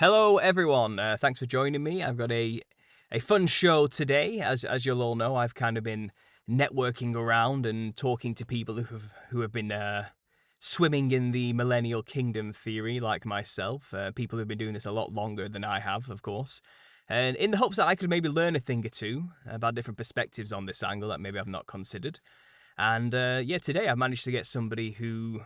Hello, everyone. Uh, thanks for joining me. I've got a a fun show today. As as you'll all know, I've kind of been networking around and talking to people who have who have been uh, swimming in the millennial kingdom theory, like myself. Uh, people who've been doing this a lot longer than I have, of course. And in the hopes that I could maybe learn a thing or two about different perspectives on this angle that maybe I've not considered. And uh, yeah, today I've managed to get somebody who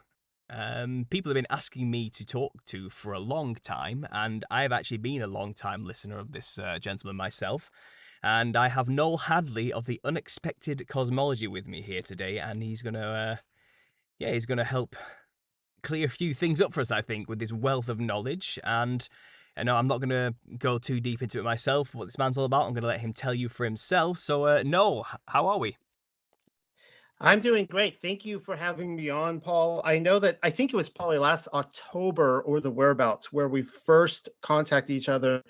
um, people have been asking me to talk to for a long time, and I have actually been a long time listener of this uh, gentleman myself. And I have Noel Hadley of the Unexpected Cosmology with me here today, and he's gonna, uh, yeah, he's gonna help clear a few things up for us, I think, with his wealth of knowledge. And I know I'm not gonna go too deep into it myself, what this man's all about. I'm gonna let him tell you for himself. So, uh, Noel, how are we? I'm doing great. Thank you for having me on, Paul. I know that I think it was probably last October or the whereabouts where we first contacted each other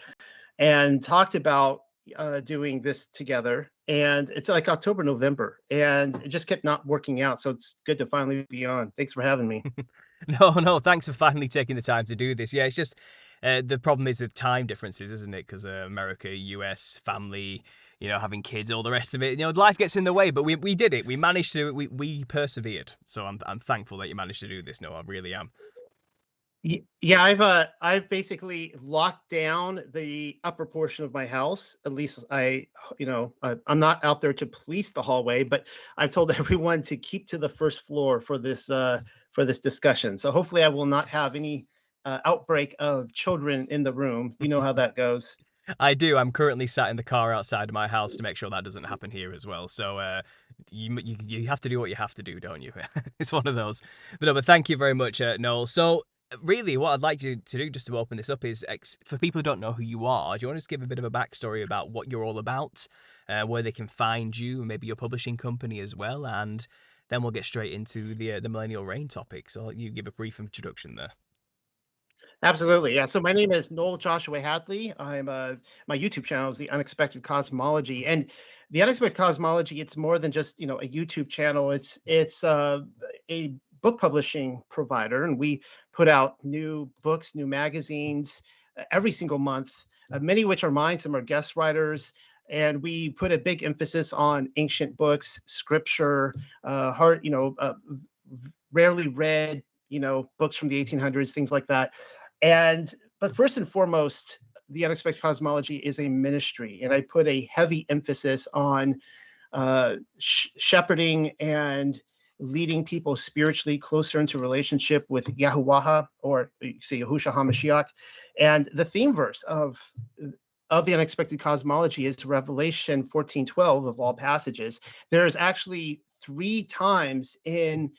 and talked about uh, doing this together. And it's like October, November, and it just kept not working out. So it's good to finally be on. Thanks for having me. no, no, thanks for finally taking the time to do this. Yeah, it's just uh, the problem is with time differences, isn't it? Because uh, America, US, family, you know, having kids, all the rest of it. You know, life gets in the way, but we we did it. We managed to. We we persevered. So I'm I'm thankful that you managed to do this. No, I really am. Yeah, I've uh I've basically locked down the upper portion of my house. At least I, you know, I, I'm not out there to police the hallway, but I've told everyone to keep to the first floor for this uh for this discussion. So hopefully I will not have any uh, outbreak of children in the room. You know how that goes. I do. I'm currently sat in the car outside my house to make sure that doesn't happen here as well. So uh, you, you you have to do what you have to do, don't you? it's one of those. But no, but thank you very much, uh, Noel. So really, what I'd like you to do just to open this up is for people who don't know who you are. Do you want to just give a bit of a backstory about what you're all about, uh, where they can find you, maybe your publishing company as well, and then we'll get straight into the uh, the millennial reign topic. So you give a brief introduction there. Absolutely. Yeah. So my name is Noel Joshua Hadley. I'm uh my YouTube channel is the Unexpected Cosmology. And the Unexpected Cosmology, it's more than just, you know, a YouTube channel. It's it's uh, a book publishing provider and we put out new books, new magazines uh, every single month, uh, many of which are mine, some are guest writers. And we put a big emphasis on ancient books, scripture, uh, hard, you know, uh, rarely read, you know, books from the 1800s, things like that and but first and foremost, the unexpected cosmology is a ministry, and I put a heavy emphasis on uh, sh- shepherding and leading people spiritually closer into relationship with Yahuwah or say Yahushua HaMashiach. And the theme verse of of the unexpected cosmology is Revelation 14:12 of all passages. There is actually three times in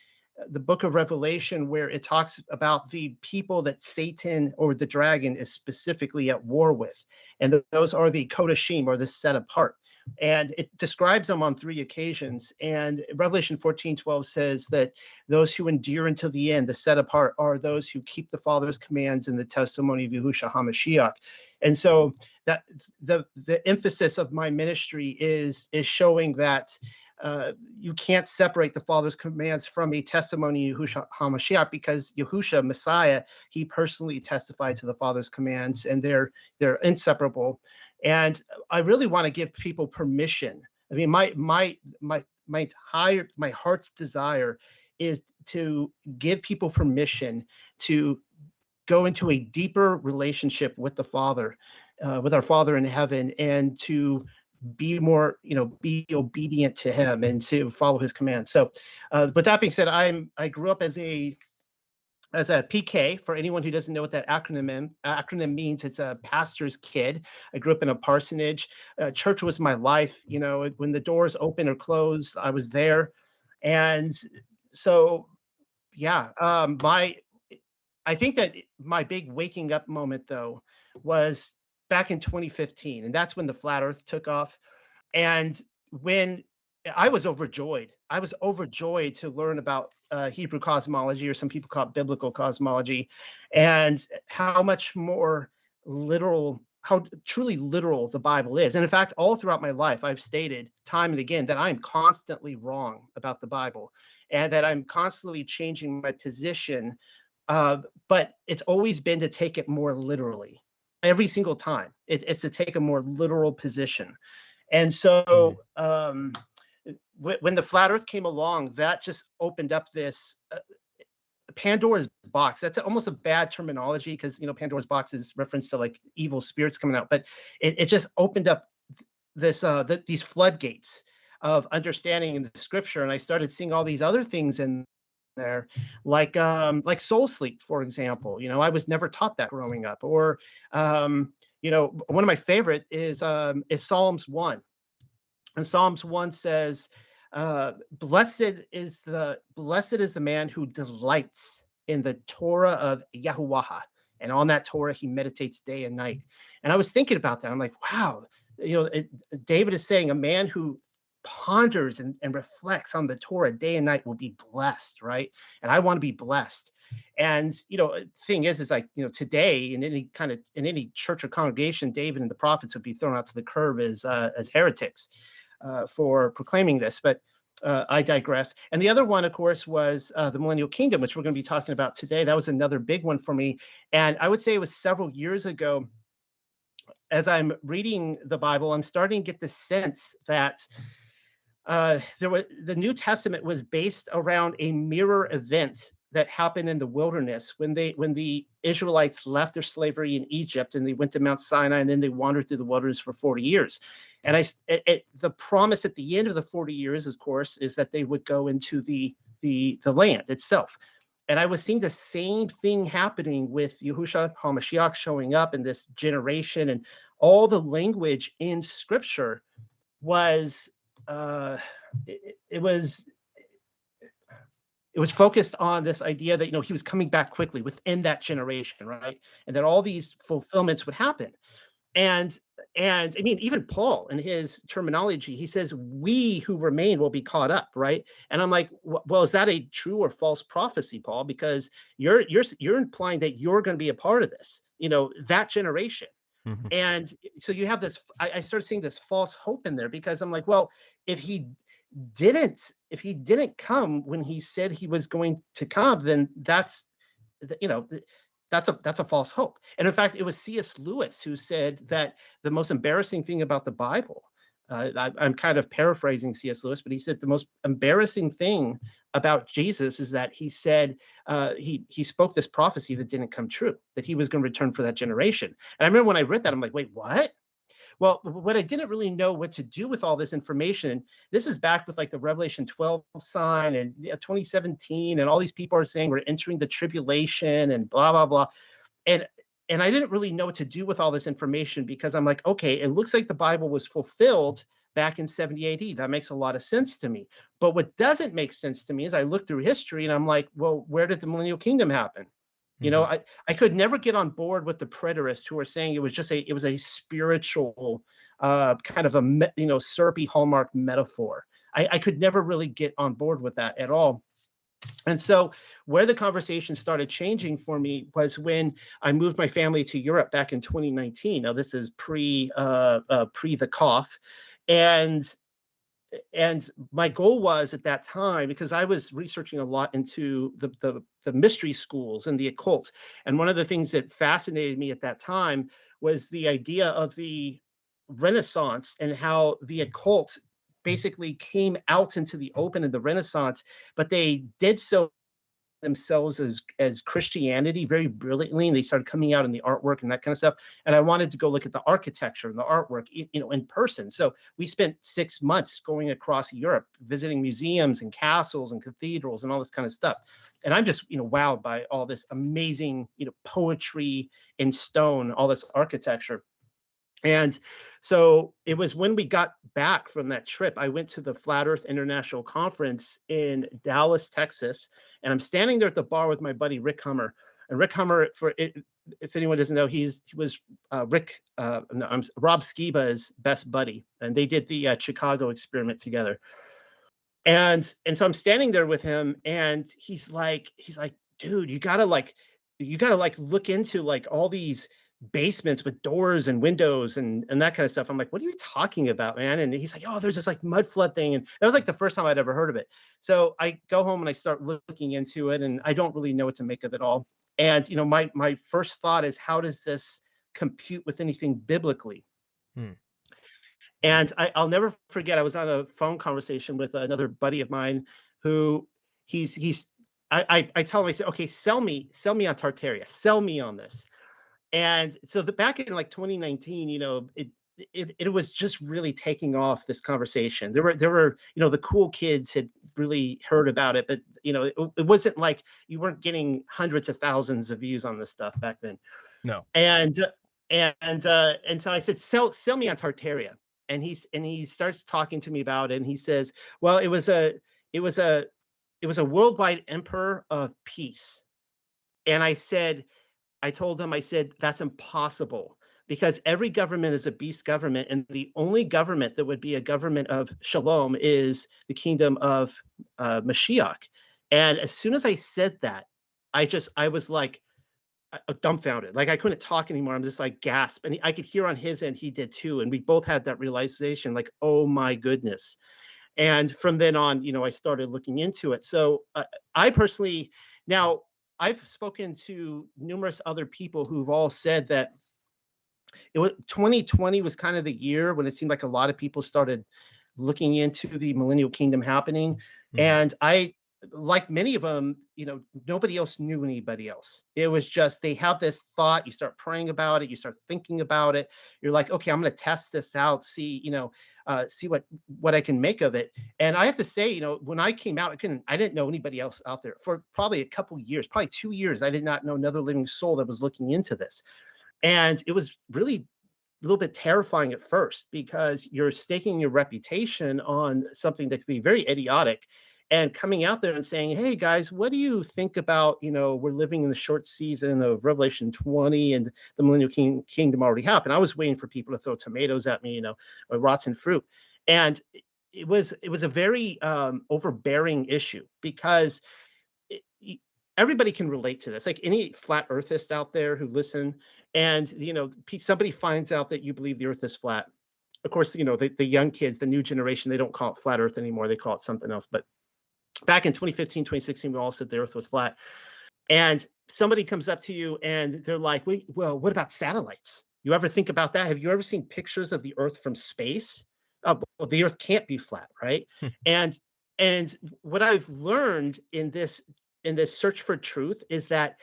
the book of Revelation where it talks about the people that Satan or the dragon is specifically at war with. And those are the Kodashim or the set apart. And it describes them on three occasions. And Revelation 14 12 says that those who endure until the end, the set apart, are those who keep the Father's commands and the testimony of Yahushua HaMashiach. And so that the the emphasis of my ministry is is showing that uh, you can't separate the Father's commands from a testimony of Yahushua HaMashiach because Yahushua, Messiah, he personally testified to the Father's commands and they're they're inseparable. And I really want to give people permission. I mean, my my my my entire my heart's desire is to give people permission to go into a deeper relationship with the Father, uh, with our Father in heaven, and to be more, you know, be obedient to him and to follow his commands. So, uh, with that being said, I'm I grew up as a as a PK. For anyone who doesn't know what that acronym acronym means, it's a pastor's kid. I grew up in a parsonage. Uh, church was my life. You know, when the doors open or close, I was there, and so yeah, um, my I think that my big waking up moment though was back in 2015, and that's when the flat Earth took off. And when I was overjoyed, I was overjoyed to learn about uh, Hebrew cosmology, or some people call it biblical cosmology, and how much more literal, how truly literal the Bible is. And in fact, all throughout my life, I've stated time and again that I am constantly wrong about the Bible and that I'm constantly changing my position. Uh, but it's always been to take it more literally every single time. It, it's to take a more literal position. And so mm. um, w- when the flat earth came along, that just opened up this uh, Pandora's box. That's almost a bad terminology because you know Pandora's box is reference to like evil spirits coming out, but it, it just opened up this uh the, these floodgates of understanding in the scripture, and I started seeing all these other things in there, like um like soul sleep, for example. You know, I was never taught that growing up, or um you know one of my favorite is um is Psalms one, and Psalms one says uh, blessed is the blessed is the man who delights in the Torah of Yahuwah, and on that Torah he meditates day and night. And I was thinking about that. I'm like, wow, you know, it, David is saying a man who ponders and, and reflects on the Torah day and night will be blessed, right? And I want to be blessed. And you know, thing is, is like you know, today in any kind of in any church or congregation, David and the prophets would be thrown out to the curb as uh, as heretics uh, for proclaiming this, but uh, I digress. And the other one, of course, was uh, the Millennial Kingdom, which we're going to be talking about today. That was another big one for me. And I would say it was several years ago. As I'm reading the Bible, I'm starting to get the sense that uh, there was the New Testament was based around a mirror event that happened in the wilderness when they when the Israelites left their slavery in Egypt and they went to Mount Sinai and then they wandered through the wilderness for 40 years. And I it, it, the promise at the end of the 40 years, of course, is that they would go into the the the land itself. And I was seeing the same thing happening with Yahushua HaMashiach showing up in this generation and all the language in scripture was uh it, it was it was focused on this idea that you know he was coming back quickly within that generation right? And that all these fulfillments would happen. And and i mean even paul in his terminology he says we who remain will be caught up right? And i'm like well is that a true or false prophecy paul? Because you're you're you're implying that you're going to be a part of this you know that generation mm-hmm. and so you have this I, I started seeing this false hope in there because i'm like well if he didn't if he didn't come when he said he was going to come then that's you know that's a that's a false hope and in fact it was cs lewis who said that the most embarrassing thing about the bible uh, I, am kind of paraphrasing cs lewis but he said the most embarrassing thing about jesus is that he said uh, he he spoke this prophecy that didn't come true that he was going to return for that generation. And i remember when i read that i'm like wait what? Well, what I didn't really know what to do with all this information, this is back with like the Revelation 12 sign and 2017, and all these people are saying we're entering the tribulation and blah blah blah, and and I didn't really know what to do with all this information because I'm like, okay, it looks like the Bible was fulfilled back in 70 AD. That makes a lot of sense to me. But what doesn't make sense to me is I look through history and I'm like, well, where did the millennial kingdom happen? You know, mm-hmm. I, I could never get on board with the preterists who are saying it was just a it was a spiritual uh, kind of a you know syrupy hallmark metaphor. I, I could never really get on board with that at all. And so, where the conversation started changing for me was when I moved my family to Europe back in 2019. Now, this is pre uh, uh, pre the cough, and and my goal was at that time because I was researching a lot into the, the, the mystery schools and the occult, and one of the things that fascinated me at that time was the idea of the Renaissance and how the occult Mm. basically came out into the open in the Renaissance, but they did so themselves as as Christianity very brilliantly, and they started coming out in the artwork and that kind of stuff. And I wanted to go look at the architecture and the artwork, you know, in person. So we spent six months going across Europe, visiting museums and castles and cathedrals and all this kind of stuff. And I'm just, you know, wowed by all this amazing, you know, poetry in stone, all this architecture. And so it was when we got back from that trip, I went to the Flat Earth International Conference in Dallas, Texas, and I'm standing there at the bar with my buddy Rick Hummer. And Rick Hummer, for if anyone doesn't know, he's he was uh, Rick, uh, no, I'm Rob Skiba's best buddy, and they did the uh, Chicago experiment together. And and so I'm standing there with him, and he's like, he's like, dude, you gotta like, you gotta like look into like all these basements with doors and windows and and that kind of stuff. I'm like, what are you talking about, man? And he's like, oh, there's this like mud flood thing, and that was like the first time I'd ever heard of it. So I go home and I start looking into it, and I don't really know what to make of it all. And you know, my my first thought is, how does this compute with anything biblically. Hmm. And I, I'll never forget. I was on a phone conversation with another buddy of mine who he's he's I, I, I tell him, I said, okay, sell me, sell me on Tartaria, sell me on this. And so the back in like 2019, you know, it, it it was just really taking off this conversation. There were there were you know the cool kids had really heard about it, but you know it, it wasn't like you weren't getting hundreds of thousands of views on this stuff back then. No. And and uh, and so I said, sell sell me on Tartaria, and he's and he starts talking to me about it, and he says, well, it was a it was a it was a worldwide emperor of peace. And I said, I told them, I said, that's impossible because every government is a beast government. And the only government that would be a government of shalom is the kingdom of uh, Mashiach. And as soon as I said that, I just, I was like, dumbfounded. Like I couldn't talk anymore. I'm just like gasp. And I could hear on his end, he did too. And we both had that realization like, oh my goodness and from then on you know i started looking into it so uh, i personally now i've spoken to numerous other people who've all said that it was 2020 was kind of the year when it seemed like a lot of people started looking into the millennial kingdom happening mm-hmm. and i like many of them, you know, nobody else knew anybody else. It was just they have this thought, you start praying about it, you start thinking about it. You're like, okay, I'm going to test this out, see, you know, uh, see what what I can make of it. And I have to say, you know, when I came out, I couldn't, I didn't know anybody else out there for probably a couple years, probably two years. I did not know another living soul that was looking into this, and it was really a little bit terrifying at first because you're staking your reputation on something that could be very idiotic and coming out there and saying, "Hey guys, what do you think about you know we're living in the short season of Revelation 20 and the Millennial King, Kingdom already happened." I was waiting for people to throw tomatoes at me, you know, or rotten fruit, and it was it was a very um, overbearing issue because it, everybody can relate to this. Like any flat earthist out there who listen, and you know somebody finds out that you believe the Earth is flat. Of course, you know the, the young kids, the new generation, they don't call it flat Earth anymore. They call it something else, but back in 2015, 2016, we all said the earth was flat. And somebody comes up to you and they're like, wait, well, what about satellites? You ever think about that? Have you ever seen pictures of the earth from space? Uh, well, the earth can't be flat, right? Hmm. and and what I've learned in this in this search for truth is that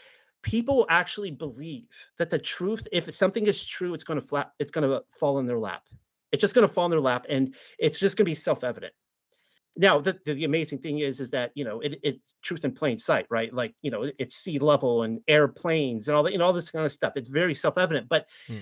people actually believe that the truth, if something is true, it's going to flat, it's going to fall in their lap. It's just going to fall in their lap, and it's just going to be self-evident now the, the amazing thing is is that you know it, it's truth in plain sight right? Like you know it's sea level and airplanes and all that you know all this kind of stuff. It's very self-evident but hmm.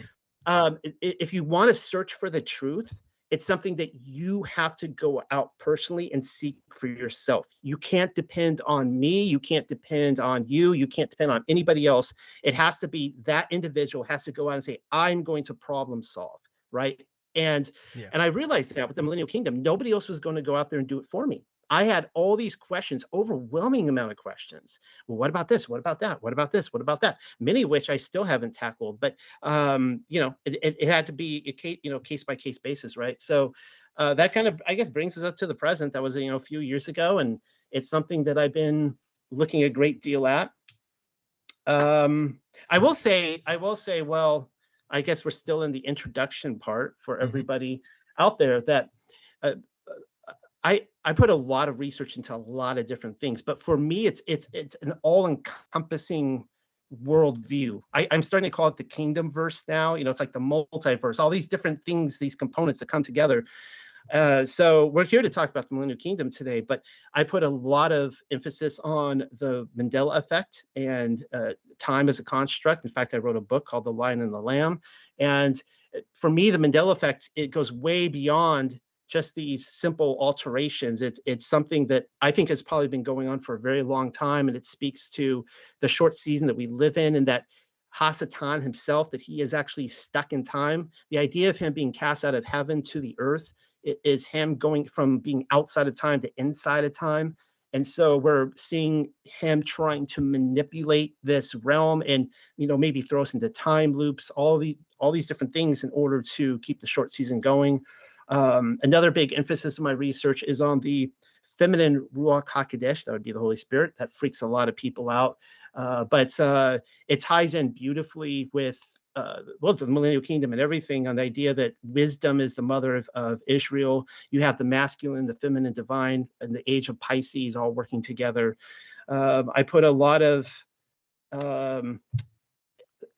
um, if you want to search for the truth it's something that you have to go out personally and seek for yourself. You can't depend on me you can't depend on you you can't depend on anybody else. It has to be that individual has to go out and say i'm going to problem solve right and yeah. and I realized that with the Millennial Kingdom, nobody else was going to go out there and do it for me. I had all these questions, overwhelming amount of questions. Well, what about this? What about that? What about this? What about that? Many of which I still haven't tackled, but um, you know, it, it, it, had to be a case, you know, case by case basis, right? So uh, that kind of, I guess, brings us up to the present. That was, you know, a few years ago, and it's something that I've been looking a great deal at. Um, I will say, I will say, well, I guess we're still in the introduction part for mm-hmm. everybody mm-hmm. out there that uh, I I put a lot of research into a lot of different things, but for me, it's it's it's an all-encompassing worldview. I, I'm starting to call it the kingdom verse now. You know, it's like the multiverse, all these different things, these components that come together uh, so we're here to talk about the Millennial Kingdom today, but I put a lot of emphasis on the Mandela effect and uh, time as a construct. In fact, I wrote a book called The Lion and the Lamb. And uh, for me, the Mandela effect, it goes way beyond just these simple alterations. It's it's something that I think has probably been going on for a very long time, and it speaks to the short season that we live in, and that Hasatan himself, that he is actually stuck in time. The idea of him being cast out of heaven to the earth is him going from being outside of time to inside of time. And so we're seeing him trying to manipulate this realm and you know maybe throw us into time loops, all these all these different things in order to keep the short season going. Um, another big emphasis of my research is on the feminine Ruach HaKodesh, that would be the Holy Spirit. That freaks a lot of people out. Uh, but uh, it ties in beautifully with uh, well, the millennial kingdom and everything on the idea that wisdom is the mother of, of Israel. You have the masculine, the feminine, divine, and the age of Pisces all working together. Um, I put a lot of um,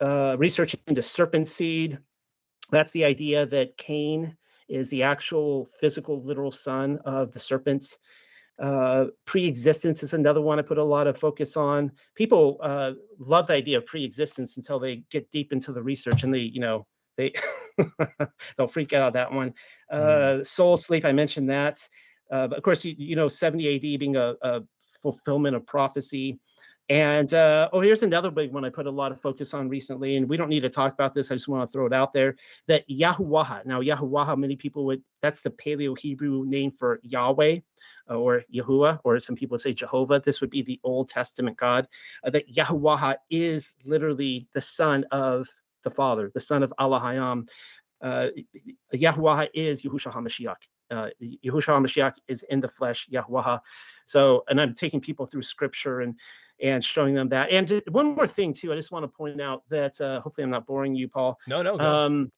uh, research into serpent seed. That's the idea that Cain is the actual physical, literal son of the serpents. Uh, pre-existence is another one I put a lot of focus on. People uh, love the idea of pre-existence until they get deep into the research and they, you know, they they'll freak out on that one. Uh, soul sleep, I mentioned that. Uh, of course, you, you know, 70 AD being a, a fulfillment of prophecy. And uh, oh, here's another big one I put a lot of focus on recently, and we don't need to talk about this. I just want to throw it out there that Yahuwah. Now, Yahuwah, many people would that's the Paleo Hebrew name for Yahweh or Yahuwah, or some people say Jehovah. This would be the Old Testament God. Uh, that Yahuwah is literally the son of the Father, the son of Allah Hayam. Uh, Yahuwah is Yahushua HaMashiach. Uh, Yahushua HaMashiach is in the flesh, Yahuwah. So, and I'm taking people through scripture and and showing them that. And one more thing too, I just want to point out that uh, hopefully I'm not boring you, Paul. No, no. Um,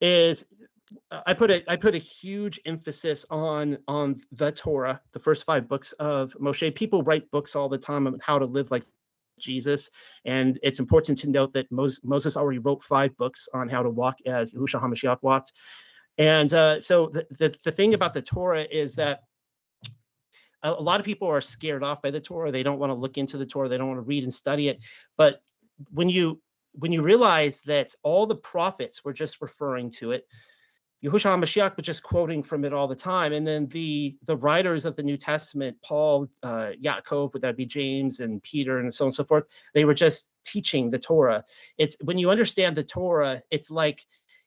is I put a I put a huge emphasis on on the Torah, the first five books of Moshe. People write books all the time on how to live like Jesus, and it's important to note that Moses, Moses already wrote five books on how to walk as Yahushua Hamashiach walked. And uh, so the, the the thing about the Torah is that a lot of people are scared off by the Torah. They don't want to look into the Torah. They don't want to read and study it. But when you when you realize that all the prophets were just referring to it, Yahushua Mashiach was just quoting from it all the time, and then the the writers of the New Testament, Paul, uh, Yaakov, would that be James and Peter, and so on and so forth, they were just teaching the Torah. It's when you understand the Torah, it's like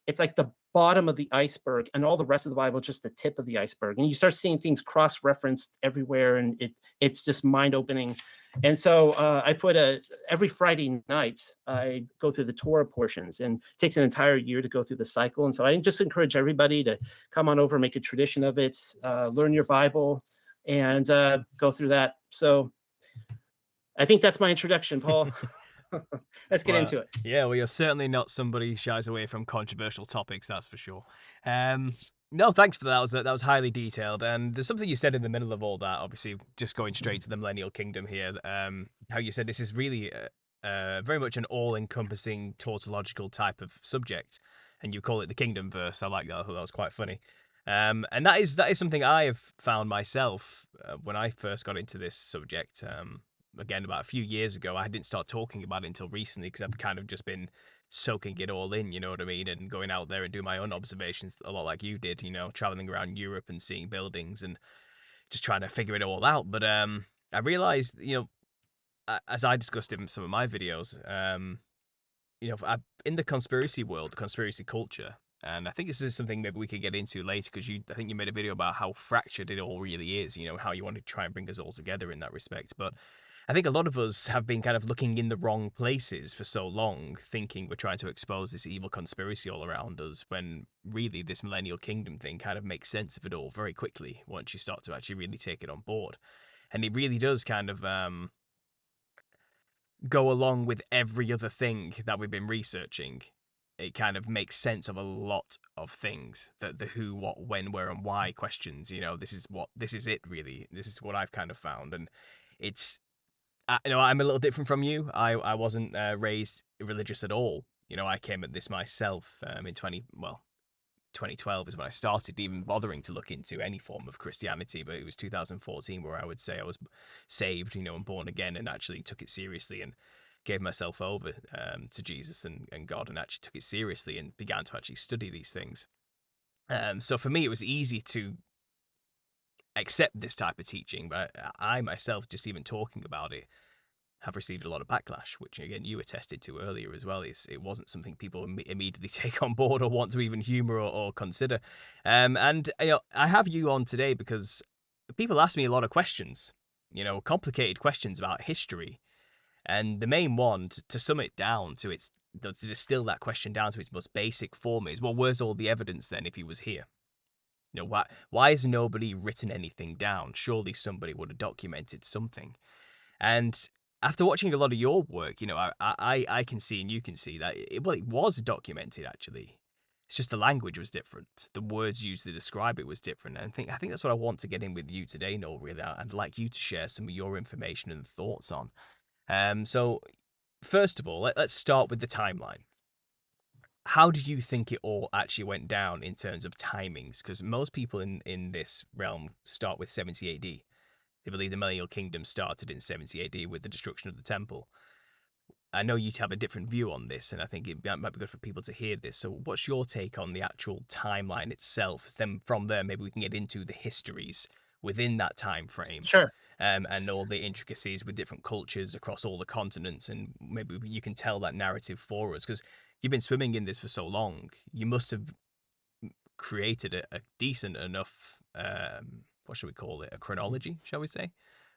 it's like the bottom of the iceberg and all the rest of the bible just the tip of the iceberg. And you start seeing things cross-referenced everywhere and it it's just mind-opening and so uh, i put a every friday night i go through the torah portions and it takes an entire year to go through the cycle and so i just encourage everybody to come on over make a tradition of it uh, learn your bible and uh, go through that so i think that's my introduction paul Let's get well, into it. Yeah, well, you're certainly not somebody who shies away from controversial topics, that's for sure. Um, no, thanks for that. That was, that was highly detailed. And there's something you said in the middle of all that, obviously, just going straight to the Millennial Kingdom here. Um, how you said this is really uh, uh, very much an all encompassing tautological type of subject. And you call it the Kingdom verse. I like that. I thought that was quite funny. Um, and that is that is something I have found myself uh, when I first got into this subject. Um, again about a few years ago. I didn't start talking about it until recently because I've kind of just been soaking it all in, you know what I mean, and going out there and doing my own observations a lot like you did, you know, traveling around Europe and seeing buildings and just trying to figure it all out. But um, I realized, you know, as I discussed in some of my videos, um, you know, I, in the conspiracy world, conspiracy culture, and I think this is something maybe we could get into later because you, I think you made a video about how fractured it all really is, you know, how you want to try and bring us all together in that respect. But I think a lot of us have been kind of looking in the wrong places for so long, thinking we're trying to expose this evil conspiracy all around us, when really this millennial kingdom thing kind of makes sense of it all very quickly once you start to actually really take it on board. And it really does kind of um, go along with every other thing that we've been researching. It kind of makes sense of a lot of things that the who, what, when, where, and why questions. You know, this is what this is it really. This is what I've kind of found, and it's I, you know, I'm a little different from you. I I wasn't uh, raised religious at all. You know, I came at this myself um, in 20 well, 2012 is when I started even bothering to look into any form of Christianity. But it was 2014 where I would say I was saved, you know, and born again, and actually took it seriously and gave myself over um, to Jesus and, and God, and actually took it seriously and began to actually study these things. Um, so for me, it was easy to accept this type of teaching, but I myself, just even talking about it, have received a lot of backlash, which again you attested to earlier as well. Is it wasn't something people Im- immediately take on board or want to even humour or, or, consider. Um, and you know, I have you on today because people ask me a lot of questions, you know, complicated questions about history, and the main one to, to sum it down to its to distill that question down to its most basic form is, well, where's all the evidence then if he was here? You know, why, why has nobody written anything down? Surely somebody would have documented something. And after watching a lot of your work, you know, I I, I can see and you can see that it, well, it was documented actually. It's just the language was different. The words used to describe it was different. And I think I think that's what I want to get in with you today, Noel. Really, I'd like you to share some of your information and thoughts on. Um, so first of all, let, let's start with the timeline. How do you think it all actually went down in terms of timings? Because most people in, in this realm start with 70 AD. They believe the Millennial Kingdom started in 70 AD with the destruction of the temple. I know you have a different view on this, and I think it might be good for people to hear this. So, what's your take on the actual timeline itself? Then, from there, maybe we can get into the histories within that time frame. Sure. Um, and all the intricacies with different cultures across all the continents, and maybe you can tell that narrative for us because you've been swimming in this for so long. You must have created a, a decent enough um, what should we call it? A chronology, shall we say,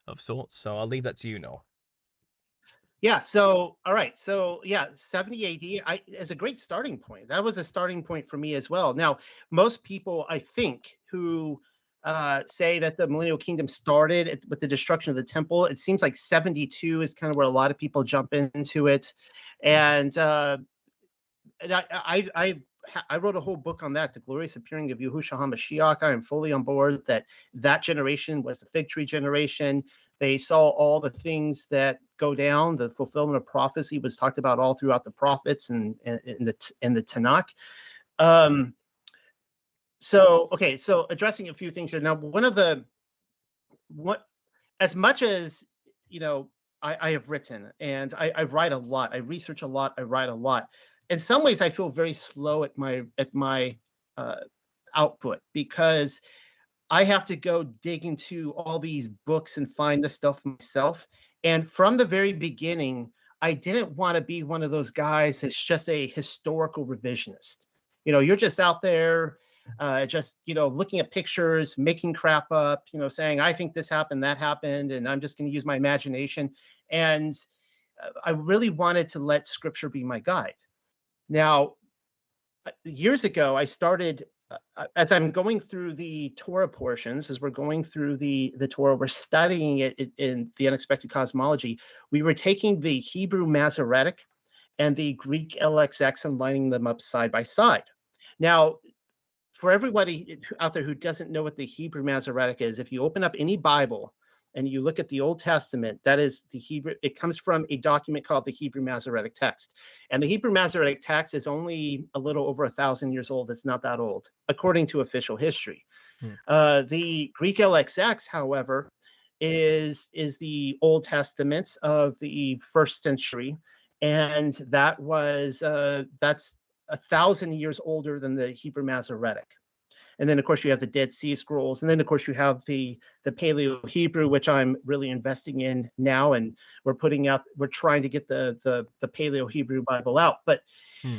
of sorts. So I'll leave that to you, Noel. Yeah. So, all right. So, yeah, 70 AD is a great starting point. That was a starting point for me as well. Now, most people, I think, who uh, say that the Millennial Kingdom started with the destruction of the temple, it seems like 72 is kind of where a lot of people jump into it. And, uh, I, I, I I wrote a whole book on that, the glorious appearing of Yahushua HaMashiach. I am fully on board that that generation was the fig tree generation. They saw all the things that go down. The fulfillment of prophecy was talked about all throughout the prophets and in the in the Tanakh. Um, so okay, so addressing a few things here. Now, one of the what as much as you know I, I have written and I, I write a lot, I research a lot, I write a lot in some ways I feel very slow at my at my uh, output because I have to go dig into all these books and find the stuff myself. And from the very beginning, I didn't want to be one of those guys that's just a historical revisionist. You know, you're just out there, uh, just you know, looking at pictures, making crap up. You know, saying I think this happened, that happened, and I'm just going to use my imagination. And uh, I really wanted to let Scripture be my guide. Now, uh, years ago, I started uh, uh, as I'm going through the Torah portions, as we're going through the the Torah, we're studying it in, in the unexpected cosmology. We were taking the Hebrew Masoretic and the Greek LXX and lining them up side by side. Now, for everybody out there who doesn't know what the Hebrew Masoretic is, if you open up any Bible and you look at the Old Testament, that is the Hebrew, it comes from a document called the Hebrew Masoretic Text. And the Hebrew Masoretic Text is only a little over a thousand years old. It's not that old, according to official history. Hmm. Uh, the Greek LXX, however, is is the Old Testament of the first century, and that was uh, that's a thousand years older than the Hebrew Masoretic and then of course you have the Dead Sea Scrolls, and then of course you have the the Paleo Hebrew, which I'm really investing in now, and we're putting out, we're trying to get the the the Paleo Hebrew Bible out. But hmm.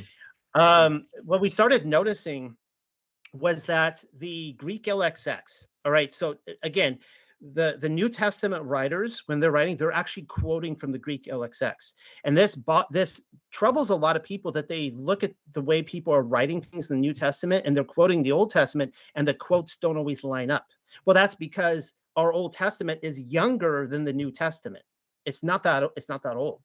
um, what we started noticing was that the Greek LXX. All right, so again, the the New Testament writers, when they're writing, they're actually quoting from the Greek LXX, and this this troubles a lot of people that they look at the way people are writing things in the New Testament and they're quoting the Old Testament, and the quotes don't always line up. Well, that's because our Old Testament is younger than the New Testament. It's not that it's not that old.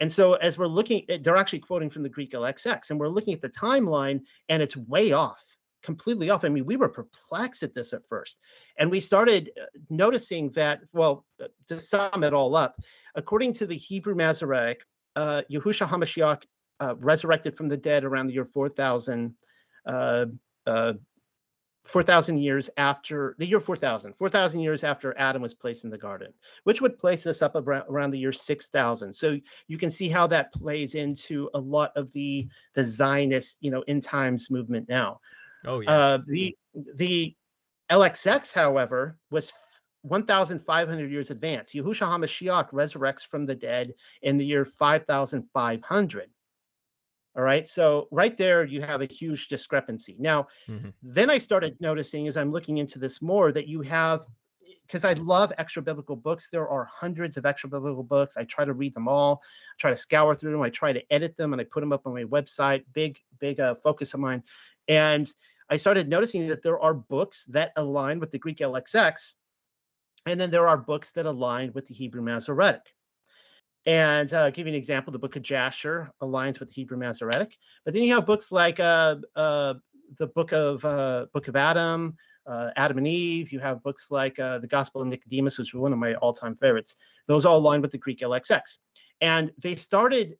And so as we're looking, they're actually quoting from the Greek LXX, and we're looking at the timeline, and it's way off completely off. I mean, we were perplexed at this at first. And we started uh, noticing that, well, uh, to sum it all up, according to the Hebrew Masoretic, uh, HaMashiach uh, resurrected from the dead around the year 4000, uh, uh, 4,000 years after the year 4,000, 4,000 years after Adam was placed in the garden, which would place us up around, the year 6,000. So you can see how that plays into a lot of the the Zionist, you know, end times movement now. Oh yeah. Uh, the the LXX, however, was 1,500 years advanced. Yahushua HaMashiach resurrects from the dead in the year 5,500. All right. So right there, you have a huge discrepancy. Now, mm-hmm. then I started noticing as I'm looking into this more that you have, because I love extra biblical books. There are hundreds of extra biblical books. I try to read them all, I try to scour through them. I try to edit them and I put them up on my website. Big, big uh, focus of mine. And I started noticing that there are books that align with the Greek LXX, and then there are books that align with the Hebrew Masoretic. And uh, give you an example, the book of Jasher aligns with the Hebrew Masoretic. But then you have books like uh, uh, the book of uh, Book of Adam, uh, Adam and Eve. You have books like uh, the Gospel of Nicodemus, which is one of my all-time favorites. Those all align with the Greek LXX. And they started.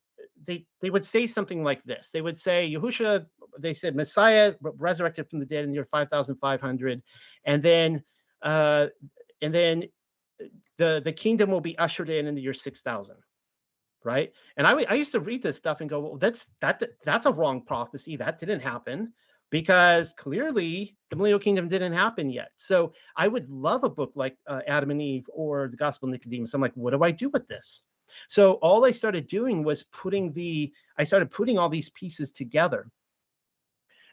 They they would say something like this. They would say Yahusha. They said Messiah resurrected from the dead in the year 5,500, and then uh, and then the the kingdom will be ushered in in the year 6,000 right? And I, I used to read this stuff and go, well, that's that that's a wrong prophecy. That didn't happen because clearly the millennial kingdom didn't happen yet. So I would love a book like uh, Adam and Eve or the Gospel of Nicodemus. I'm like, what do I do with this? So all I started doing was putting the I started putting all these pieces together.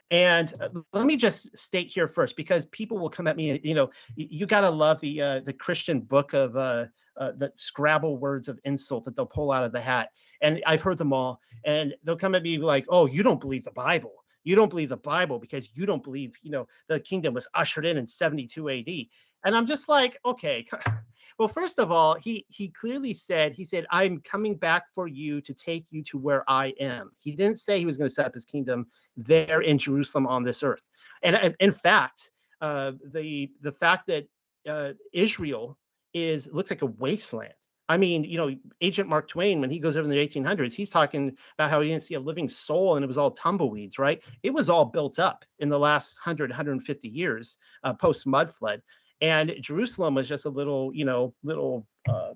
And uh, let me just state here first, because people will come at me. You know, you, you got to love the uh, the Christian book of uh, uh, the Scrabble words of insult that they'll pull out of the hat. And I've heard them all. And they'll come at me like, "Oh, you don't believe the Bible. You don't believe the Bible because you don't believe, you know, the kingdom was ushered in in 72 AD." And I'm just like, okay. Well, first of all, he he clearly said he said I'm coming back for you to take you to where I am. He didn't say he was going to set up his kingdom there in Jerusalem on this earth. And in fact, uh, the the fact that uh, Israel is looks like a wasteland. I mean, you know, Agent Mark Twain, when he goes over in the 1800s, he's talking about how he didn't see a living soul and it was all tumbleweeds, right? It was all built up in the last 100, 150 years uh, post mud flood. And Jerusalem was just a little, you know, little uh,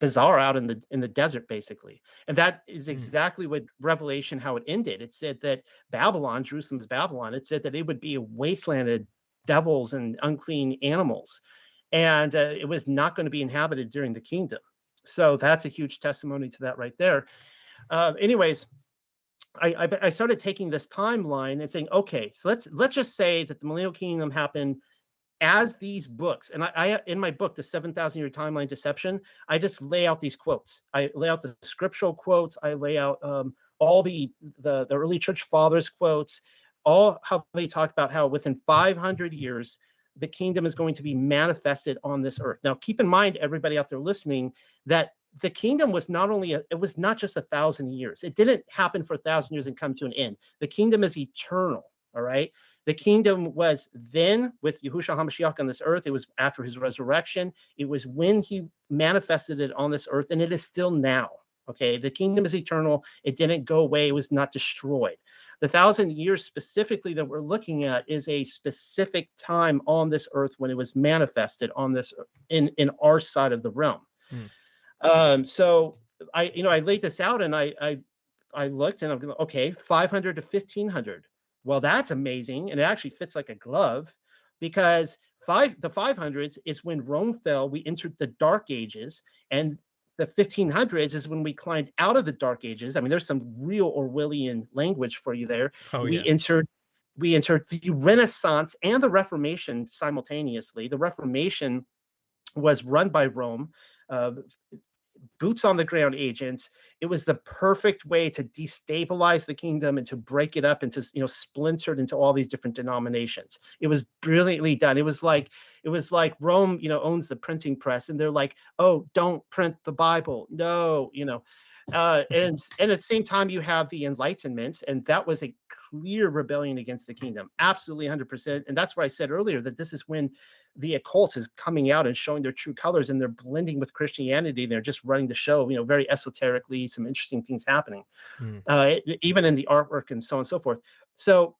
bazaar out in the in the desert, basically. And that is hmm. exactly what Revelation how it ended. It said that Babylon, Jerusalem's Babylon, it said that it would be a wasteland of devils and unclean animals and uh, it was not going to be inhabited during the kingdom. So that's a huge testimony to that right there. Uh, anyways, I, I, I started taking this timeline and saying, okay, so let's let's just say that the millennial kingdom happened as these books and I, I, in my book the 7000 year timeline deception i just lay out these quotes i lay out the scriptural quotes i lay out um, all the, the the early church fathers quotes all how they talk about how within 500 years the kingdom is going to be manifested on this earth. Now, keep in mind, everybody out there listening, that the kingdom was not only a, it was not just a thousand years. It didn't happen for a thousand years and come to an end. The kingdom is eternal. All right. The kingdom was then with Yahushua HaMashiach on this earth. It was after his resurrection. It was when he manifested it on this earth, and it is still now. Okay. The kingdom is eternal. It didn't go away. It was not destroyed. The thousand years specifically that we're looking at is a specific time on this earth when it was manifested on this in in our side of the realm. Hmm. Um, so I, you know, I laid this out and I I I looked and I'm going, okay, 500 to 1500. Well, that's amazing, and it actually fits like a glove because five the 500s is when Rome fell. We entered the Dark Ages, and the 1500s is when we climbed out of the dark ages i mean there's some real orwellian language for you there oh, we yeah. entered we entered the renaissance and the reformation simultaneously the reformation was run by rome uh, boots on the ground agents it was the perfect way to destabilize the kingdom and to break it up into you know splintered into all these different denominations. It was brilliantly done. It was like it was like rome you know owns the printing press and they're like oh don't print the bible. No you know uh, and and at the same time you have the enlightenment and that was a clear rebellion against the kingdom absolutely 100% and that's why i said earlier that this is when the occult is coming out and showing their true colors and they're blending with Christianity. They're just running the show, you know, very esoterically, some interesting things happening, mm. uh, even in the artwork and so on and so forth. So,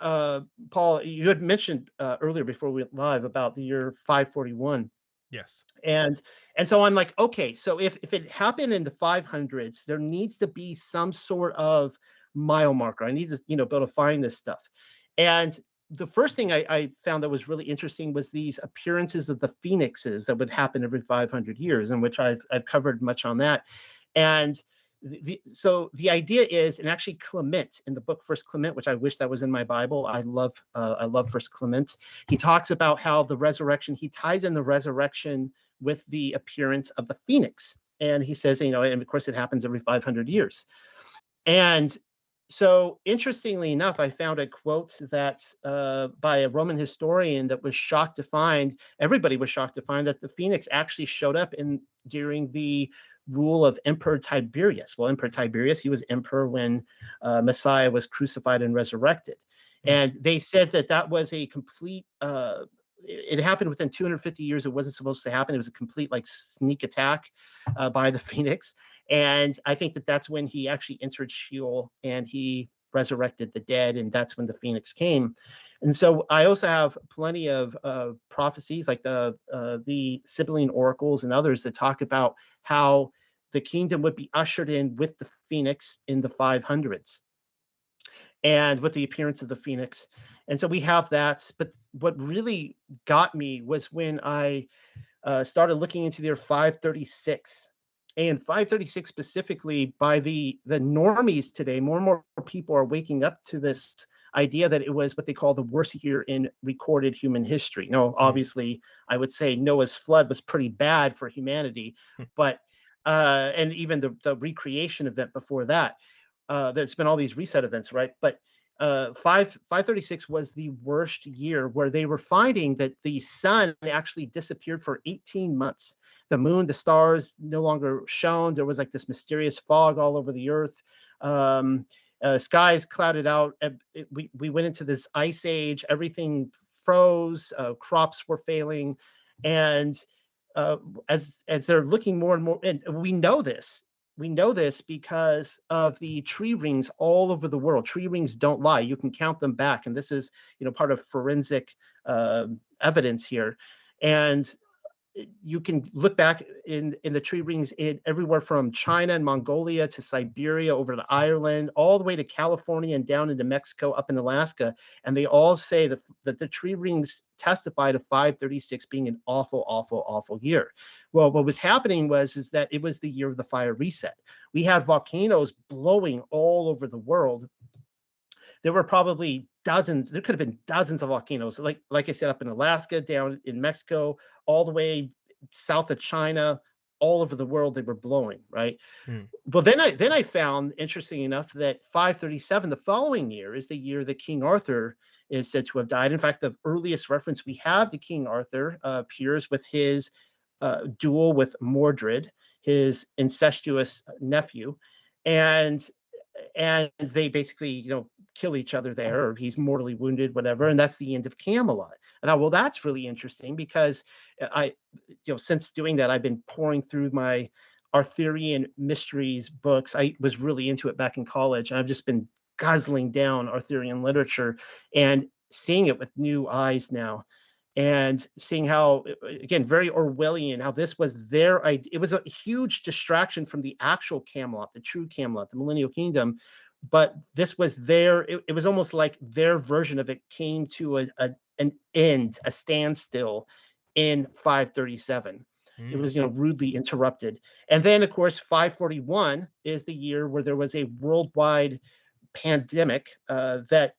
uh, Paul, you had mentioned uh, earlier before we went live about the year 541. Yes. And and so I'm like, okay, so if if it happened in the 500s, there needs to be some sort of mile marker. I need to, you know, be able to find this stuff. And the first thing I, I, found that was really interesting was these appearances of the phoenixes that would happen every 500 years, in which I've, I've covered much on that. And the, so the idea is, and actually Clement in the book First Clement, which I wish that was in my Bible. I love, uh, I love First Clement. He talks about how the resurrection. He ties in the resurrection with the appearance of the phoenix, and he says, you know, and of course it happens every 500 years. And so interestingly enough, I found a quote that uh, by a Roman historian that was shocked to find everybody was shocked to find that the phoenix actually showed up in during the rule of Emperor Tiberius. Well, Emperor Tiberius, he was emperor when uh, Messiah was crucified and resurrected. Mm. And they said that that was a complete, uh, it happened within 250 years. It wasn't supposed to happen. It was a complete like sneak attack uh, by the Phoenix. And I think that that's when he actually entered Sheol and he resurrected the dead. And that's when the Phoenix came. And so I also have plenty of uh, prophecies like the uh, the Sibylline oracles and others that talk about how the kingdom would be ushered in with the phoenix in the 500s and with the appearance of the phoenix and so we have that but what really got me was when i uh, started looking into their 536 and 536 specifically by the the normies today more and more people are waking up to this idea that it was what they call the worst year in recorded human history no mm-hmm. obviously i would say noah's flood was pretty bad for humanity hmm. but uh, and even the, the recreation event before that. Uh, there's been all these reset events, right? But uh, 5 536 was the worst year where they were finding that the sun actually disappeared for 18 months. The moon, the stars no longer shone. There was like this mysterious fog all over the earth. Um, uh, skies clouded out. It, we, we went into this ice age. Everything froze. Uh, crops were failing. And uh, as as they're looking more and more, and we know this. We know this because of the tree rings all over the world. Tree rings don't lie. You can count them back, and this is you know part of forensic uh, evidence here. And you can look back in in the tree rings in everywhere from China and Mongolia to Siberia over to Ireland, all the way to California and down into Mexico, up in Alaska, and they all say that that the tree rings testify to 536 being an awful, awful, awful year. Well, what was happening was is that it was the year of the fire reset. We had volcanoes blowing all over the world. There were probably dozens there could have been dozens of volcanoes like like i said up in alaska down in mexico all the way south of china all over the world they were blowing right hmm. well then i then i found interesting enough that 537 the following year is the year that king arthur is said to have died in fact the earliest reference we have to king arthur uh, appears with his uh, duel with mordred his incestuous nephew and and they basically you know kill each other there or he's mortally wounded whatever and that's the end of camelot. And i thought well that's really interesting because uh, i you know since doing that i've been pouring through my arthurian mysteries books. I was really into it back in college and i've just been guzzling down arthurian literature and seeing it with new eyes now and seeing how again very orwellian how this was their idea it was a huge distraction from the actual camelot the true camelot the millennial kingdom but this was their it, it was almost like their version of it came to a, a an end a standstill in 537 mm. it was you know rudely interrupted and then of course 541 is the year where there was a worldwide pandemic uh, that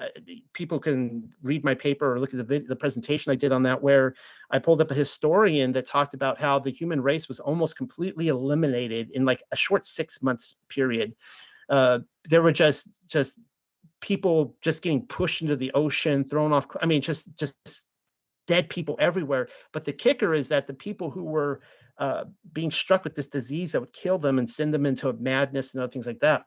uh, people can read my paper or look at the video, the presentation I did on that, where I pulled up a historian that talked about how the human race was almost completely eliminated in like a short six months period. Uh, there were just just people just getting pushed into the ocean, thrown off. I mean, just just dead people everywhere. But the kicker is that the people who were uh, being struck with this disease that would kill them and send them into madness and other things like that,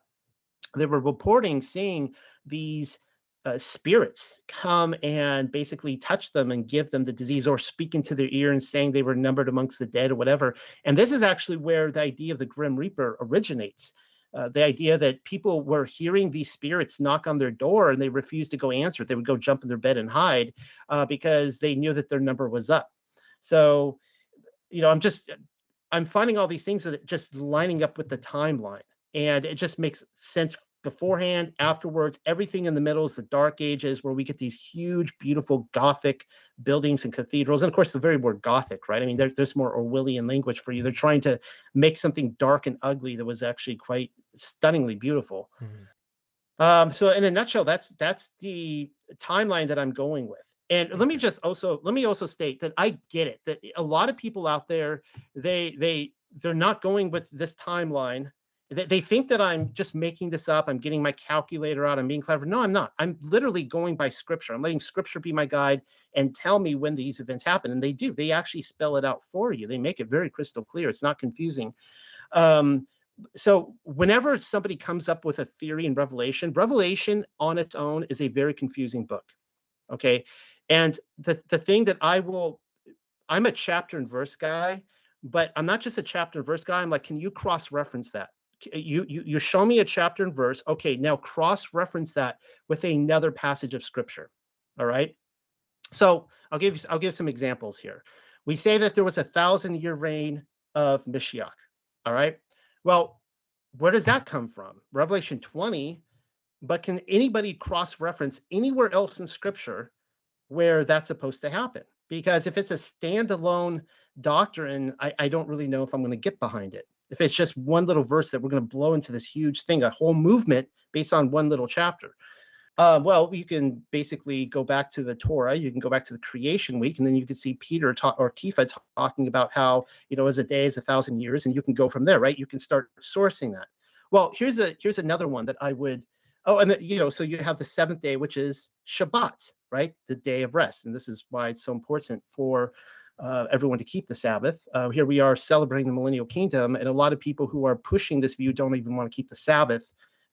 they were reporting seeing these uh, spirits come and basically touch them and give them the disease or speak into their ear and saying they were numbered amongst the dead or whatever. And this is actually where the idea of the Grim Reaper originates. Uh, the idea that people were hearing these spirits knock on their door and they refused to go answer it. They would go jump in their bed and hide uh, because they knew that their number was up. So, you know, I'm just, I'm finding all these things that just lining up with the timeline. And it just makes sense beforehand, afterwards, everything in the middle is the dark ages where we get these huge, beautiful Gothic buildings and cathedrals. And of course, the very word Gothic, right? I mean, there, there's more Orwellian language for you. They're trying to make something dark and ugly that was actually quite stunningly beautiful. Mm-hmm. Um, so in a nutshell, that's that's the timeline that I'm going with. And let me just also let me also state that I get it that a lot of people out there they they they're not going with this timeline they, think that I'm just making this up. I'm getting my calculator out. I'm being clever. No, I'm not. I'm literally going by scripture. I'm letting scripture be my guide and tell me when these events happen. And they do. They actually spell it out for you. They make it very crystal clear. It's not confusing. Um, so whenever somebody comes up with a theory in Revelation, Revelation on its own is a very confusing book. Okay. And the, the thing that I will, I'm a chapter and verse guy, but I'm not just a chapter and verse guy. I'm like, can you cross reference that? You you you show me a chapter and verse okay now cross reference that with another passage of scripture all right so i'll give you i'll give some examples here we say that there was a thousand year reign of Mashiach. All right. Well, where does that come from? Revelation 20. But can anybody cross reference anywhere else in scripture where that's supposed to happen? Because if it's a standalone doctrine, I, I don't really know if I'm going to get behind it if it's just one little verse that we're going to blow into this huge thing, a whole movement based on one little chapter. Uh, well, you can basically go back to the Torah. You can go back to the creation week, and then you can see Peter ta- or Kepha talking about how you know as a day is a thousand years, and you can go from there, right? You can start sourcing that. Well, here's a here's another one that I would. Oh, and the, you know, so you have the seventh day, which is Shabbat, right? The day of rest, and this is why it's so important for uh, everyone to keep the Sabbath. Uh, here we are celebrating the millennial kingdom, and a lot of people who are pushing this view don't even want to keep the Sabbath,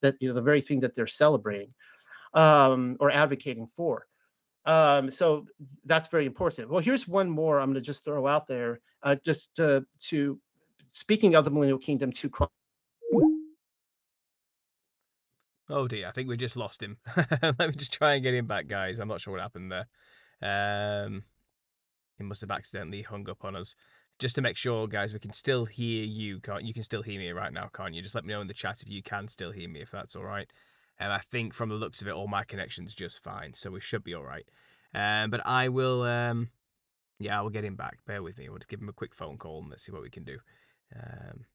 that you know the very thing that they're celebrating um, or advocating for. Um, so that's very important. Well, here's one more I'm going to just throw out there, uh, just to, to speaking of the millennial kingdom to. Oh dear, I think we just lost him. Let me just try and get him back, guys. I'm not sure what happened there. Um, he must have accidentally hung up on us. Just to make sure, guys, we can still hear you. Can't you can still hear me right now, can't you? Just let me know in the chat if you can still hear me, if that's all right. And um, I think from the looks of it, all my connection's just fine, so we should be all right. Um, but I will, um, yeah, I will get him back. Bear with me. We'll give him a quick phone call and let's see what we can do. Um,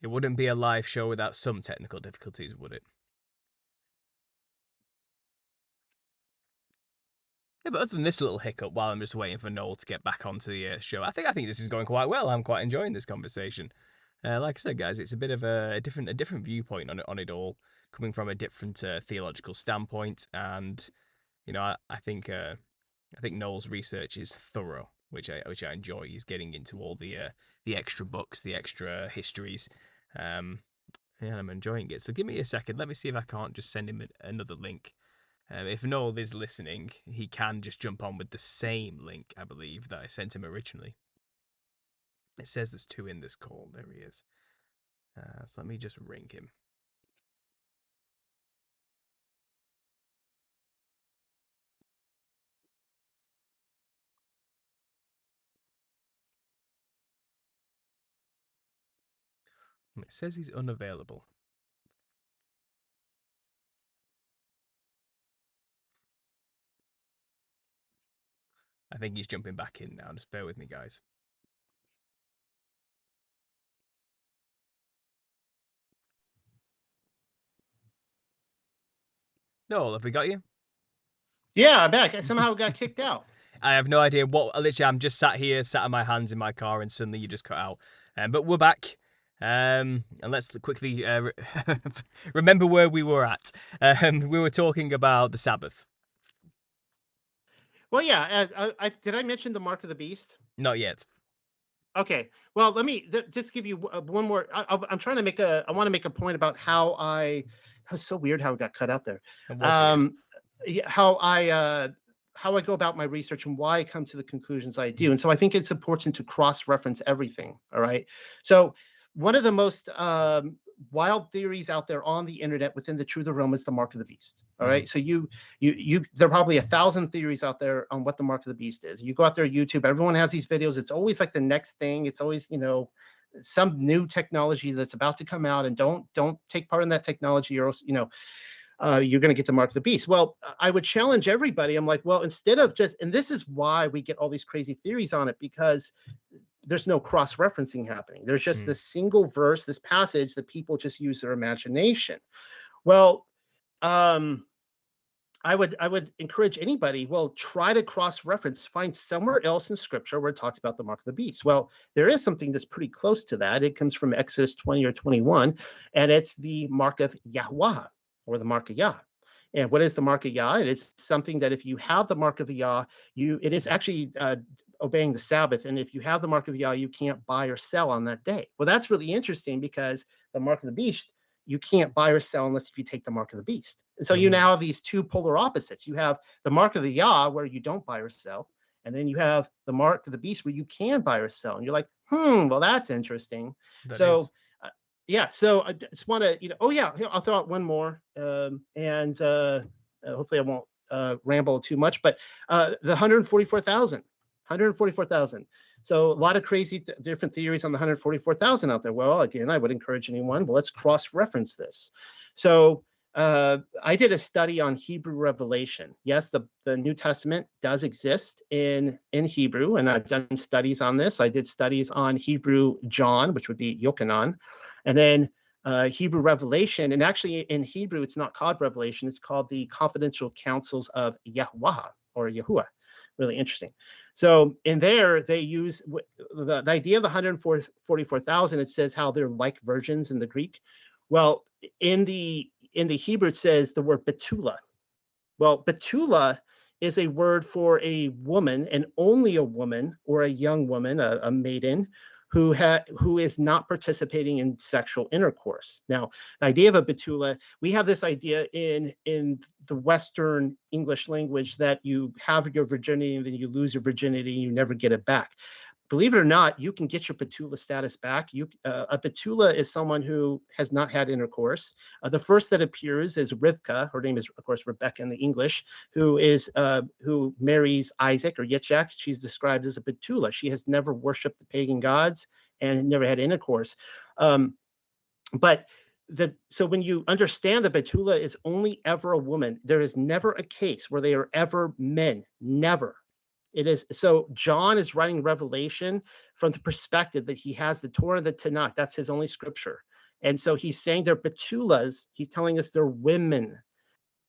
It wouldn't be a live show without some technical difficulties, would it? Yeah, but other than this little hiccup while I'm just waiting for Noel to get back onto the uh, show, I think I think this is going quite well. I'm quite enjoying this conversation. Uh, like I said, guys, it's a bit of a, a, different a different viewpoint on it on it all, coming from a different uh, theological standpoint, and you know, I, I think uh, I think Noel's research is thorough which I which I enjoy. Is getting into all the uh, the extra books, the extra histories, um, and I'm enjoying it. So give me a second. Let me see if I can't just send him another link. Um, if Noel is listening, he can just jump on with the same link, I believe, that I sent him originally. It says there's two in this call. There he is. Uh, so let me just ring him. It says he's unavailable. I think he's jumping back in now. Just bear with me, guys. No, have we got you? Yeah, I'm back. I somehow got kicked out. I have no idea what. Literally, I'm just sat here, sat on my hands in my car, and suddenly you just cut out. Um, but we're back. Um, and let's quickly uh, remember where we were at. Um, we were talking about the Sabbath. Well, yeah. Uh, I, I, did I mention the mark of the beast? Not yet. Okay. Well, let me just give you uh, one more. I, am trying to make a. I want to make a point about how I. It's so weird how it got cut out there. Um, how I uh, how I go about my research and why I come to the conclusions I do. And so I think it's important to cross reference everything. All right. So one of the most um, wild theories out there on the internet within the truth of Rome is the mark of the beast. All right. Mm-hmm. So you you you there are probably a thousand theories out there on what the mark of the beast is. You go out there YouTube, everyone has these videos. It's always like the next thing. It's always, you know, some new technology that's about to come out and don't don't take part in that technology or else, you know, uh, you're going to get the mark of the beast. Well, I would challenge everybody. I'm like, well, instead of just, and this is why we get all these crazy theories on it because there's no cross-referencing happening. There's just Mm. this single verse, this passage that people just use their imagination. Well, um, I would I would encourage anybody, well, try to cross-reference, find somewhere else in scripture where it talks about the mark of the beast. Well, there is something that's pretty close to that. It comes from Exodus 20 or 21, and it's the mark of Yahweh or the mark of Yah. And what is the mark of Yah? It is something that if you have the mark of Yah, you it is actually uh, obeying the Sabbath. And if you have the mark of Yah, you can't buy or sell on that day. Well, that's really interesting because the mark of the beast, you can't buy or sell unless if you take the mark of the beast. And so you Mhm. now have these two polar opposites. You have the mark of the Yah where you don't buy or sell, and then you have the mark of the beast where you can buy or sell. And you're like, hmm, well, that's interesting. That so is- uh, yeah, so I just want to, you know, oh yeah, I'll throw out one more, um, and uh, uh, hopefully I won't uh, ramble too much. But uh, the 144,000, 144,000. So a lot of crazy th- different theories on the 144,000 out there. Well, again, I would encourage anyone. Well, let's cross-reference this. So uh, I did a study on Hebrew revelation. Yes, the, the New Testament does exist in in Hebrew, and I've done studies on this. I did studies on Hebrew John, which would be Yochanan, and then uh, Hebrew Revelation. And actually, in Hebrew, it's not called Revelation; it's called the Confidential Counsels of Yahweh or Yahuwah. Really interesting. So in there, they use the, the idea of the 144,000. It says how they're like versions in the Greek. Well, in the in the Hebrew, it says the word betula. Well, betula is a word for a woman and only a woman or a young woman, a, a maiden, who ha- who is not participating in sexual intercourse. Now, the idea of a betula, we have this idea in in the Western English language that you have your virginity and then you lose your virginity and you never get it back. Believe it or not, you can get your betula status back. You uh, a betula is someone who has not had intercourse. Uh, the first that appears is Rivka. Her name is, of course, Rebecca in the English, who is uh, who marries Isaac or Yitzhak. She's described as a betula. She has never worshipped the pagan gods and never had intercourse. Um, but the so when you understand that betula is only ever a woman, there is never a case where they are ever men. Never. It is so John is writing Revelation from the perspective that he has the Torah, the Tanakh. That's his only scripture. And so he's saying they're betulas. He's telling us they're women.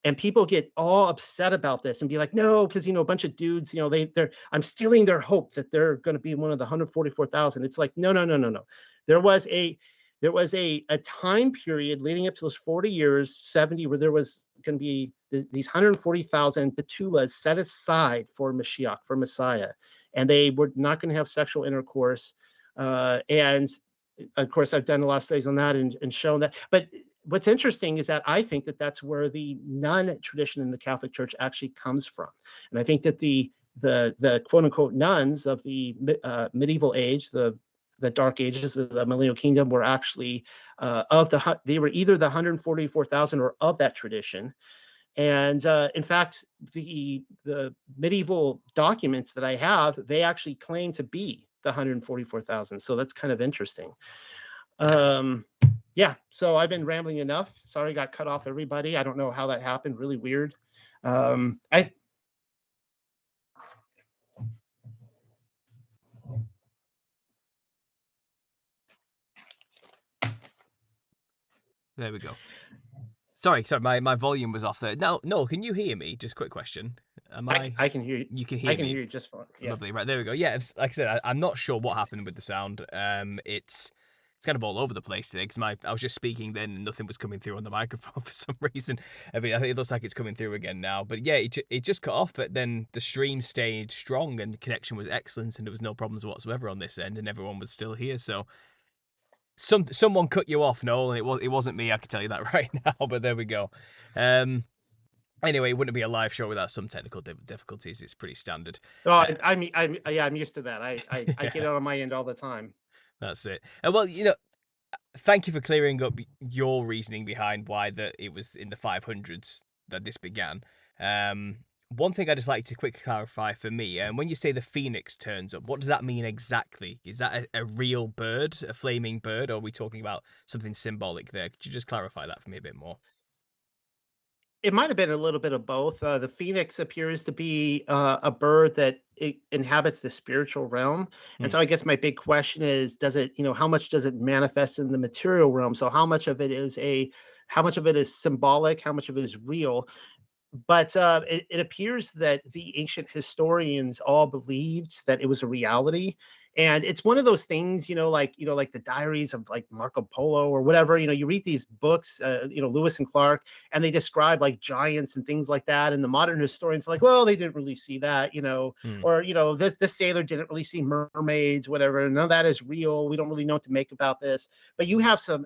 And people get all upset about this and be like, no, because you know, a bunch of dudes, you know, they they're I'm stealing their hope that they're going to be one of the 144,000. It's like, no, no, no, no, no. There was a there was a a time period leading up to those 40 years, 70, where there was going to be th- these 140,000 betulas set aside for Mashiach, for Messiah, and they were not going to have sexual intercourse. Uh, and of course, I've done a lot of studies on that and, and shown that. But what's interesting is that I think that that's where the nun tradition in the Catholic Church actually comes from, and I think that the the the quote unquote nuns of the uh, medieval age, the the dark ages the millennial kingdom were actually uh, of the they were either the 144,000 or of that tradition. And uh, in fact the the medieval documents that i have they actually claim to be the 144,000 so that's kind of interesting. Um yeah so i've been rambling enough. Sorry I got cut off everybody. I don't know how that happened. Really weird. Um i There we go. Sorry, sorry, my, my volume was off there. No, no, can you hear me? Just quick question. Am I? I, I can hear you you can hear me. i can me. hear you just fine yeah Lovely. Right there we go. Yeah, it's, like I said, I, I'm not sure what happened with the sound. Um, it's it's kind of all over the place today because my I was just speaking then and nothing was coming through on the microphone for some reason. I mean, I think it looks like it's coming through again now. But yeah, it, it just cut off. But then the stream stayed strong and the connection was excellent and there was no problems whatsoever on this end and everyone was still here. So some someone cut you off, Noel, and it was it wasn't me. I can tell you that right now. But there we go. Um. Anyway, it wouldn't be a live show without some technical difficulties. It's pretty standard. oh I, i'm i'm yeah i'm used to that i i, I get it on my end all the time That's it. And well, you know, thank you for clearing up your reasoning behind why that it was in the 500s that this began. Um, one thing I just like to quickly clarify for me, and um, when you say the phoenix turns up, what does that mean exactly? Is that a, a real bird, a flaming bird, or are we talking about something symbolic there? Could you just clarify that for me a bit more? It might have been a little bit of both. Uh, the phoenix appears to be uh, a bird that it inhabits the spiritual realm, and Mm, so I guess my big question is, does it, you know, how much does it manifest in the material realm? So how much of it is a, how much of it is symbolic? How much of it is real? But uh, it, it appears that the ancient historians all believed that it was a reality and it's one of those things you know like you know like the diaries of like marco polo or whatever you know you read these books uh, you know lewis and clark and they describe like giants and things like that and the modern historians are like well they didn't really see that you know mm, or you know this this sailor didn't really see mermaids whatever none of that is real we don't really know what to make about this but you have some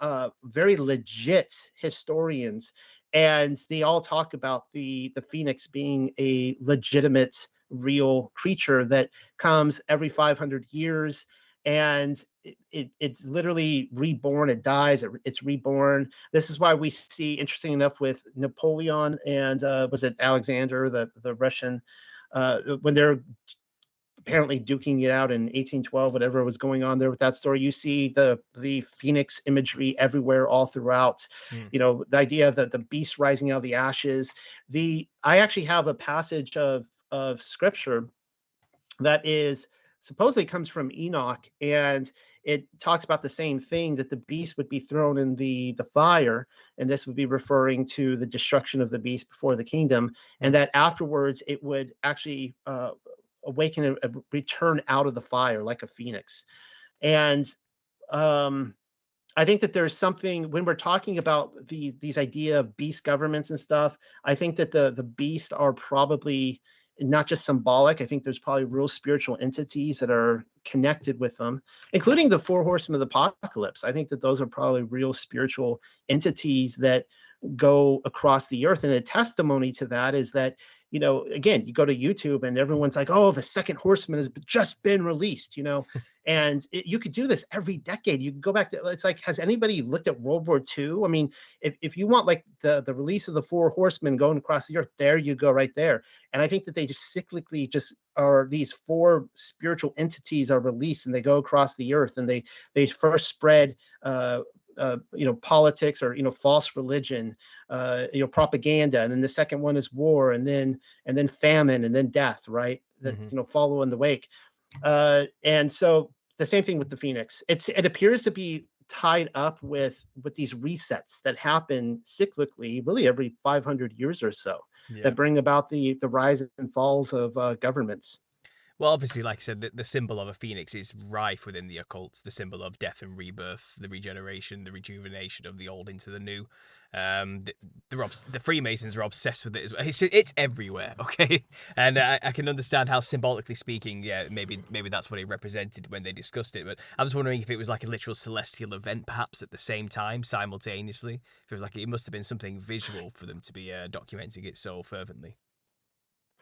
uh, very legit historians, and they all talk about the the phoenix being a legitimate, real creature that comes every 500 years, and it, it it's literally reborn. It dies. It, it's reborn. This is why we see, interesting enough, with Napoleon and uh, was it Alexander, the the Russian, uh, when they're apparently duking it out in 1812 whatever was going on there with that story. You see the the phoenix imagery everywhere all throughout. Mm, you know the idea that the beast rising out of the ashes. The i actually have a passage of of scripture that is supposedly comes from enoch and it talks about the same thing that the beast would be thrown in the the fire and this would be referring to the destruction of the beast before the kingdom and mm, that afterwards it would actually uh, awaken and return out of the fire like a phoenix. And um, I think that there's something when we're talking about the these idea of beast governments and stuff. I think that the the beast are probably not just symbolic. I think there's probably real spiritual entities that are connected with them, including the four horsemen of the apocalypse. I think that those are probably real spiritual entities that go across the earth. And a testimony to that is that, you know, again, you go to YouTube and everyone's like, oh, the second horseman has just been released, you know, and it, you could do this every decade. You can go back to, it's like, has anybody looked at World War II? I mean, if, if you want like the, the release of the four horsemen going across the earth, there you go right there. And I think that they just cyclically just are these four spiritual entities are released and they go across the earth and they, they first spread, uh, uh, you know politics or you know false religion uh, you know propaganda and then the second one is war and then and then famine and then death right that mhm, you know follow in the wake. Uh, and so the same thing with the phoenix. It's it appears to be tied up with with these resets that happen cyclically really every 500 years or so yeah. that bring about the the rise and falls of uh, governments Well, obviously, like I said, the, the symbol of a phoenix is rife within the occult. The symbol of death and rebirth, the regeneration, the rejuvenation of the old into the new. Um, the, they're the Freemasons are obsessed with it as well. It's, it's everywhere, okay? And I, I can understand how symbolically speaking, yeah, maybe maybe that's what it represented when they discussed it. But I was wondering if it was like a literal celestial event, perhaps at the same time, simultaneously. If it was like it must have been something visual for them to be uh, documenting it so fervently.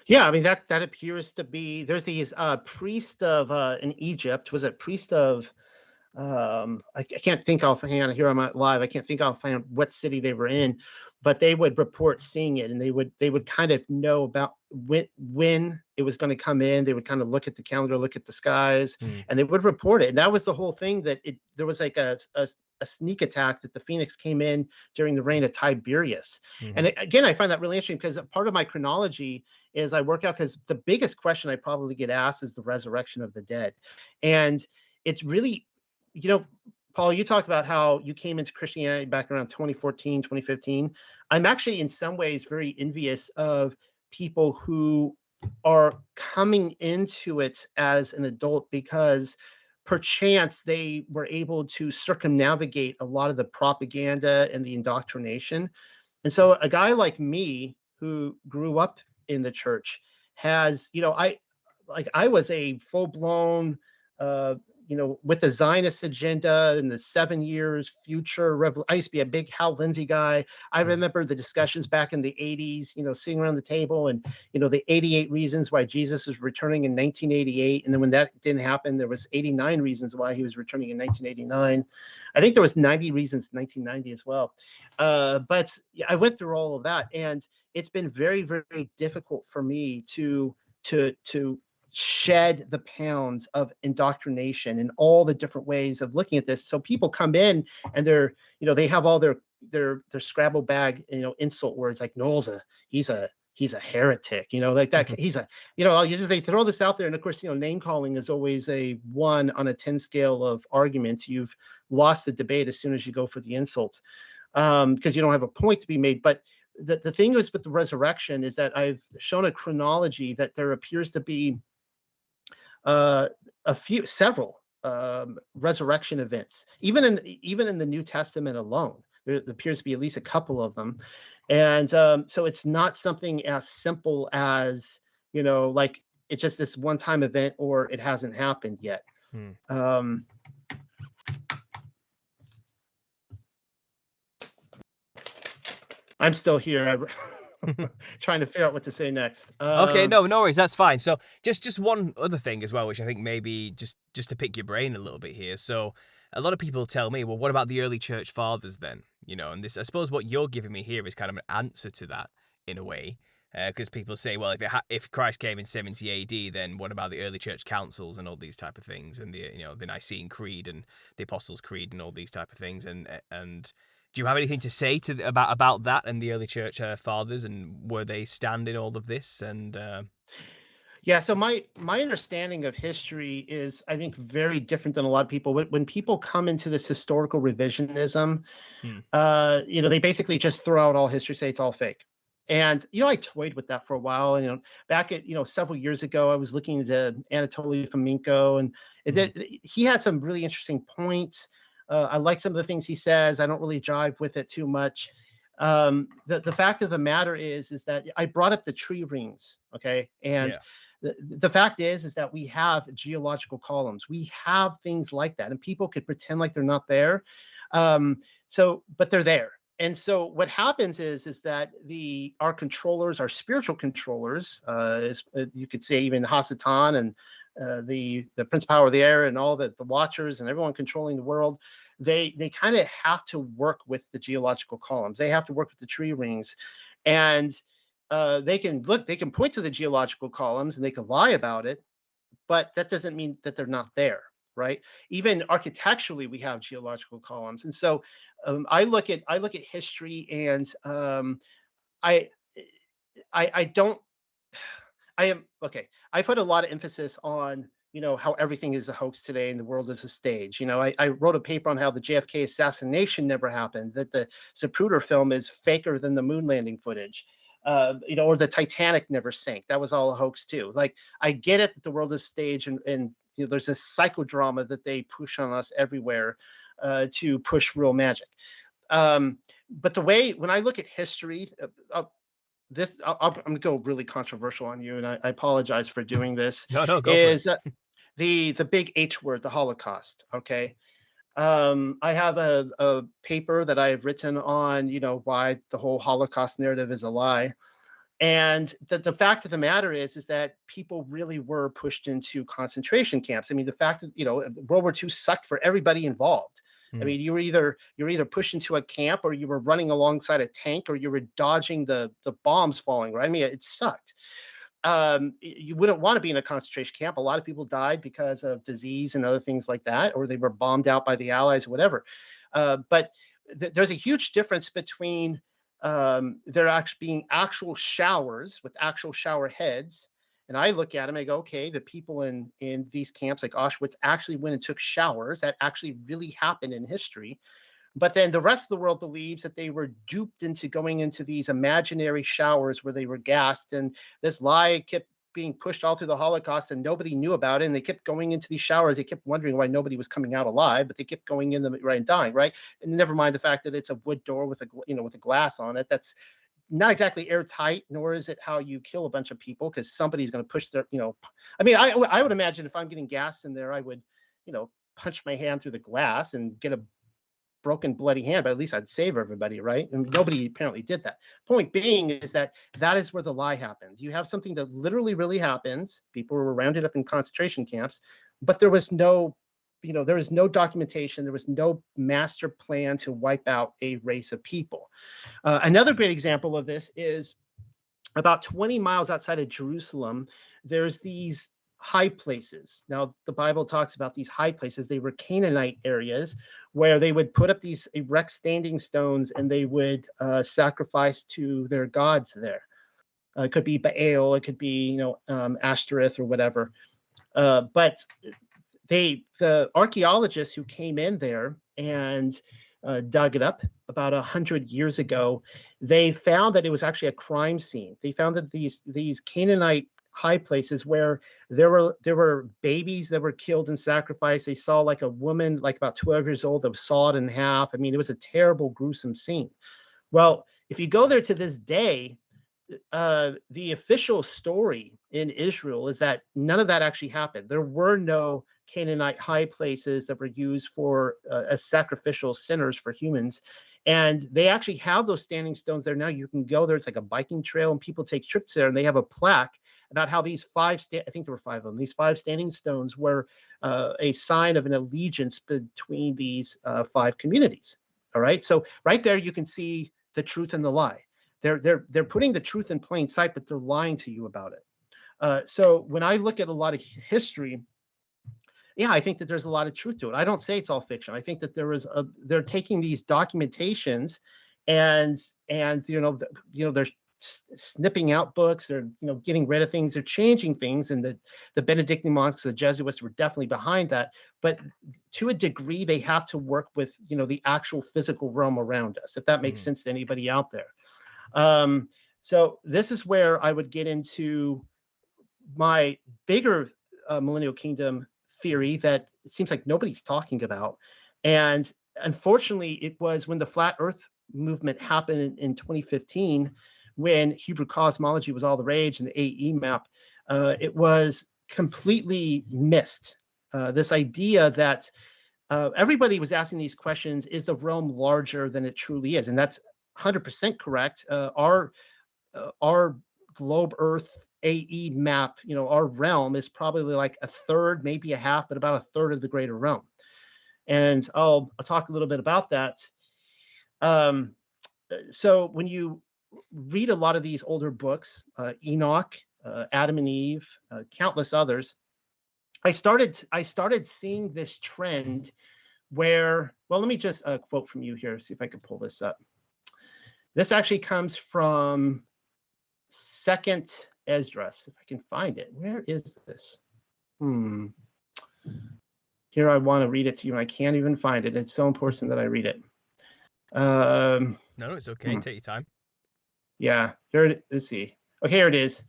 Yeah, I mean that that appears to be there's these uh priest of uh in Egypt, was it priest of um I, I can't think offhand here I'm live, I can't think offhand what city they were in, but they would report seeing it and they would they would kind of know about when when it was going to come in. They would kind of look at the calendar, look at the skies, Mm, and they would report it. And that was the whole thing that it there was like a a, a sneak attack that the Phoenix came in during the reign of Tiberius. mhm, And again, I find that really interesting because part of my chronology is I work out because the biggest question I probably get asked is the resurrection of the dead. And it's really, you know, Paul, you talk about how you came into Christianity back around 2014, 2015. I'm actually in some ways very envious of people who are coming into it as an adult because perchance they were able to circumnavigate a lot of the propaganda and the indoctrination. And so a guy like me who grew up in the church has, you know, I like I was a full-blown uh you know, with the Zionist agenda and the seven years future revolution. I used to be a big Hal Lindsey guy. I mm, remember the discussions back in the 80s, you know, sitting around the table and, you know, the 88 reasons why Jesus is returning in 1988. And then when that didn't happen, there was 89 reasons why he was returning in 1989. I think there was 90 reasons in 1990 as well. Uh, but I went through all of that and it's been very, very difficult for me to, to, to shed the pounds of indoctrination and all the different ways of looking at this. So people come in and they're, you know, they have all their their their Scrabble bag, you know, insult words like Noel's a he's a he's a heretic, you know, like that. Mm-hmm. He's a, you know, just, they throw this out there, and of course, you know, name calling is always a one on a ten scale of arguments. You've lost the debate as soon as you go for the insults, because um, you don't have a point to be made. But the the thing is with the resurrection is that I've shown a chronology that there appears to be uh, a few, several um, resurrection events, even in even in the New Testament alone. There appears to be at least a couple of them and um, so it's not something as simple as you know like it's just this one time event or it hasn't happened yet hmm. um, i'm still here trying to figure out what to say next okay um, no no worries that's fine so just just one other thing as well which i think maybe just just to pick your brain a little bit here so a lot of people tell me, well, what about the early church fathers then? You know, and this, I suppose, what you're giving me here is kind of an answer to that in a way, because uh, people say, well, if ha- if Christ came in 70 A.D., then what about the early church councils and all these type of things, and the you know the Nicene Creed and the Apostles' Creed and all these type of things, and and do you have anything to say to about about that and the early church uh, fathers and where they stand in all of this and? Uh... Yeah, so my my understanding of history is, I think, very different than a lot of people. When, when people come into this historical revisionism, hmm. uh, you know, they basically just throw out all history, say it's all fake. And you know, I toyed with that for a while. And you know, back at you know several years ago, I was looking into Anatoly Fomenko, and it did, hmm. he had some really interesting points. Uh, I like some of the things he says. I don't really jive with it too much. Um, the the fact of the matter is, is that I brought up the tree rings, okay, and. Yeah the, the fact is is that we have geological columns we have things like that and people could pretend like they're not there um, so but they're there and so what happens is is that the our controllers our spiritual controllers uh, is, uh, you could say even hasatan and uh, the the prince power of the air and all the the watchers and everyone controlling the world they they kind of have to work with the geological columns. They have to work with the tree rings. And uh, they can look, they can point to the geological columns and they can lie about it, but that doesn't mean that they're not there, right? Even architecturally, we have geological columns, and so um, I look at I look at history, and um, I, I I don't I am okay. I put a lot of emphasis on you know how everything is a hoax today and the world is a stage you know I, I, wrote a paper on how the jfk assassination never happened that the zapruder film is faker than the moon landing footage uh, you know, or the Titanic never sank. That was all a hoax too. Like I get it that the world is stage and, and you know, there's this psychodrama that they push on us everywhere uh, to push real magic. Um, but the way when I look at history, uh, uh this I'll, I'm going to go really controversial on you, and I, I apologize for doing this. No, no, go is the the big H word, the Holocaust. Okay, um, I have a, a paper that I've written on, you know, why the whole Holocaust narrative is a lie. And the, the fact of the matter is, is that people really were pushed into concentration camps. I mean, the fact that, you know, World War II sucked for everybody involved. Mm. I mean, you were either you're either pushed into a camp or you were running alongside a tank or you were dodging the the bombs falling, right? I mean, it sucked um, you wouldn't want to be in a concentration camp. A lot of people died because of disease and other things like that, or they were bombed out by the Allies or whatever. Uh, but th- there's a huge difference between um, there actually being actual showers with actual shower heads. And I look at them, I go, okay, the people in in these camps like Auschwitz actually went and took showers. That actually really happened in history. But then the rest of the world believes that they were duped into going into these imaginary showers where they were gassed. And this lie kept being pushed all through the Holocaust and nobody knew about it. And they kept going into these showers. They kept wondering why nobody was coming out alive, but they kept going in them right and dying, right? And never mind the fact that it's a wood door with a you know with a glass on it. That's not exactly airtight, nor is it how you kill a bunch of people because somebody's going to push their, you know, I mean, I I would imagine if I'm getting gas in there, I would, you know, punch my hand through the glass and get a broken bloody hand but at least i'd save everybody right? And nobody apparently did that. Point being is that that is where the lie happens. You have something that literally really happens. People were rounded up in concentration camps but there was no you know there was no documentation there was no master plan to wipe out a race of people uh, another great example of this is about 20 miles outside of jerusalem there's these high places. Now, the Bible talks about these high places. They were Canaanite areas where they would put up these erect standing stones and they would uh, sacrifice to their gods there. Uh, it could be Baal, it could be you know um, Ashtoreth or whatever. Uh, but they, the archaeologists who came in there and uh, dug it up about a hundred years ago, they found that it was actually a crime scene. They found that these these Canaanite high places where there were there were babies that were killed and sacrificed. They saw like a woman, like about 12 years old, that was sawed in half. I mean, it was a terrible, gruesome scene. Well, if you go there to this day, uh, the official story in Israel is that none of that actually happened. There were no Canaanite high places that were used for uh, as sacrificial sinners for humans. And they actually have those standing stones there now. You can go there. It's like a biking trail, and people take trips there. And they have a plaque about how these five, sta- I think there were five of them, these five standing stones were uh, a sign of an allegiance between these uh, five communities. All right. So right there, you can see the truth and the lie. They're they're they're putting the truth in plain sight, but they're lying to you about it. Uh, so when I look at a lot of history, yeah, I think that there's a lot of truth to it. I don't say it's all fiction. I think that there is a they're taking these documentations and and you know the, you know they're snipping out books they're you know getting rid of things they're changing things and the the benedictine monks the jesuits were definitely behind that but to a degree they have to work with you know the actual physical realm around us if that makes mm-hmm. sense to anybody out there um so this is where i would get into my bigger uh, millennial kingdom theory that it seems like nobody's talking about and unfortunately it was when the flat earth movement happened in, in 2015 when Hebrew cosmology was all the rage and the AE map, uh, it was completely missed. Uh, this idea that uh, everybody was asking these questions: Is the realm larger than it truly is? And that's 100% correct. Uh, our uh, our globe Earth AE map, you know, our realm is probably like a third, maybe a half, but about a third of the greater realm. And I'll, I'll talk a little bit about that. Um, uh, so when you read a lot of these older books, uh, Enoch, uh, Adam and Eve, uh, countless others, I started I started seeing this trend where well let me just uh, quote from you here see if I can pull this up. This actually comes from Second Esdras if I can find it. Where is this? Hmm. Here I want to read it to you and I can't even find it. It's so important that I read it. Um, no, it's okay. Hmm. Take your time. Yeah, here it let's see. Okay, here it is.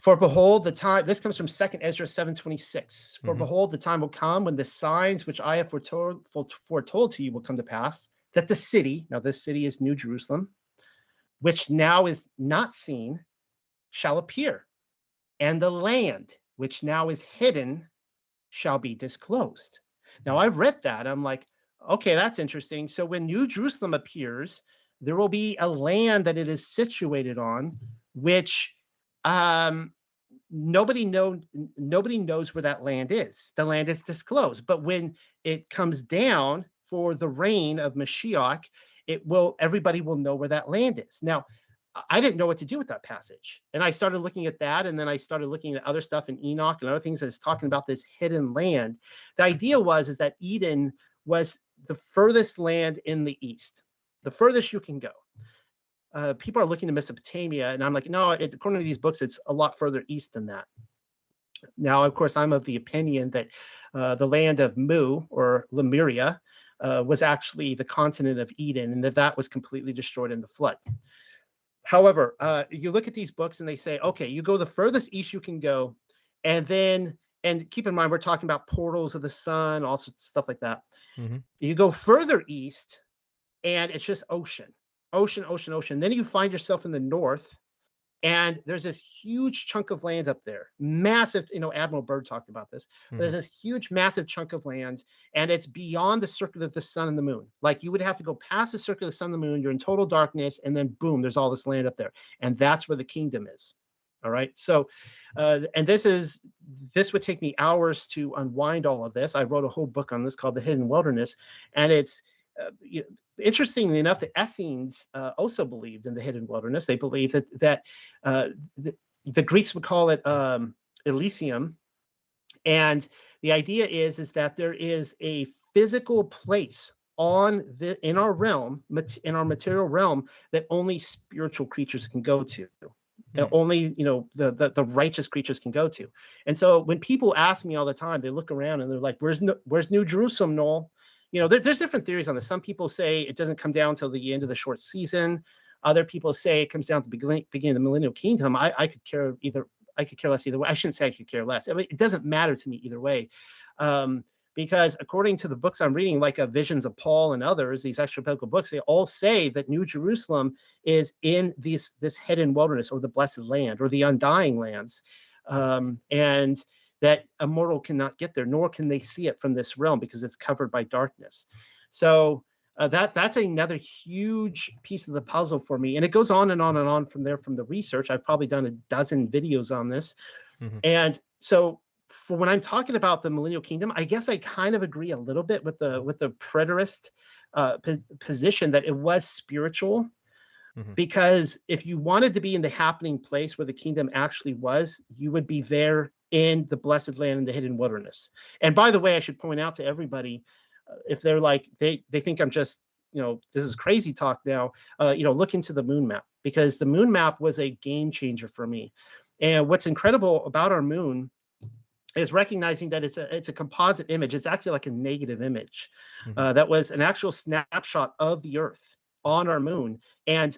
For behold, the time this comes from Second Ezra 726. For mm-hmm. behold, the time will come when the signs which I have foretold, foretold to you will come to pass, that the city, now this city is New Jerusalem, which now is not seen, shall appear, and the land which now is hidden shall be disclosed. Now I read that. I'm like, okay, that's interesting. So when New Jerusalem appears, there will be a land that it is situated on, which um, nobody know nobody knows where that land is. The land is disclosed, but when it comes down for the reign of Mashiach, it will everybody will know where that land is. Now, I didn't know what to do with that passage, and I started looking at that, and then I started looking at other stuff in Enoch and other things that's talking about this hidden land. The idea was is that Eden was the furthest land in the east the furthest you can go. Uh, people are looking to Mesopotamia, and I'm like, no, it, according to these books, it's a lot further east than that. Now, of course, I'm of the opinion that uh, the land of Mu or Lemuria uh, was actually the continent of Eden, and that that was completely destroyed in the flood. However, uh, you look at these books and they say, okay, you go the furthest east you can go, and then, and keep in mind, we're talking about portals of the sun, all sorts of stuff like that. Mm-hmm. You go further east, and it's just ocean, ocean, ocean, ocean. Then you find yourself in the north, and there's this huge chunk of land up there, massive. You know, Admiral Byrd talked about this. Mm-hmm. There's this huge, massive chunk of land, and it's beyond the circuit of the sun and the moon. Like you would have to go past the circuit of the sun and the moon. You're in total darkness, and then boom, there's all this land up there, and that's where the kingdom is. All right. So, uh, and this is this would take me hours to unwind all of this. I wrote a whole book on this called The Hidden Wilderness, and it's uh, you know, interestingly enough, the Essenes uh, also believed in the hidden wilderness. They believed that that uh, the, the, Greeks would call it um, Elysium, and the idea is is that there is a physical place on the in our realm in our material realm that only spiritual creatures can go to mm. only you know the, the, the righteous creatures can go to and so when people ask me all the time they look around and they're like where's no, where's new jerusalem noel you know there, there's different theories on this. Some people say it doesn't come down till the end of the short season. Other people say it comes down to the beginning, beginning of the millennial kingdom. I, I could care either i could care less either way. I shouldn't say i could care less. I mean, it doesn't matter to me either way. Um, because according to the books I'm reading, like uh, Visions of Paul and others, these extra biblical books, they all say that New Jerusalem is in this this hidden wilderness or the blessed land or the undying lands, um, and that a mortal cannot get there, nor can they see it from this realm because it's covered by darkness. So uh, that that's another huge piece of the puzzle for me, and it goes on and on and on from there. From the research, I've probably done a dozen videos on this, mm-hmm. and so for when I'm talking about the millennial kingdom, I guess I kind of agree a little bit with the with the preterist uh, p- position that it was spiritual, mm-hmm. because if you wanted to be in the happening place where the kingdom actually was, you would be there in the blessed land in the hidden wilderness. And by the way, I should point out to everybody, uh, if they're like they they think I'm just you know this is crazy talk now, uh, you know look into the moon map because the moon map was a game changer for me. And what's incredible about our moon is recognizing that it's a it's a composite image. It's actually like a negative image. Mm-hmm. Uh, that was an actual snapshot of the Earth on our moon. And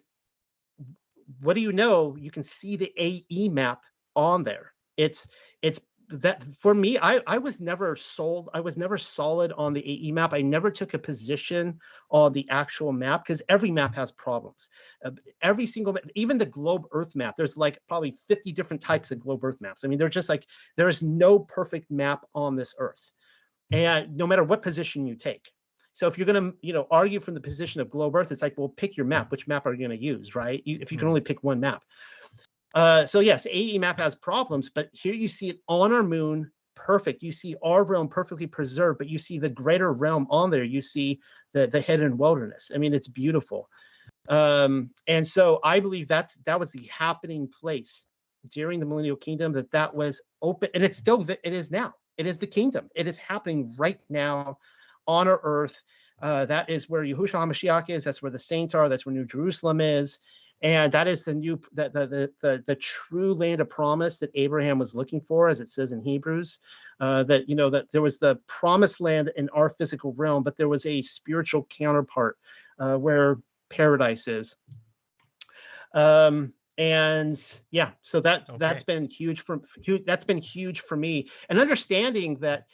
what do you know? You can see the AE map on there. It's it's that for me, I I was never sold. I was never solid on the AE map. I never took a position on the actual map because every map has problems. Uh, every single, map, even the globe Earth map, there's like probably 50 different types of globe Earth maps. I mean, they're just like there is no perfect map on this Earth, and no matter what position you take. So if you're going to, you know, argue from the position of globe Earth, it's like, well, pick your map. Which map are you going to use, right? You, if you can hmm. only pick one map. Uh, so yes, AE map has problems, but here you see it on our moon, perfect. You see our realm perfectly preserved, but you see the greater realm on there. You see the the hidden wilderness. I mean, it's beautiful. Um, and so I believe that's that was the happening place during the millennial kingdom. That that was open, and it's still it is now. It is the kingdom. It is happening right now on our earth. Uh, that is where Yahushua HaMashiach is. That's where the saints are. That's where New Jerusalem is and that is the new the, the the the, true land of promise that abraham was looking for as it says in hebrews uh, that you know that there was the promised land in our physical realm but there was a spiritual counterpart uh, where paradise is um and yeah so that okay. that's been huge for huge that's been huge for me and understanding that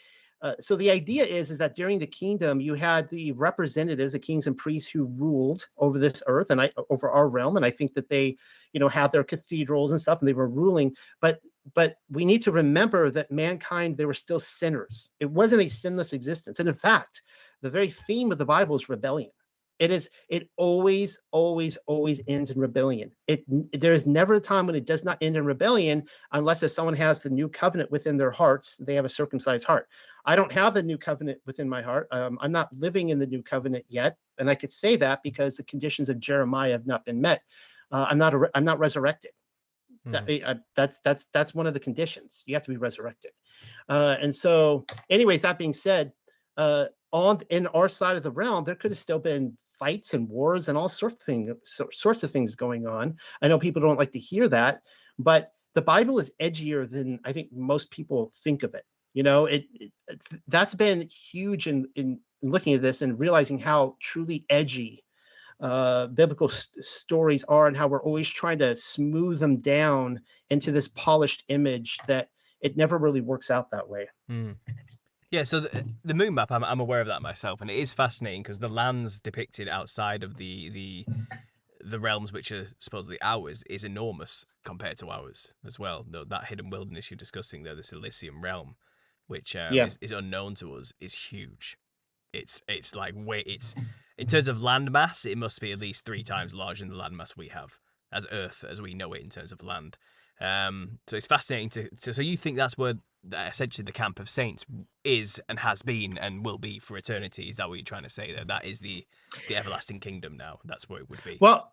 uh, so the idea is is that during the kingdom you had the representatives the kings and priests who ruled over this earth and I, over our realm and i think that they you know had their cathedrals and stuff and they were ruling. But but we need to remember that mankind they were still sinners. It wasn't a sinless existence. And in fact the very theme of the bible is rebellion it is it always always always ends in rebellion. It there is never a time when it does not end in rebellion unless if someone has the new covenant within their hearts they have a circumcised heart. I don't have the new covenant within my heart um, i'm not living in the new covenant yet and i could say that because the conditions of jeremiah have not been met. Uh, i'm not a, i'm not resurrected. That, eh, I, that's that's that's one of the conditions. You have to be resurrected. Uh, and so anyways that being said uh, on in our side of the realm, there could have still been fights and wars and all sorts of things, sorts of things going on. I know people don't like to hear that, but the Bible is edgier than I think most people think of it. You know, it, it that's been huge in in looking at this and realizing how truly edgy uh, biblical st- stories are and how we're always trying to smooth them down into this polished image that it never really works out that way. Mm. Yeah, so the, the moon map, I'm, I'm aware of that myself, and it is fascinating because the lands depicted outside of the the the realms which are supposedly ours is enormous compared to ours as well. The, that hidden wilderness you're discussing there, this Elysium realm, which um, yeah. is, is unknown to us, is huge. It's it's like way it's in terms of landmass, it must be at least three times larger than the landmass we have as Earth as we know it in terms of land. Um, so it's fascinating to, to, so you think that's where essentially the camp of saints is and has been and will be for eternity. Is that what you're trying to say? That that is the the everlasting kingdom now. That's what it would be. Well,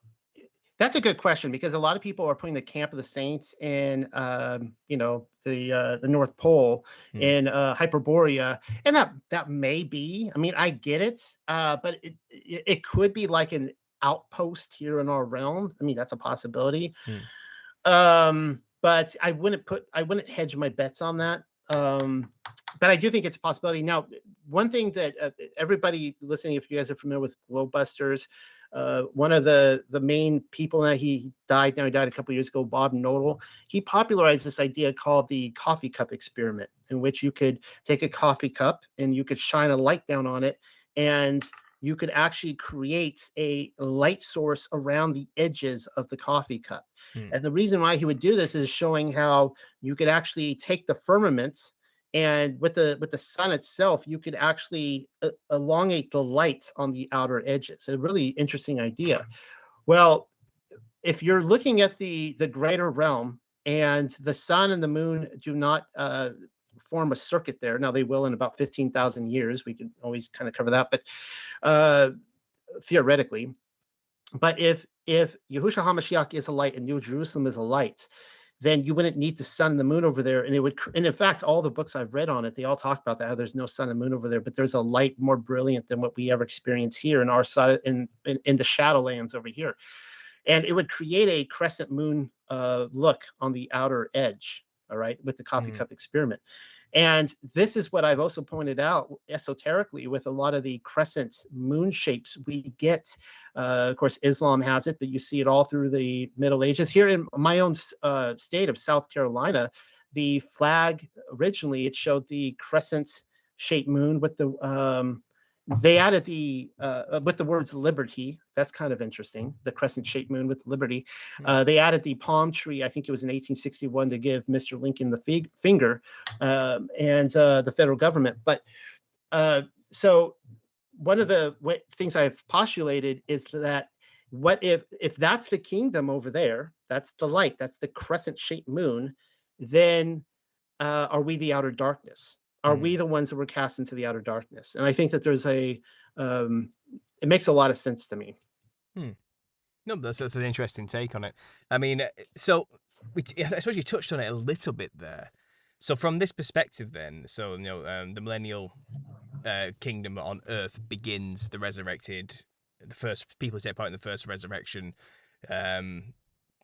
That's a good question because a lot of people are putting the camp of the saints in, um, you know, the uh, the North Pole Hmm. in uh, Hyperborea, and that that may be. I mean, I get it, uh, but it, it it could be like an outpost here in our realm. I mean, that's a possibility. Um, but I wouldn't put I wouldn't hedge my bets on that. Um, but I do think it's a possibility. Now, one thing that uh, everybody listening, if you guys are familiar with Globebusters, uh, one of the the main people that he died now he died a couple years ago, Bob Knodel. He popularized this idea called the coffee cup experiment, in which you could take a coffee cup and you could shine a light down on it, and you could actually create a light source around the edges of the coffee cup. Hmm. And the reason why he would do this is showing how you could actually take the firmament and with the with the sun itself you could actually uh, elongate the light on the outer edges a really interesting idea well if you're looking at the the greater realm and the sun and the moon do not uh, form a circuit there now they will in about 15,000 years we can always kind of cover that but uh, theoretically but if if Yahushua HaMashiach is a light and New Jerusalem is a light, then you wouldn't need the sun and the moon over there. And it would, and in fact, all the books I've read on it, they all talk about that, how there's no sun and moon over there, but there's a light more brilliant than what we ever experience here in our side, in, in, in the shadowlands over here. And it would create a crescent moon uh, look on the outer edge, all right, with the coffee Mhm. cup experiment. And this is what I've also pointed out esoterically with a lot of the crescent moon shapes we get. Uh, of course, Islam has it, but you see it all through the Middle Ages. Here in my own uh, state of South Carolina, the flag originally it showed the crescent shaped moon with the um, they added the uh, uh, with the words liberty. That's kind of interesting. The crescent shaped moon with liberty. Uh, they added the palm tree. I think it was in 1861 to give Mr. Lincoln the fig- finger um, and uh, the federal government. But uh, so one of the wa- things I've postulated is that what if if that's the kingdom over there, that's the light, that's the crescent shaped moon, then uh, are we the outer darkness? Are Mhm. we the ones that were cast into the outer darkness? And I think that there's a um, it makes a lot of sense to me. No, that's, that's an interesting take on it. I mean, uh, so we, I suppose you touched on it a little bit there. So from this perspective, then, so you know, um, the millennial uh, kingdom on Earth begins the resurrected, the first people take part in the first resurrection. Um,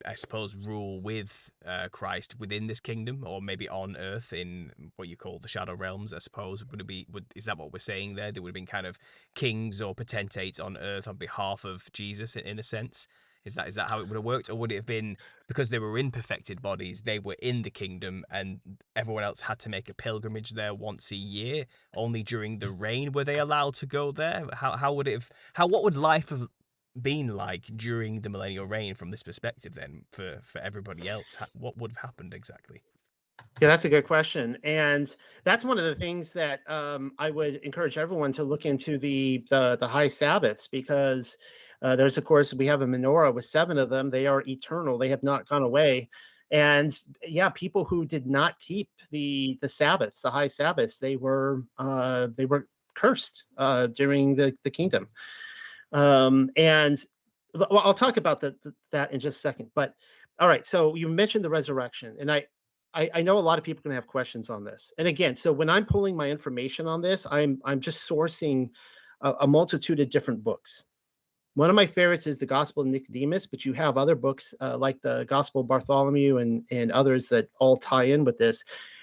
I suppose rule with uh, Christ within this kingdom, or maybe on Earth in what you call the shadow realms. I suppose would it be? Would is that what we're saying there? There would have been kind of kings or potentates on Earth on behalf of Jesus, in, in a sense. Is that is that how it would have worked, or would it have been because they were in perfected bodies, they were in the kingdom, and everyone else had to make a pilgrimage there once a year? Only during the reign were they allowed to go there. How how would it have? How what would life have been like during the millennial reign from this perspective? Then for for everybody else, what would have happened exactly? Yeah, that's a good question, and that's one of the things that um, I would encourage everyone to look into the the, the high Sabbaths because uh, there's of course we have a menorah with seven of them. They are eternal; they have not gone away. And yeah, people who did not keep the the Sabbaths, the high Sabbaths, they were uh, they were cursed uh, during the the kingdom. Um, and well, I'll talk about that in just a second. But all right, so you mentioned the resurrection, and I I, I know a lot of people are going to have questions on this. And again, so when I'm pulling my information on this, I'm I'm just sourcing a, a multitude of different books. One of my favorites is the Gospel of Nicodemus, but you have other books uh, like the Gospel of Bartholomew and and others that all tie in with this.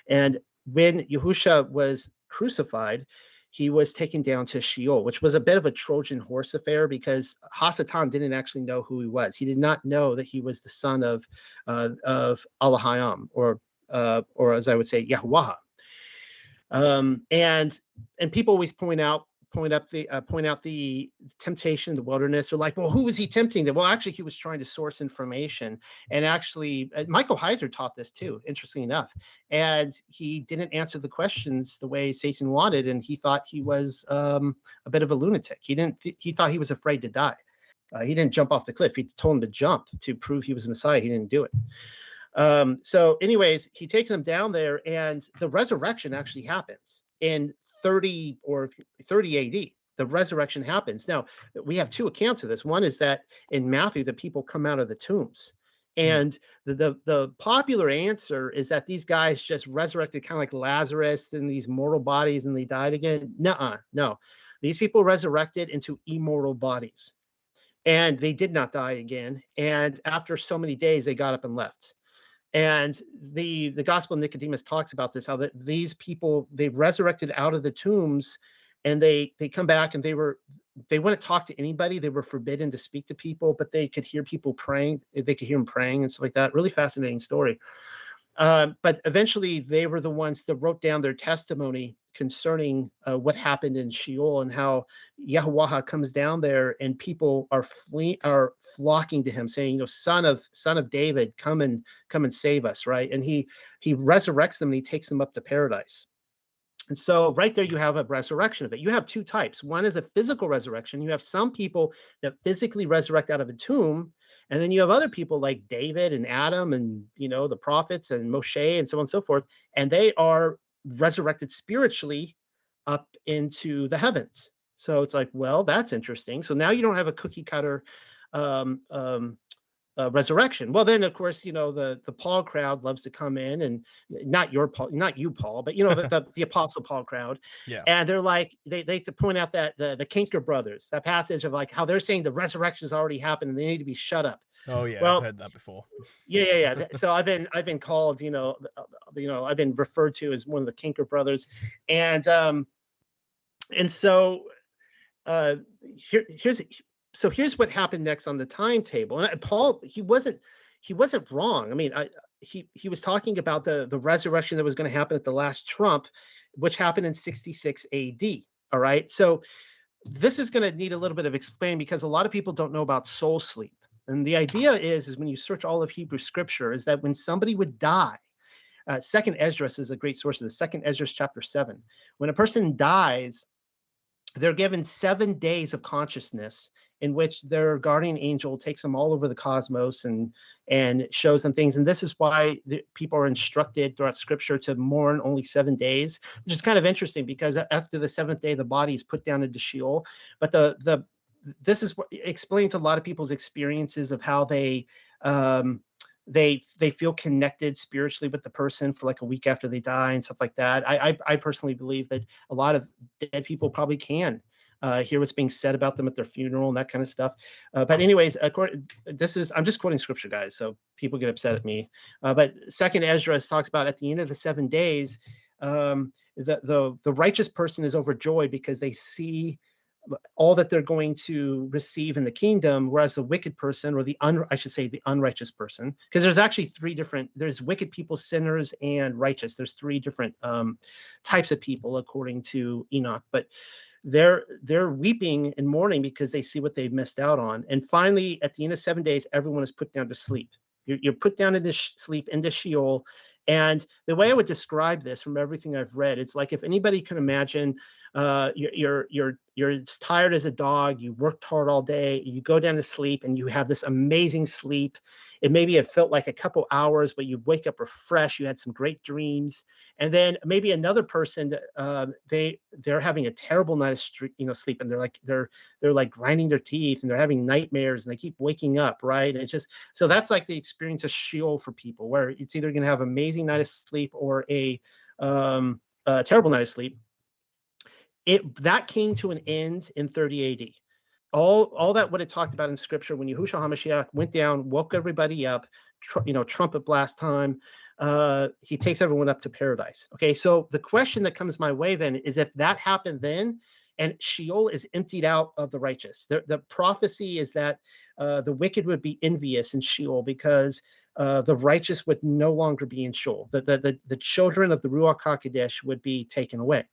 And when Yahusha was crucified, he was taken down to Sheol, which was a bit of a Trojan horse affair because Hasatan didn't actually know who he was. He did not know that he was the son of uh, of Allahayam, or uh, or as I would say, Yahweh. Um, and and people always point out point up the uh, point out the temptation in the wilderness. They're like, well, who was he tempting? That well, actually, he was trying to source information. And actually, uh, Michael Heiser taught this too. Interesting enough, and he didn't answer the questions the way Satan wanted, and he thought he was um, a bit of a lunatic. He didn't. Th- he thought he was afraid to die. Uh, he didn't jump off the cliff. He told him to jump to prove he was a Messiah. He didn't do it. Um, so, anyways, he takes them down there, and the resurrection actually happens in 30 or 30 AD. the resurrection happens. Now, we have two accounts of this. One is that in Matthew, the people come out of the tombs. Mm. And the, the the popular answer is that these guys just resurrected kind of like Lazarus in these mortal bodies and they died again. Nuh-uh, no. These people resurrected into immortal bodies. And they did not die again. And after so many days, they got up and left. And the the Gospel of Nicodemus talks about this, how that these people they resurrected out of the tombs and they they come back and they were they wouldn't talk to anybody. They were forbidden to speak to people, but they could hear people praying. They could hear them praying and stuff like that. Really fascinating story. Uh, but eventually, they were the ones that wrote down their testimony concerning uh, what happened in Sheol and how Yahweh comes down there and people are fleeing, are flocking to him, saying, "You know, son of son of David, come and come and save us!" Right? And he he resurrects them and he takes them up to paradise. And so, right there, you have a resurrection of it. You have two types. One is a physical resurrection. You have some people that physically resurrect out of a tomb, and then you have other people like David and Adam and you know the prophets and Moshe and so on and so forth, and they are resurrected spiritually up into the heavens. So it's like, well, that's interesting. So now you don't have a cookie cutter um, um, uh, resurrection. Well, then of course, you know the the Paul crowd loves to come in, and not your Paul, not you, Paul, but you know the, the, the Apostle Paul crowd, Yeah. and they're like they they to point out that the the Kinker brothers, that passage of like how they're saying the resurrection has already happened and they need to be shut up. Oh yeah, Well, I've heard that before. Yeah, yeah, yeah. So I've been I've been called, you know, uh, you know, I've been referred to as one of the Kinker brothers, and um, and so uh, here here's so here's what happened next on the timetable. And I- Paul, he wasn't he wasn't wrong. I mean, I he he was talking about the the resurrection that was going to happen at the last trump, which happened in 66 A.D. All right, so this is going to need a little bit of explaining because a lot of people don't know about soul sleep. And the idea is, is when you search all of Hebrew scripture, is that when somebody would die, uh, Second Esdras is a great source of the Second Esdras chapter seven. When a person dies, they're given seven days of consciousness in which their guardian angel takes them all over the cosmos and and shows them things. And this is why the, people are instructed throughout Scripture to mourn only seven days, which is kind of interesting because after the seventh day, the body is put down into Sheol. But the the this is what explains a lot of people's experiences of how they um, they they feel connected spiritually with the person for like a week after they die and stuff like that. I I, I personally believe that a lot of dead people probably can uh, hear what's being said about them at their funeral and that kind of stuff. Uh, but anyways, according, this is I'm just quoting scripture, guys, so people get upset at me. Uh, but Second Ezra talks about at the end of the seven days, um, the the the righteous person is overjoyed because they see all that they're going to receive in the kingdom whereas the wicked person or the un i should say the unrighteous person because there's actually three different there's wicked people sinners and righteous. There's three different um, types of people according to enoch but they're they're weeping and mourning because they see what they've missed out on. And finally at the end of seven days everyone is put down to sleep. You're, you're put down into sh- sleep into sheol. And the way I would describe this from everything I've read, it's like if anybody can imagine uh, you're, you're you're you're as tired as a dog, you worked hard all day, you go down to sleep, and you have this amazing sleep. It maybe it felt like a couple hours, but you wake up refreshed. You had some great dreams, and then maybe another person uh, they they're having a terrible night of stre- you know sleep, and they're like they're they're like grinding their teeth, and they're having nightmares, and they keep waking up, right? And it's just so that's like the experience of Sheol for people, where it's either going to have amazing night of sleep or a um, a terrible night of sleep. It that came to an end in 30 AD. All all that what it talked about in Scripture when Yahushua Hamashiach went down, woke everybody up, tr- you know, trumpet blast time. Uh, he takes everyone up to paradise. Okay, so the question that comes my way then is if that happened then, and Sheol is emptied out of the righteous. The, the prophecy is that uh, the wicked would be envious in Sheol because uh, the righteous would no longer be in Sheol. The, the, the, the children of the Ruach HaKodesh would be taken away.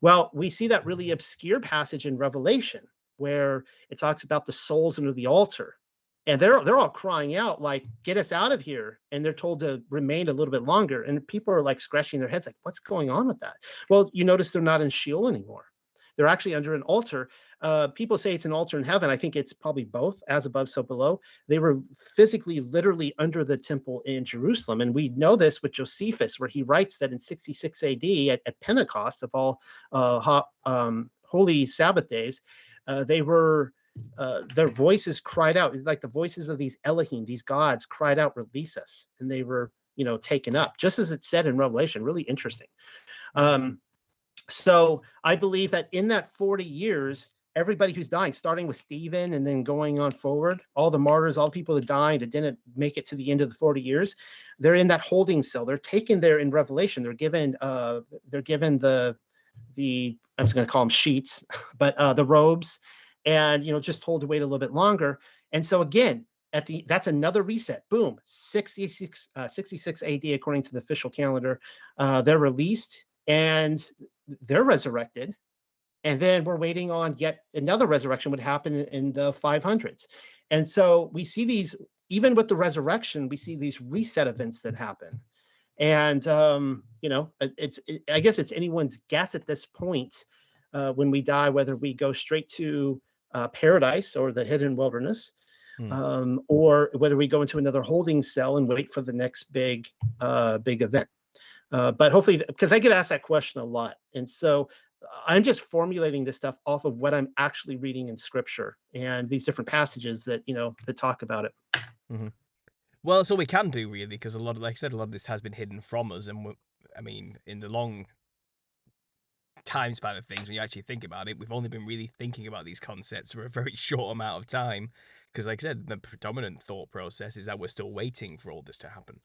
Well, we see that really obscure passage in Revelation where it talks about the souls under the altar. And they're they're all crying out like, "Get us out of here!" And they're told to remain a little bit longer. And people are like scratching their heads, like, "What's going on with that?" Well, you notice they're not in Sheol anymore. They're actually under an altar. Uh, people say it's an altar in heaven. I think it's probably both, as above, so below. They were physically, literally under the temple in Jerusalem. And we know this with Josephus, where he writes that in 66 AD at, at Pentecost, of all uh, ha, um, holy Sabbath days, uh, they were uh, their voices cried out. Like the voices of these Elohim, these gods, cried out, "Release us!" And they were, you know, taken up, just as it said in Revelation. Really interesting. Um, so I believe that in that 40 years, everybody who's dying, starting with Stephen and then going on forward, all the martyrs, all the people that died that didn't make it to the end of the 40 years, they're in that holding cell. They're taken there in Revelation. They're given uh they're given the the I'm just gonna call them sheets, but uh the robes, and you know, just told to wait a little bit longer. And so again, at the that's another reset. Boom, 66 uh, 66 AD according to the official calendar. Uh, they're released and they're resurrected and then we're waiting on yet another resurrection would happen in the 500s and so we see these even with the resurrection we see these reset events that happen. And um, you know it's it, i guess it's anyone's guess at this point uh, when we die whether we go straight to uh, paradise or the hidden wilderness hmm. um, or whether we go into another holding cell and wait for the next big uh, big event. Uh, but hopefully because i get asked that question a lot. And so I'm just formulating this stuff off of what I'm actually reading in scripture and these different passages that, you know, that talk about it. Mm-hmm. Well, that's all we can do really, because a lot of, like I said, a lot of this has been hidden from us. And I mean, in the long time span of things, when you actually think about it, we've only been really thinking about these concepts for a very short amount of time. Because, like I said, the predominant thought process is that we're still waiting for all this to happen.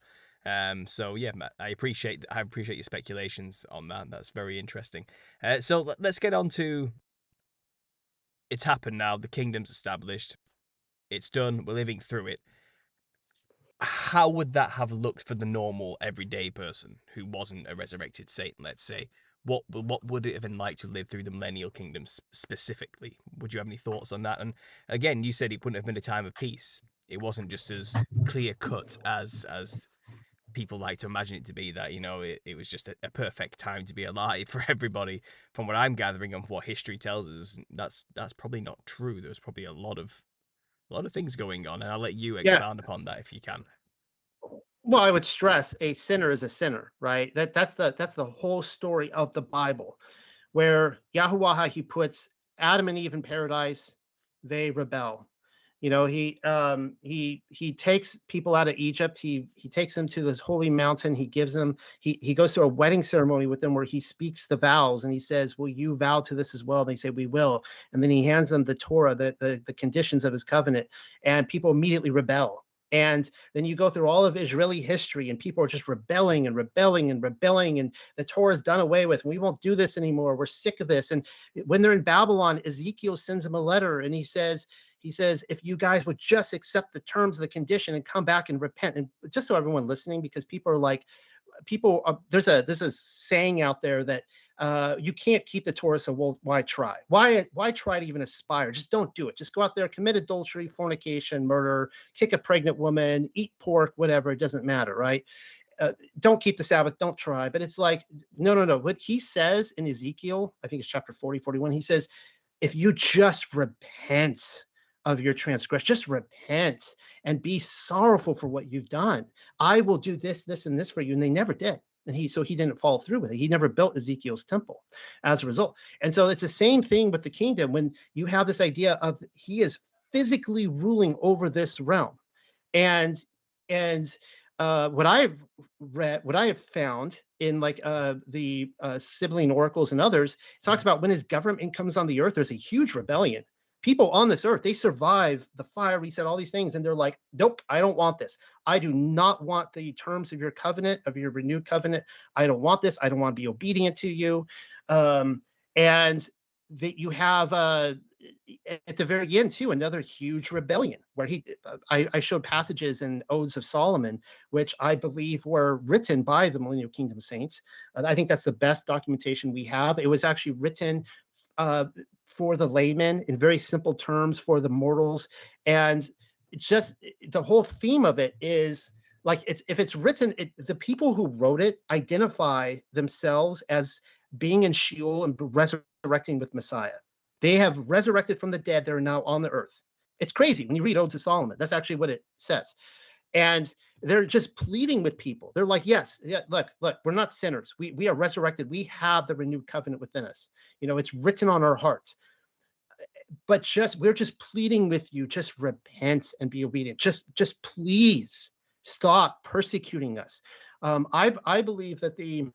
Um, so yeah, I appreciate I appreciate your speculations on that. That's very interesting. Uh, so let's get on to it's happened now. The kingdom's established. It's done. We're living through it. How would that have looked for the normal everyday person who wasn't a resurrected Satan? Let's say. What what would it have been like to live through the millennial kingdom specifically? Would you have any thoughts on that? And again, you said it wouldn't have been a time of peace. It wasn't just as clear cut as as people like to imagine it to be that you know it, it was just a, a, perfect time to be alive for everybody from what i'm gathering and what history tells us that's that's probably not true. There's probably a lot of a lot of things going on and i'll let you expand yeah. upon that if you can. Well i would stress a sinner is a sinner right? That that's the that's the whole story of the bible where yahweh he puts adam and eve in paradise they rebel you know he um he he takes people out of egypt he he takes them to this holy mountain he gives them he he goes through a wedding ceremony with them where he speaks the vows and he says will you vow to this as well and they say we will and then he hands them the torah the the, the conditions of his covenant and people immediately rebel and then you go through all of Israeli history, and people are just rebelling and rebelling and rebelling, and the Torah is done away with. We won't do this anymore. We're sick of this. And when they're in Babylon, Ezekiel sends them a letter, and he says, he says, if you guys would just accept the terms of the condition and come back and repent, and just so everyone listening, because people are like, people, are, there's a there's a saying out there that uh, you can't keep the Torah, so well, why try? Why why try to even aspire? Just don't do it. Just go out there, commit adultery, fornication, murder, kick a pregnant woman, eat pork, whatever. It doesn't matter, right? Uh, don't keep the Sabbath, don't try. But it's like, no, no, no. What he says in Ezekiel, I think it's chapter 40, 41, he says, if you just repent, of your transgression. Just repent and be sorrowful for what you've done. I will do this, this, and this for you. And they never did. And he so he didn't follow through with it. He never built Ezekiel's temple as a result. And so it's the same thing with the kingdom when you have this idea of he is physically ruling over this realm. And and uh, what I've read, what I have found in like uh, the uh, Sibylline Oracles and others, talks about when his government comes on the earth, there's a huge rebellion people on this earth they survive the fire reset all these things and they're like nope i don't want this. I do not want the terms of your covenant of your renewed covenant. I don't want this. I don't want to be obedient to you. Um, and that you have uh, at the very end too another huge rebellion where he uh, I, I showed passages in odes of solomon which i believe were written by the millennial kingdom saints. Uh, i think that's the best documentation we have. It was actually written uh, for the layman in very simple terms for the mortals. And just the whole theme of it is like it's if it's written it, the people who wrote it identify themselves as being in sheol and resurrecting with messiah. They have resurrected from the dead they're now on the earth. It's crazy when you read odes of solomon. That's actually what it says and they're just pleading with people. They're like, yes, yeah, look, look, we're not sinners. We we are resurrected. We have the renewed covenant within us. You know, it's written on our hearts. But just we're just pleading with you, just repent and be obedient. Just just please stop persecuting us. Um, I I believe that the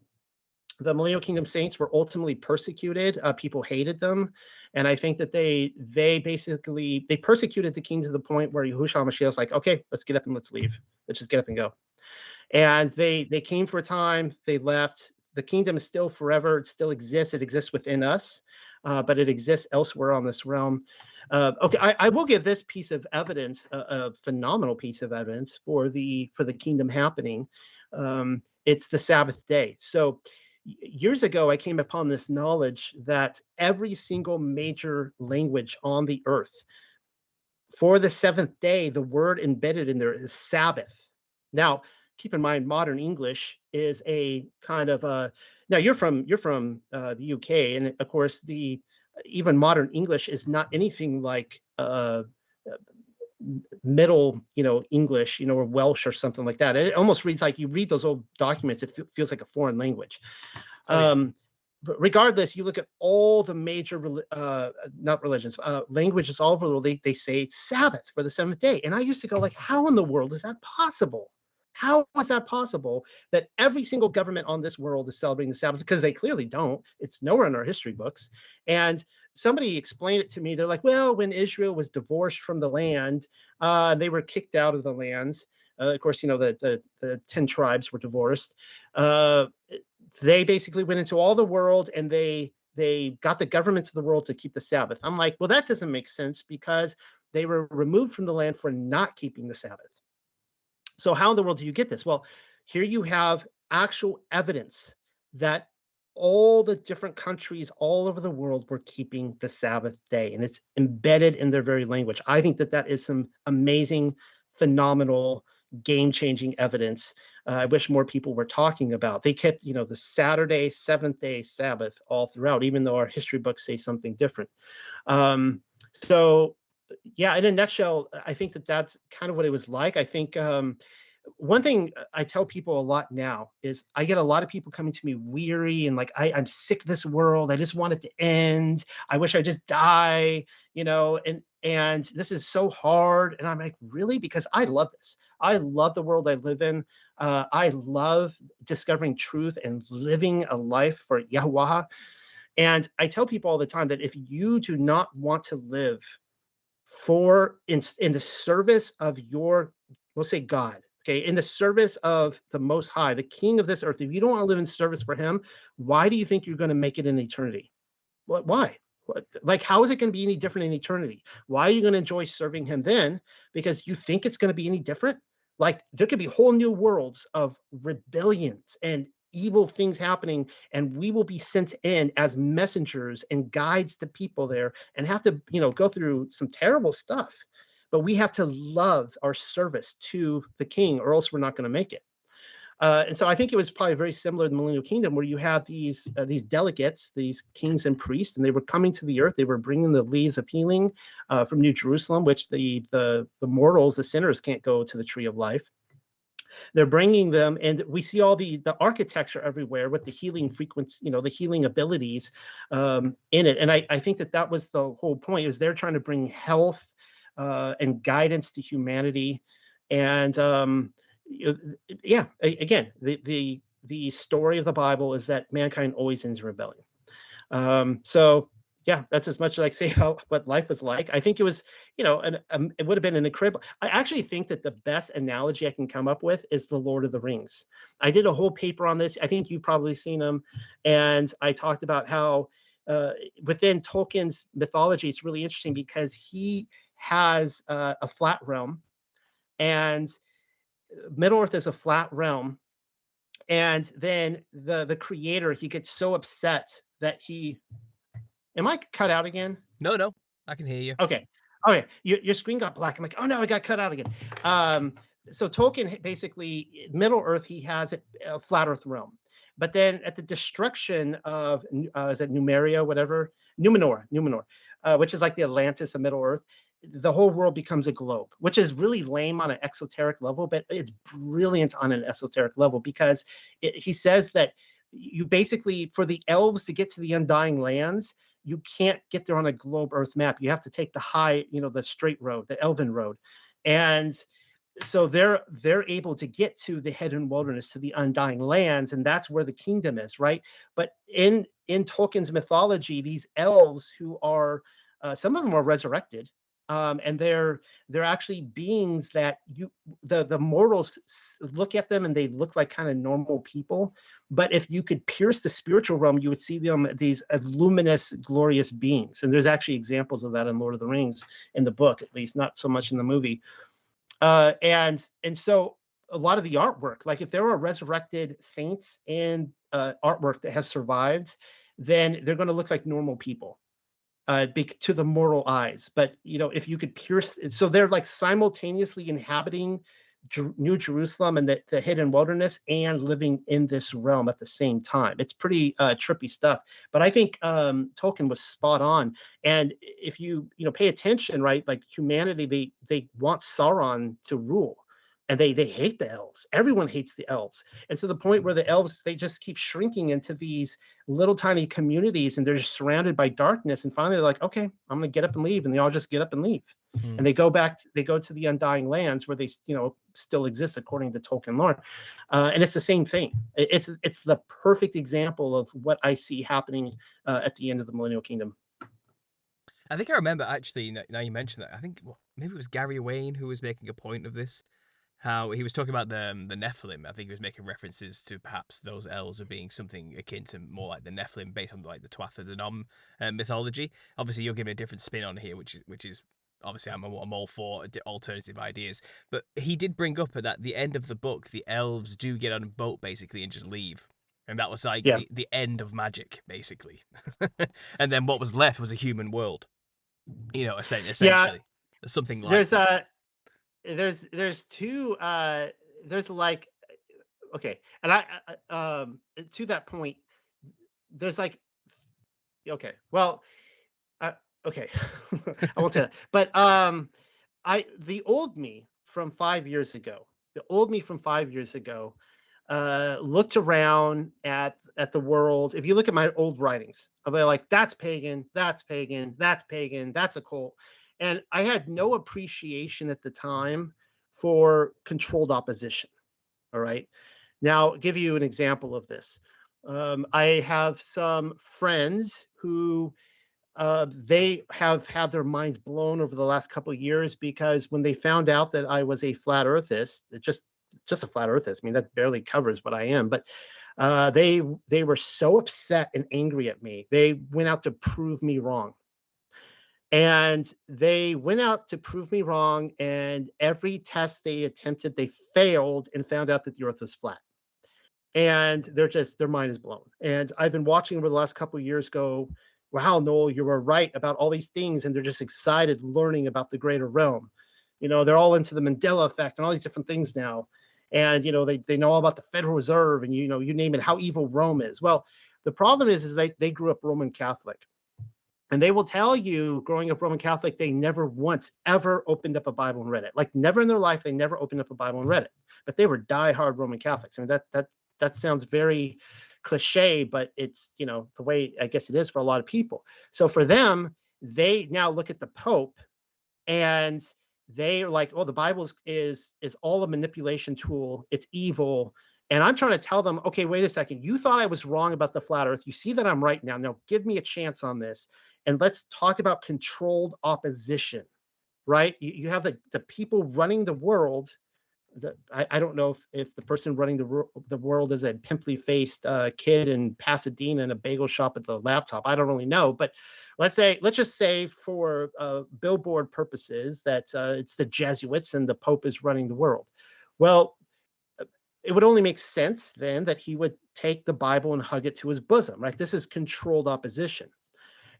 the millennial kingdom saints were ultimately persecuted. Uh, people hated them, and I think that they they basically they persecuted the king to the point where Yahushua was like, okay, let's get up and let's leave. Let's just get up and go. And they they came for a time, they left. The kingdom is still forever. It still exists. It exists within us, uh, but it exists elsewhere on this realm. Uh, okay, I, I, will give this piece of evidence, a, a, phenomenal piece of evidence for the for the kingdom happening. Um, it's the Sabbath day. So years ago, I came upon this knowledge that every single major language on the earth, for the seventh day, the word embedded in there is Sabbath. Now, keep in mind, modern English is a kind of a. Now you're from you're from uh, the UK, and of course, the even modern English is not anything like uh, middle, you know, English, you know, or Welsh or something like that. It almost reads like you read those old documents, it feels like a foreign language. Oh, yeah. um, but regardless, you look at all the major, uh, not religions, uh, languages all over the world, they, they say Sabbath for the seventh day. And I used to go like, how in the world is that possible? How is that possible that every single government on this world is celebrating the Sabbath? Because they clearly don't. It's nowhere in our history books. And somebody explained it to me. They're like, well, when Israel was divorced from the land, uh, they were kicked out of the lands. Uh, of course, you know, the, the, the 10 tribes were divorced. Uh, they basically went into all the world and they they got the governments of the world to keep the Sabbath. I'm like, well, that doesn't make sense because they were removed from the land for not keeping the Sabbath. So how in the world do you get this? Well, here you have actual evidence that all the different countries all over the world were keeping the Sabbath day, and it's embedded in their very language. I think that that is some amazing, phenomenal, game-changing evidence. Uh, I wish more people were talking about. They kept, you know, the Saturday, seventh day Sabbath all throughout, even though our history books say something different. Um, so, yeah, in a nutshell, I think that that's kind of what it was like. I think um, one thing I tell people a lot now is I get a lot of people coming to me weary and like I, I'm sick of this world. I just want it to end. I wish I just die, you know, and and this is so hard. And I'm like, really? Because I love this. I love the world I live in. Uh, I love discovering truth and living a life for Yahweh. And I tell people all the time that if you do not want to live for in, in the service of your, we'll say God, okay, in the service of the Most High, the King of this earth, if you don't want to live in service for Him, why do you think you're going to make it in eternity? What? Why? Like, how is it going to be any different in eternity? Why are you going to enjoy serving Him then? Because you think it's going to be any different? Like, there could be whole new worlds of rebellions and evil things happening and we will be sent in as messengers and guides to people there and have to you know go through some terrible stuff but we have to love our service to the king or else we're not going to make it. Uh, and so I think it was probably very similar to the millennial kingdom where you have these uh, these delegates, these kings and priests, and they were coming to the earth. They were bringing the leaves of healing uh, from New Jerusalem, which the, the the mortals, the sinners, can't go to the tree of life. They're bringing them, and we see all the the architecture everywhere with the healing frequency, you know, the healing abilities um, in it. And I I think that that was the whole point is they're trying to bring health uh, and guidance to humanity. And um, yeah, again, the, the the story of the Bible is that mankind always ends in rebellion. Um, so yeah, that's as much as I say how what life was like. I think it was, you know, an, um, it would have been an incredible. I actually think that the best analogy I can come up with is the Lord of the Rings. I did a whole paper on this. I think you've probably seen them, and I talked about how uh, within Tolkien's mythology, it's really interesting because he has uh, a flat realm, and uh, Middle Earth is a flat realm. And then the the creator he gets so upset that he. Am I cut out again? No, no, I can hear you. Okay, okay. Your your screen got black. I'm like, oh no, I got cut out again. Um, so Tolkien basically Middle Earth he has a flat Earth realm, but then at the destruction of uh, is it Numeria, whatever Numenor, Numenor, uh, which is like the Atlantis of Middle Earth the whole world becomes a globe, which is really lame on an exoteric level, but it's brilliant on an esoteric level because it, he says that you basically, for the elves to get to the undying lands, you can't get there on a globe earth map. You have to take the high, you know, the straight road, the elven road. And so they're they're able to get to the hidden wilderness to the undying lands and that's where the kingdom is right but in in tolkien's mythology these elves who are uh, some of them are resurrected um, and they're they're actually beings that you the the mortals look at them and they look like kind of normal people but if you could pierce the spiritual realm you would see them these luminous glorious beings and there's actually examples of that in lord of the rings in the book at least not so much in the movie uh, and and so a lot of the artwork like if there are resurrected saints and uh, artwork that has survived then they're going to look like normal people uh, to the mortal eyes. But you know, if you could pierce, so they're like simultaneously inhabiting Jer- New Jerusalem and the, the hidden wilderness and living in this realm at the same time. It's pretty uh, trippy stuff. But I think um, Tolkien was spot on. And if you you know pay attention, right, like humanity, they they want Sauron to rule and they they hate the elves everyone hates the elves and to the point where the elves they just keep shrinking into these little tiny communities and they're just surrounded by darkness and finally they're like okay i'm gonna get up and leave and they all just get up and leave mm-hmm. and they go back to, they go to the undying lands where they you know still exist according to tolkien lore uh, and it's the same thing it's it's the perfect example of what i see happening uh, at the end of the millennial kingdom I think I remember actually. Now you mentioned that. I think well, maybe it was Gary Wayne who was making a point of this how he was talking about the um, the Nephilim. I think he was making references to perhaps those elves are being something akin to more like the Nephilim, based on like the Tuatha De Danann uh, mythology. Obviously, you're giving a different spin on here, which is which is obviously I'm, I'm all for alternative ideas. But he did bring up at the end of the book, the elves do get on a boat basically and just leave. And that was like yeah. the, the end of magic, basically. and then what was left was a human world. You know, essentially. Yeah. Something like there's that. a there's there's two uh there's like okay and i um to that point there's like okay well uh, okay i won't say that but um i the old me from five years ago the old me from five years ago uh looked around at at the world. If you look at my old writings i'll be like that's pagan that's pagan that's pagan that's a cult and I had no appreciation at the time for controlled opposition. All right. Now, I'll give you an example of this. Um, I have some friends who uh, they have had their minds blown over the last couple of years because when they found out that I was a flat earthist, just just a flat earthist. I mean, that barely covers what I am, but uh, they they were so upset and angry at me. They went out to prove me wrong. And they went out to prove me wrong. And every test they attempted, they failed and found out that the earth was flat. And they're just, their mind is blown. And I've been watching over the last couple of years go, wow, Noel, you were right about all these things. And they're just excited learning about the greater realm. You know, they're all into the Mandela effect and all these different things now. And, you know, they, they know all about the Federal Reserve and, you know, you name it, how evil Rome is. Well, the problem is, is they, they grew up Roman Catholic and they will tell you, growing up Roman Catholic, they never once ever opened up a Bible and read it. Like never in their life, they never opened up a Bible and read it. But they were die-hard Roman Catholics. I mean, that that that sounds very cliche, but it's you know the way I guess it is for a lot of people. So for them, they now look at the Pope, and they are like, "Oh, the Bible is is, is all a manipulation tool. It's evil." And I'm trying to tell them, okay, wait a second. You thought I was wrong about the flat earth. You see that I'm right now. Now give me a chance on this and let's talk about controlled opposition right you, you have the, the people running the world the, I, I don't know if, if the person running the, the world is a pimply faced uh, kid in Pasadena in a bagel shop at the laptop. I don't really know, but let's say let's just say for uh, billboard purposes that uh, it's the Jesuits and the Pope is running the world. Well, it would only make sense then that he would take the Bible and hug it to his bosom, right? This is controlled opposition.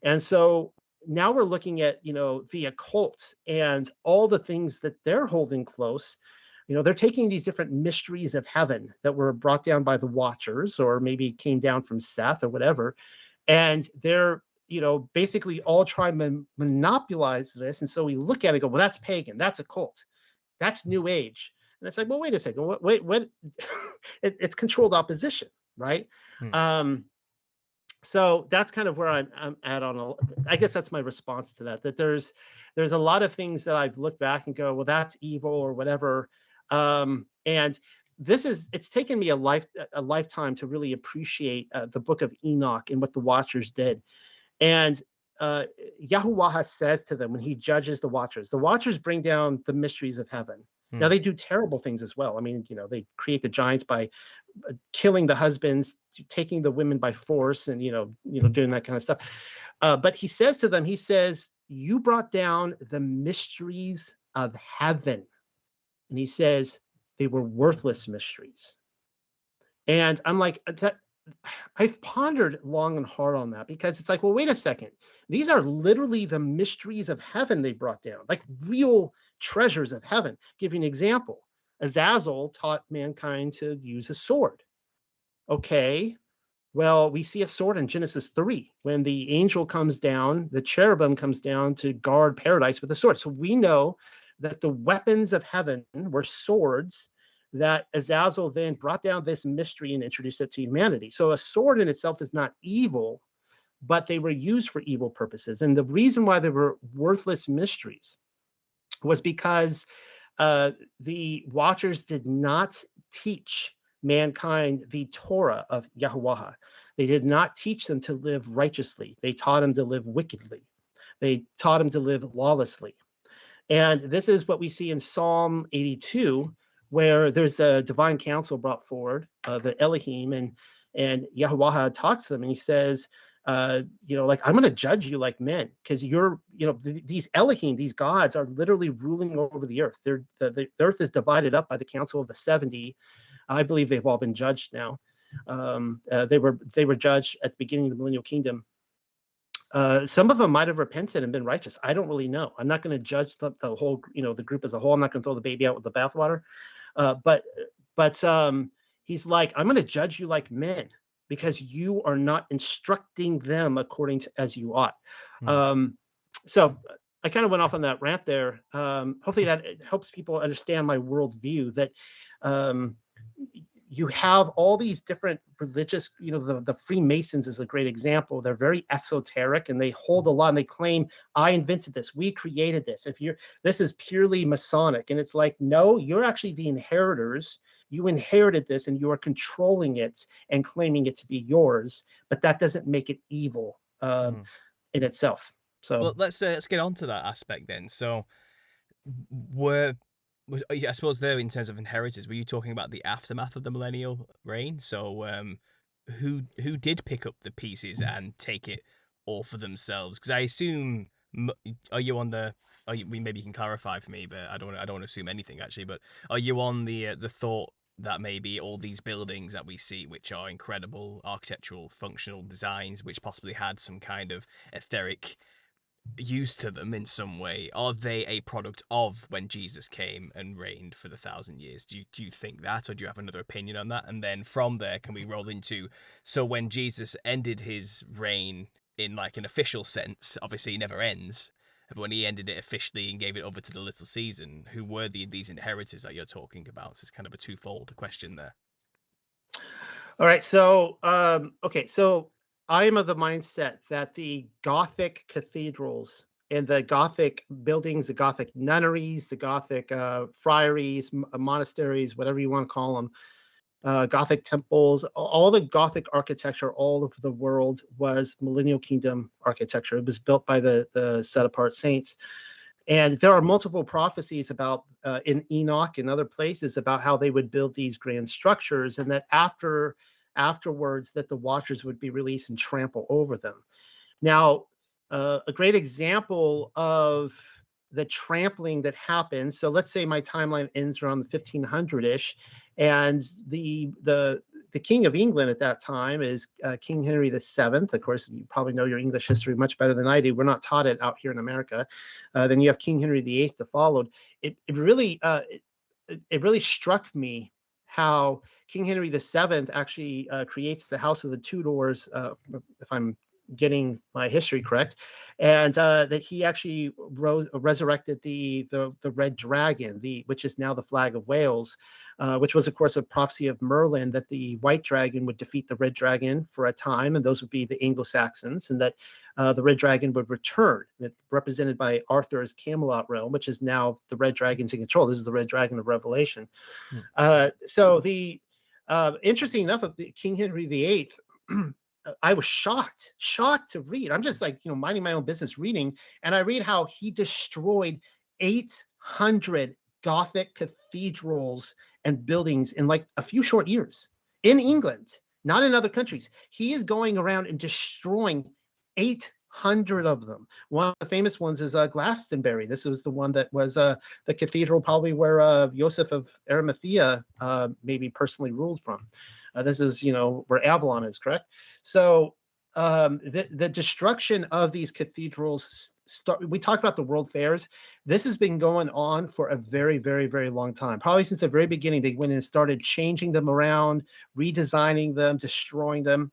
And so now we're looking at, you know, the occult and all the things that they're holding close. You know, they're taking these different mysteries of heaven that were brought down by the Watchers or maybe came down from Seth or whatever, and they're you know, basically all try to monopolize this. And so we look at it and go, well, that's pagan, that's a cult, that's new age. And it's like, well, wait a second, what, wait, what? it, it's controlled opposition, right? Hmm. Um, so that's kind of where I'm, I'm at on a, I guess that's my response to that, that there's, there's a lot of things that I've looked back and go, well, that's evil or whatever. Um, and this is it's taken me a life a lifetime to really appreciate uh, the book of enoch and what the watchers did and uh, Yahuwah says to them when he judges the watchers, the watchers bring down the mysteries of heaven. Hmm. Now they do terrible things as well. I mean, you know, they create the giants by uh, killing the husbands, taking the women by force, and you know, you know, doing that kind of stuff. Uh, but he says to them, he says, "You brought down the mysteries of heaven," and he says they were worthless mysteries. And I'm like, uh, I've pondered long and hard on that because it's like, well, wait a second. These are literally the mysteries of heaven they brought down, like real treasures of heaven. Give you an example. Azazel taught mankind to use a sword. Okay, well, we see a sword in Genesis 3 when the angel comes down, the cherubim comes down to guard paradise with a sword. So we know that the weapons of heaven were swords that Azazel then brought down this mystery and introduced it to humanity. So a sword in itself is not evil, but they were used for evil purposes. And the reason why they were worthless mysteries was because uh, the Watchers did not teach mankind the Torah of Yahweh. They did not teach them to live righteously. They taught them to live wickedly. They taught them to live lawlessly. And this is what we see in Psalm 82, where there's the divine council brought forward, uh, the Elohim, and and Yahweh talks to them and he says, uh, you know, like I'm going to judge you like men because you're, you know, th- these Elohim, these gods are literally ruling over the earth. They're the, the earth is divided up by the council of the 70. I believe they've all been judged now. Um, uh, they were they were judged at the beginning of the millennial kingdom. Uh, some of them might have repented and been righteous. I don't really know. I'm not going to judge the, the, whole, you know, the group as a whole. I'm not going to throw the baby out with the bathwater. Uh, but but um, he's like, I'm going to judge you like men because you are not instructing them according to as you ought. Mm. Um, so I kind of went off on that rant there. Um, hopefully that helps people understand my worldview that um, you have all these different religious, you know, the, the Freemasons is a great example. They're very esoteric and they hold a lot and they claim, I invented this, we created this. If you're this is purely Masonic. And it's like, no, you're actually the inheritors. You inherited this and you are controlling it and claiming it to be yours, but that doesn't make it evil um, mm. in itself. So well, let's uh, let's get on to that aspect then. So were was uh, I suppose there in terms of inheritors, were you talking about the aftermath of the millennial reign? So um, who who did pick up the pieces and take it all for themselves? Because I assume are you on the are you, maybe you can clarify for me, but I don't I don't want to assume anything actually. But are you on the uh, the thought that maybe all these buildings that we see, which are incredible architectural functional designs, which possibly had some kind of etheric used to them in some way? Are they a product of when Jesus came and reigned for the thousand years? Do you, do you think that, or do you have another opinion on that? And then from there, can we roll into so when Jesus ended his reign in like an official sense, obviously he never ends. But when he ended it officially and gave it over to the little season, who were the, these inheritors that you're talking about? So it's kind of a twofold question there. All right. So, um, okay. So I am of the mindset that the Gothic cathedrals and the Gothic buildings, the Gothic nunneries, the Gothic uh, friaries, m- uh, monasteries, whatever you want to call them, uh, Gothic temples, all the Gothic architecture all over the world was Millennial Kingdom architecture. It was built by the the set apart saints. And there are multiple prophecies about uh, in Enoch and other places about how they would build these grand structures, and that after afterwards that the watchers would be released and trample over them. Now, uh, a great example of the trampling that happens. So let's say my timeline ends around the 1500ish, and the the the king of England at that time is uh, King Henry VII. Of course, you probably know your English history much better than I do. We're not taught it out here in America. Uh, then you have King Henry VIII that followed. It, it really uh, it, it really struck me how King Henry VII actually uh, creates the House of the Tudors, uh, if I'm getting my history correct, and uh, that he actually rose, resurrected the, the the red dragon, the which is now the flag of Wales, uh, which was of course a prophecy of Merlin that the white dragon would defeat the red dragon for a time, and those would be the Anglo-Saxons, and that uh, the red dragon would return, that represented by Arthur's Camelot realm, which is now the red dragon's in control. This is the red dragon of Revelation. Hmm. Uh, so the uh, interesting enough, of the King Henry VIII. I was shocked, shocked to read. I'm just like, you know, minding my own business reading. And I read how he destroyed 800 Gothic cathedrals and buildings in like a few short years in England, not in other countries. He is going around and destroying 800 of them. One of the famous ones is uh, Glastonbury. This was the one that was uh, the cathedral, probably where uh, Joseph of Arimathea uh, maybe personally ruled from. Uh, this is, you know, where Avalon is, correct? So um, the, the destruction of these cathedrals, start, we talked about the world fairs. This has been going on for a very, very, very long time. Probably since the very beginning, they went and started changing them around, redesigning them, destroying them.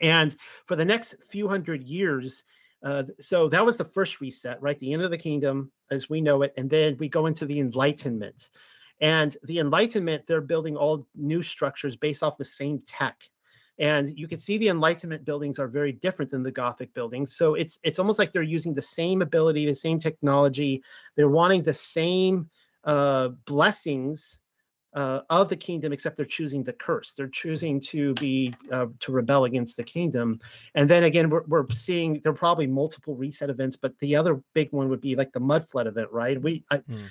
And for the next few hundred years, uh, so that was the first reset, right? The end of the kingdom as we know it. And then we go into the Enlightenment. And the Enlightenment, they're building all new structures based off the same tech. And you can see the Enlightenment buildings are very different than the Gothic buildings. So it's it's almost like they're using the same ability, the same technology. They're wanting the same uh, blessings uh, of the kingdom, except they're choosing the curse. They're choosing to be uh, to rebel against the kingdom. And then again, we're, we're seeing there are probably multiple reset events, but the other big one would be like the mud flood event, right? We I, mm.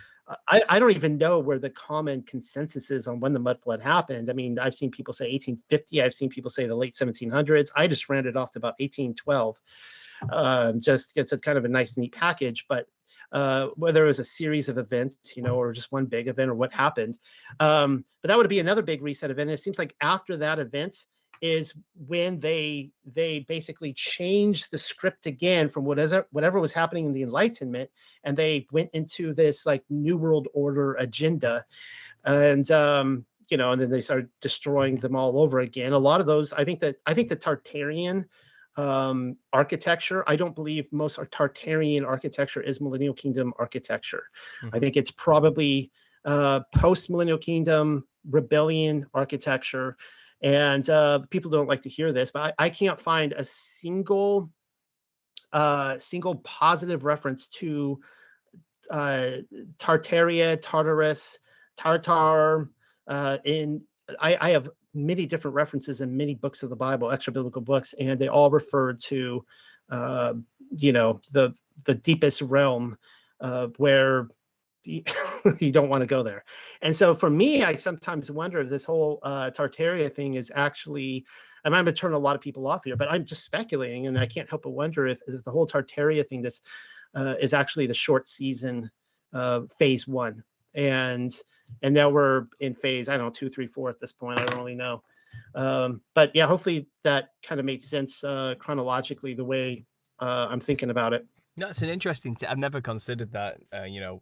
I, I don't even know where the common consensus is on when the mud flood happened. I mean, I've seen people say 1850. I've seen people say the late 1700s. I just rounded off to about 1812. Um, just gets a kind of a nice, neat package. But uh, whether it was a series of events, you know, or just one big event or what happened. Um, but that would be another big reset event. And it seems like after that event, is when they they basically changed the script again from whatever whatever was happening in the enlightenment and they went into this like new world order agenda and um you know and then they started destroying them all over again a lot of those i think that i think the tartarian um, architecture. I don't believe most Tartarian architecture is Millennial Kingdom architecture. Mm-hmm. I think it's probably uh, post Millennial Kingdom rebellion architecture and uh, people don't like to hear this, but I, I can't find a single uh, single positive reference to uh, Tartaria, Tartarus, Tartar. Uh, in I, I have many different references in many books of the Bible, extra biblical books, and they all refer to uh, you know the the deepest realm uh, where you don't want to go there. And so for me, I sometimes wonder if this whole uh, Tartaria thing is actually, I might turn a lot of people off here, but I'm just speculating, and I can't help but wonder if, if the whole Tartaria thing this uh, is actually the short season uh, phase one, and and now we're in phase I don't know two, three, four at this point. I don't really know. Um, but yeah, hopefully that kind of made sense uh, chronologically the way uh, I'm thinking about it. No, it's an interesting. I've never considered that. Uh, you know,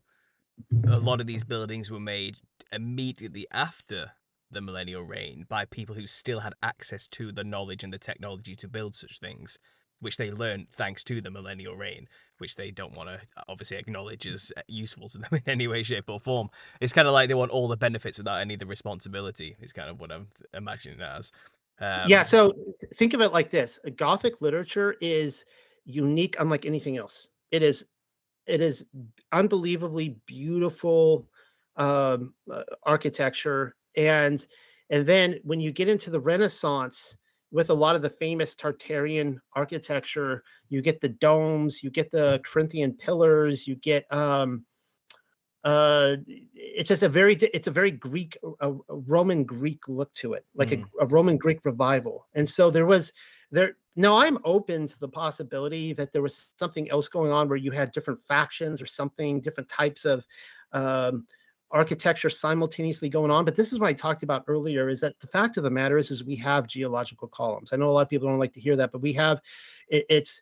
a lot of these buildings were made immediately after the millennial reign by people who still had access to the knowledge and the technology to build such things, which they learned thanks to the millennial reign, which they don't want to obviously acknowledge as useful to them in any way, shape, or form. It's kind of like they want all the benefits without any of the responsibility. Is kind of what I'm imagining it as. Um, yeah. So think of it like this: Gothic literature is unique, unlike anything else. It is it is unbelievably beautiful um, uh, architecture and and then when you get into the renaissance with a lot of the famous tartarian architecture you get the domes you get the corinthian pillars you get um uh it's just a very it's a very greek a, roman greek look to it like mm. a, a roman greek revival and so there was there now i'm open to the possibility that there was something else going on where you had different factions or something different types of um, architecture simultaneously going on but this is what i talked about earlier is that the fact of the matter is is we have geological columns i know a lot of people don't like to hear that but we have it, it's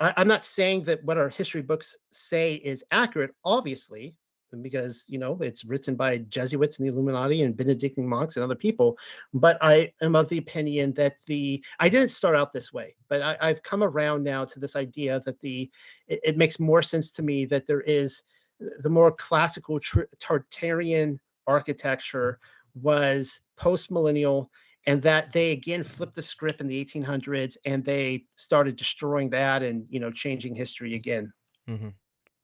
I, i'm not saying that what our history books say is accurate obviously because you know it's written by Jesuits and the Illuminati and Benedictine monks and other people. But I am of the opinion that the I didn't start out this way, but I, have come around now to this idea that the it, it, makes more sense to me that there is the more classical Tartarian architecture was post millennial and that they again flipped the script in the 1800s and they started destroying that and you know changing history again. Mm-hmm.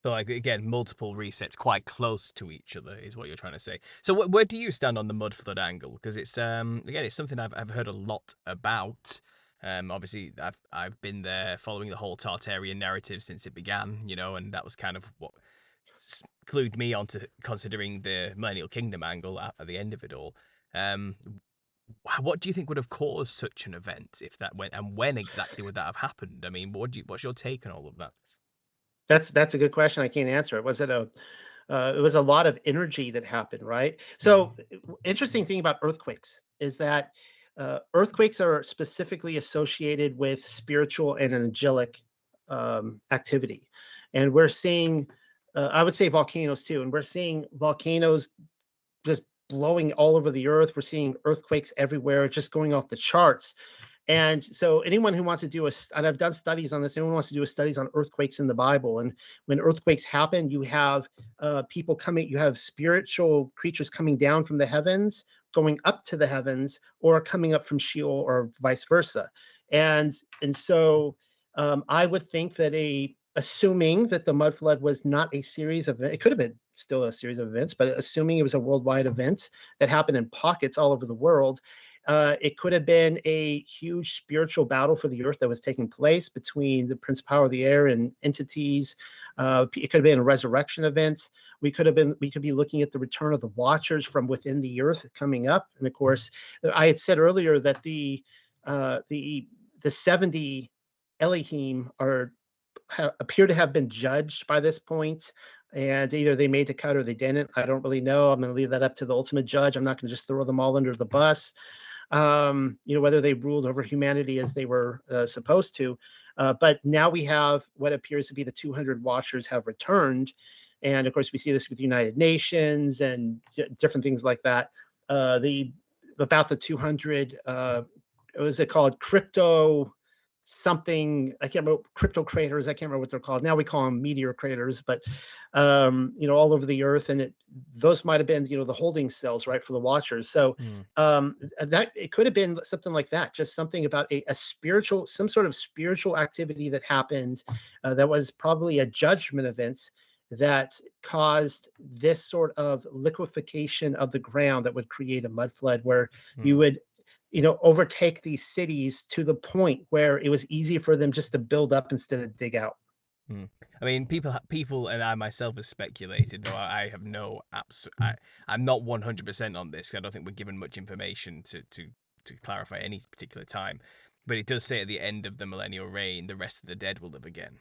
so like again multiple resets quite close to each other is what you're trying to say. So wh- where do you stand on the mud flood angle? Because it's um again it's something i've, I've heard a lot about. Um, obviously, I've I've been there following the whole Tartarian narrative since it began, you know, and that was kind of what clued me onto considering the Millennial Kingdom angle at, at the end of it all. Um, what do you think would have caused such an event if that went and when exactly would that have happened? I mean what do you, what's your take on all of that? That's that's a good question. I can't answer it. Was it a uh, it was a lot of energy that happened right? So mm-hmm. interesting thing about earthquakes is that uh, earthquakes are specifically associated with spiritual and angelic um, activity. And we're seeing uh, i would say volcanoes too and we're seeing volcanoes just blowing all over the earth. We're seeing earthquakes everywhere, just going off the charts. And so, anyone who wants to do a, and I've done studies on this, anyone wants to do a studies on earthquakes in the Bible. And when earthquakes happen, you have uh, people coming, you have spiritual creatures coming down from the heavens, going up to the heavens, or coming up from Sheol, or vice versa. And and so, um, I would think that a assuming that the mud flood was not a series of it could have been still a series of events but assuming it was a worldwide event that happened in pockets all over the world uh, it could have been a huge spiritual battle for the earth that was taking place between the prince power of the air and entities. Uh, it could have been resurrection event. We could have been we could be looking at the return of the watchers from within the earth coming up. And of course i had said earlier that the uh, the the 70 Elohim are ha- appear to have been judged by this point, and either they made the cut or they didn't. I don't really know. I'm going to leave that up to the ultimate judge. I'm not going to just throw them all under the bus. Um, you know whether they ruled over humanity as they were uh, supposed to. Uh, but now we have what appears to be the 200 watchers have returned, and of course we see this with United Nations and d- different things like that. Uh, the about the 200 uh, what was it called crypto something i can't remember crypto craters i can't remember what they're called now we call them meteor craters but um you know all over the earth and it those might have been you know the holding cells right for the watchers so mm. um that it could have been something like that just something about a, a spiritual some sort of spiritual activity that happened uh, that was probably a judgment event that caused this sort of liquefaction of the ground that would create a mud flood where mm. you would you know overtake these cities to the point where it was easy for them just to build up instead of dig out hmm. I mean, people, people, and I myself have speculated. Though I have no abs- I, I'm not 100 percent on this. I don't think we're given much information to to to clarify any particular time. But it does say at the end of the millennial reign, the rest of the dead will live again.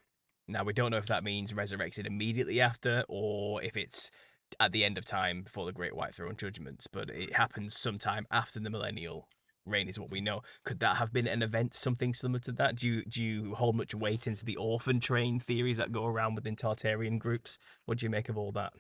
Now we don't know if that means resurrected immediately after, or if it's at the end of time before the Great White Throne judgments. But it happens sometime after the millennial reign is what we know. Could that have been an event, something similar to that? Do you do you hold much weight into the orphan train theories that go around within Tartarian groups? What do you make of all that?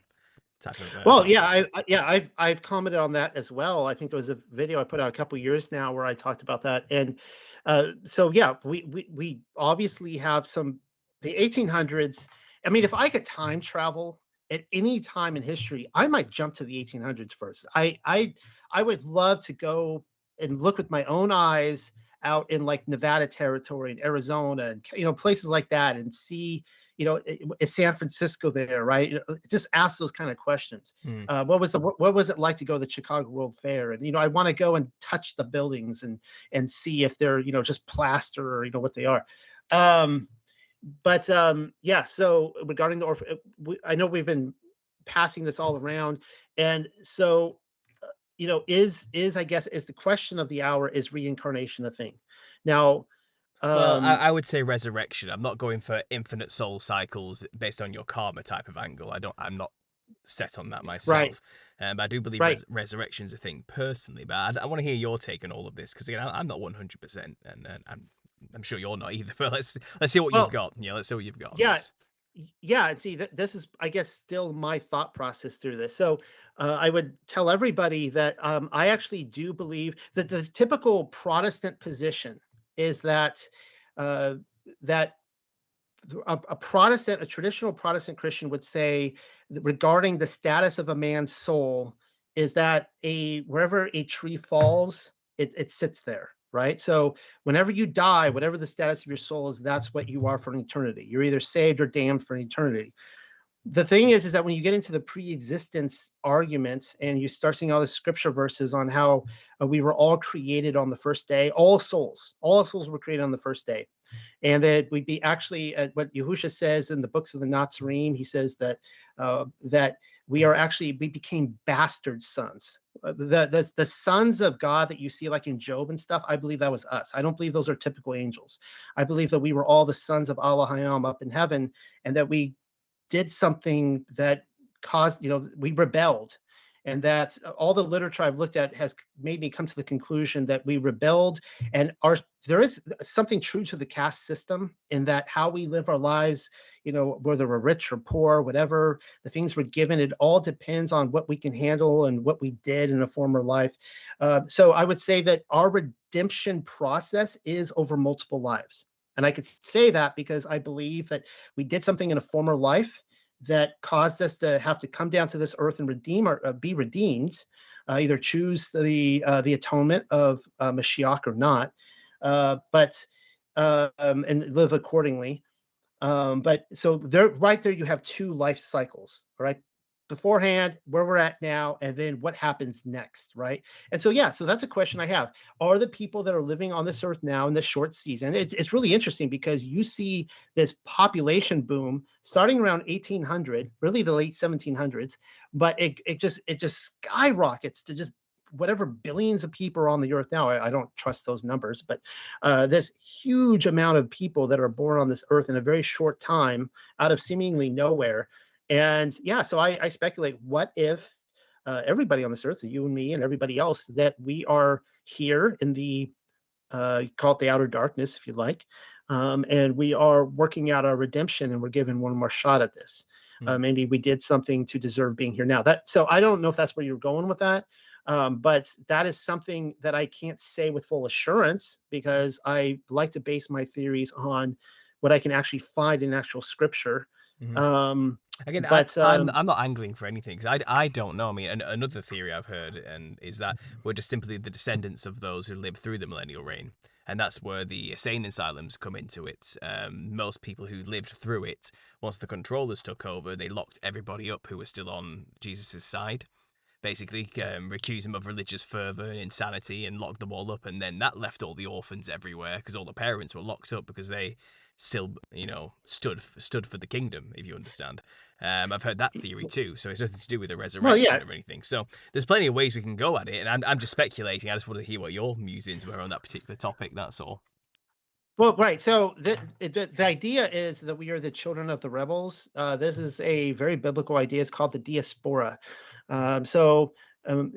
Of, uh, well, yeah, I, I, yeah, I've I've commented on that as well. I think there was a video I put out a couple years now where I talked about that, and uh, so yeah, we we we obviously have some the 1800s. I mean, if I could time travel at any time in history, I might jump to the 1800s first. I I I would love to go and look with my own eyes out in like Nevada territory and Arizona and you know places like that and see you know is San Francisco there right? Just ask those kind of questions. Mm. uh, what was the what was it like to go to the Chicago World Fair? And you know I want to go and touch the buildings and and see if they're you know just plaster or you know what they are. Um but um yeah so regarding the orphan I know we've been passing this all around. And so you know, is is I guess is the question of the hour is reincarnation a thing? Now, um, well, I, I, would say resurrection. I'm not going for infinite soul cycles based on your karma type of angle. I don't. I'm not set on that myself. Right. Um, I do believe right. res- resurrection is a thing personally, but I, I want to hear your take on all of this because again, I, am not 100, percent and, and I'm I'm sure you're not either. But let's let's see what well, you've got. Yeah, let's see what you've got. Yeah, yeah, and see that this is, I guess, still my thought process through this. So uh, I would tell everybody that um, I actually do believe that the typical Protestant position is that uh, that a, a, Protestant, a traditional Protestant Christian would say regarding the status of a man's soul is that a wherever a tree falls, it, it sits there right? So whenever you die, whatever the status of your soul is, that's what you are for an eternity. You're either saved or damned for an eternity. The thing is, is that when you get into the pre-existence arguments and you start seeing all the scripture verses on how uh, we were all created on the first day, all souls, all souls were created on the first day, and that we'd be actually uh, what Yahusha says in the books of the Nazarene. He says that uh, that we are actually we became bastard sons. Uh, the, the the sons of god that you see like in job and stuff i believe that was us. I don't believe those are typical angels. I believe that we were all the sons of allah up in heaven and that we did something that caused you know we rebelled and that all the literature I've looked at has made me come to the conclusion that we rebelled and our there is something true to the caste system in that how we live our lives, you know, whether we're rich or poor, whatever the things we're given, it all depends on what we can handle and what we did in a former life. Uh, so I would say that our redemption process is over multiple lives. And I could say that because I believe that we did something in a former life that caused us to have to come down to this earth and redeem or uh, be redeemed, uh, either choose the uh, the atonement of uh, Mashiach or not, uh, but um, and live accordingly. Um, but so there, right there, you have two life cycles. All right, beforehand, where we're at now, and then what happens next, right? And so, yeah, so that's a question I have. Are the people that are living on this earth now in this short season? It's it's really interesting because you see this population boom starting around 1800, really the late 1700s, but it it just it just skyrockets to just whatever billions of people are on the earth now. I, I don't trust those numbers, but uh, this huge amount of people that are born on this earth in a very short time out of seemingly nowhere and yeah, so I, I speculate what if uh, everybody on this earth, you and me and everybody else, that we are here in the, uh, call it the outer darkness, if you like, um, and we are working out our redemption and we're given one more shot at this. Mm-hmm. Uh, maybe we did something to deserve being here now. That so I don't know if that's where you're going with that, um, but that is something that I can't say with full assurance because I like to base my theories on what I can actually find in actual scripture. Mm-hmm. Um, Again, but, I, am um, I'm, I'm not angling for anything because I, I don't know. I mean, another theory I've heard and is that we're just simply the descendants of those who lived through the millennial reign, and that's where the insane asylums come into it. Um, most people who lived through it, once the controllers took over, they locked everybody up who was still on Jesus' side. Basically, um, accused them of religious fervor and insanity, and locked them all up. And then that left all the orphans everywhere because all the parents were locked up because they still, you know, stood stood for the kingdom, if you understand. Um, I've heard that theory too, so it's nothing to do with the resurrection well, yeah. or anything. So there's plenty of ways we can go at it, and I'm, I'm just speculating. I just want to hear what your musings were on that particular topic. That's all. Well, right. So the, the, the idea is that we are the children of the rebels. Uh, this is a very biblical idea. It's called the diaspora. Um, so um,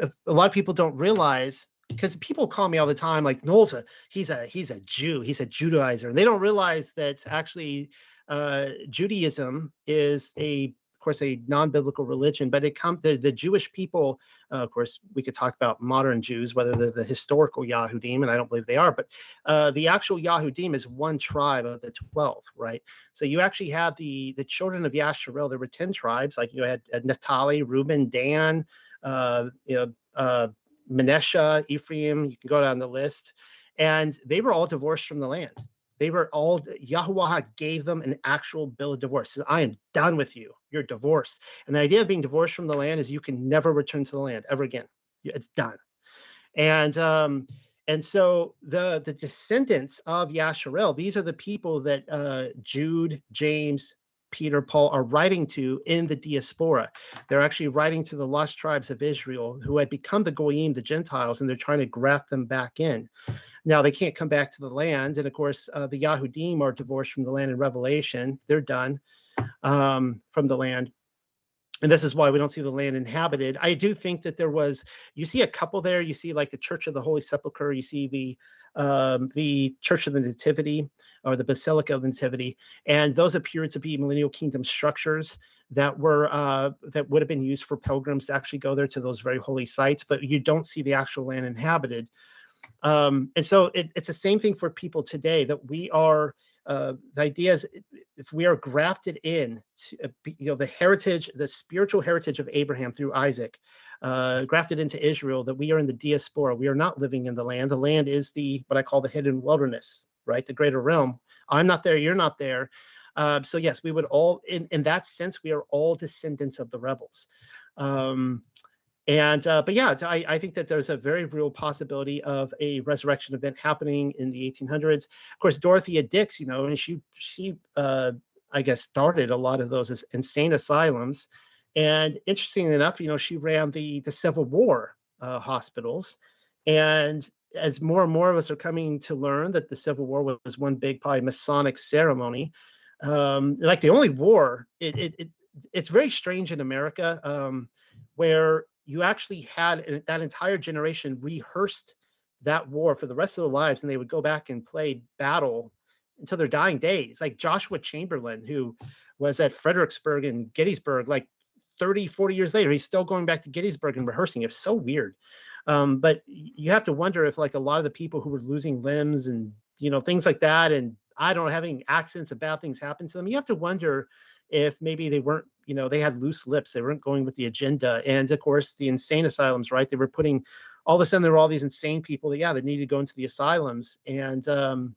a lot of people don't realize because people call me all the time like Noel's a he's a he's a Jew, he's a Judaizer. And they don't realize that actually uh, Judaism is a of course a non-biblical religion, but it comes the, the Jewish people, uh, of course, we could talk about modern Jews, whether they're the historical Yahudim, and I don't believe they are, but uh, the actual Yahudim is one tribe of the 12, right? So you actually have the the children of Yasharel, there were 10 tribes, like you had, had Naphtali, Reuben, Dan, uh, you know, Manasseh, Ephraim, you can go down the list. And they were all divorced from the land. They were all, Yahweh gave them an actual bill of divorce. Says, I am done with you. You're divorced. And the idea of being divorced from the land is you can never return to the land ever again. It's done. And um, and so the the descendants of Yasharel, these are the people that uh, Jude, James, Peter, Paul are writing to in the diaspora. They're actually writing to the lost tribes of Israel who had become the Goyim, the Gentiles, and they're trying to graft them back in. Now they can't come back to the land, and of course uh, the Yahudim are divorced from the land in Revelation. They're done um, from the land, and this is why we don't see the land inhabited. I do think that there was, you see a couple there. You see like the Church of the Holy Sepulchre. You see the um, the Church of the Nativity or the Basilica of the Nativity, and those appear to be Millennial Kingdom structures that were uh, that would have been used for pilgrims to actually go there to those very holy sites. But you don't see the actual land inhabited, um, and so it, it's the same thing for people today that we are uh, the idea is if we are grafted in, to, uh, you know, the heritage, the spiritual heritage of Abraham through Isaac, uh, grafted into Israel, that we are in the diaspora. We are not living in the land. The land is the what I call the hidden wilderness, right? The greater realm. I'm not there. You're not there. Uh, so yes, we would all, in in that sense, we are all descendants of the rebels. Um, and uh, but yeah, I, I think that there's a very real possibility of a resurrection event happening in the 1800s. Of course, Dorothea Dix, you know, and she she uh, I guess started a lot of those insane asylums. And interestingly enough, you know, she ran the the Civil War uh, hospitals, and as more and more of us are coming to learn that the Civil War was one big, probably Masonic ceremony, um, like the only war, it, it, it it's very strange in America um, where you actually had that entire generation rehearsed that war for the rest of their lives and they would go back and play battle until their dying days. Like joshua chamberlain who was at fredericksburg and gettysburg like 30 40 years later he's still going back to gettysburg and rehearsing. It's so weird um, but you have to wonder if like a lot of the people who were losing limbs and you know things like that and i don't know having accidents and bad things happen to them you have to wonder if maybe they weren't you know they had loose lips they weren't going with the agenda and of course the insane asylums right? They were putting all of a sudden there were all these insane people that yeah that needed to go into the asylums and um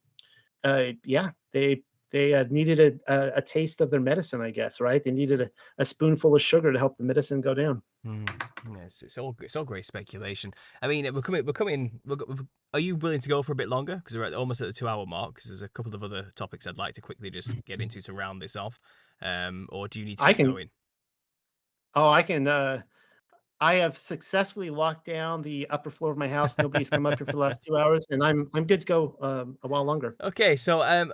uh yeah they they uh, needed a, a, a, taste of their medicine i guess right they needed a, a spoonful of sugar to help the medicine go down mm, yes it's all it's all great speculation i mean we're coming we're coming we're, are you willing to go for a bit longer because we're at, almost at the two hour mark because there's a couple of other topics i'd like to quickly just get into to round this off um, or do you need to I can. going? Oh, I can. Uh, I have successfully locked down the upper floor of my house. Nobody's come up here for the last two hours, and I'm I'm good to go um, a while longer. Okay, so um,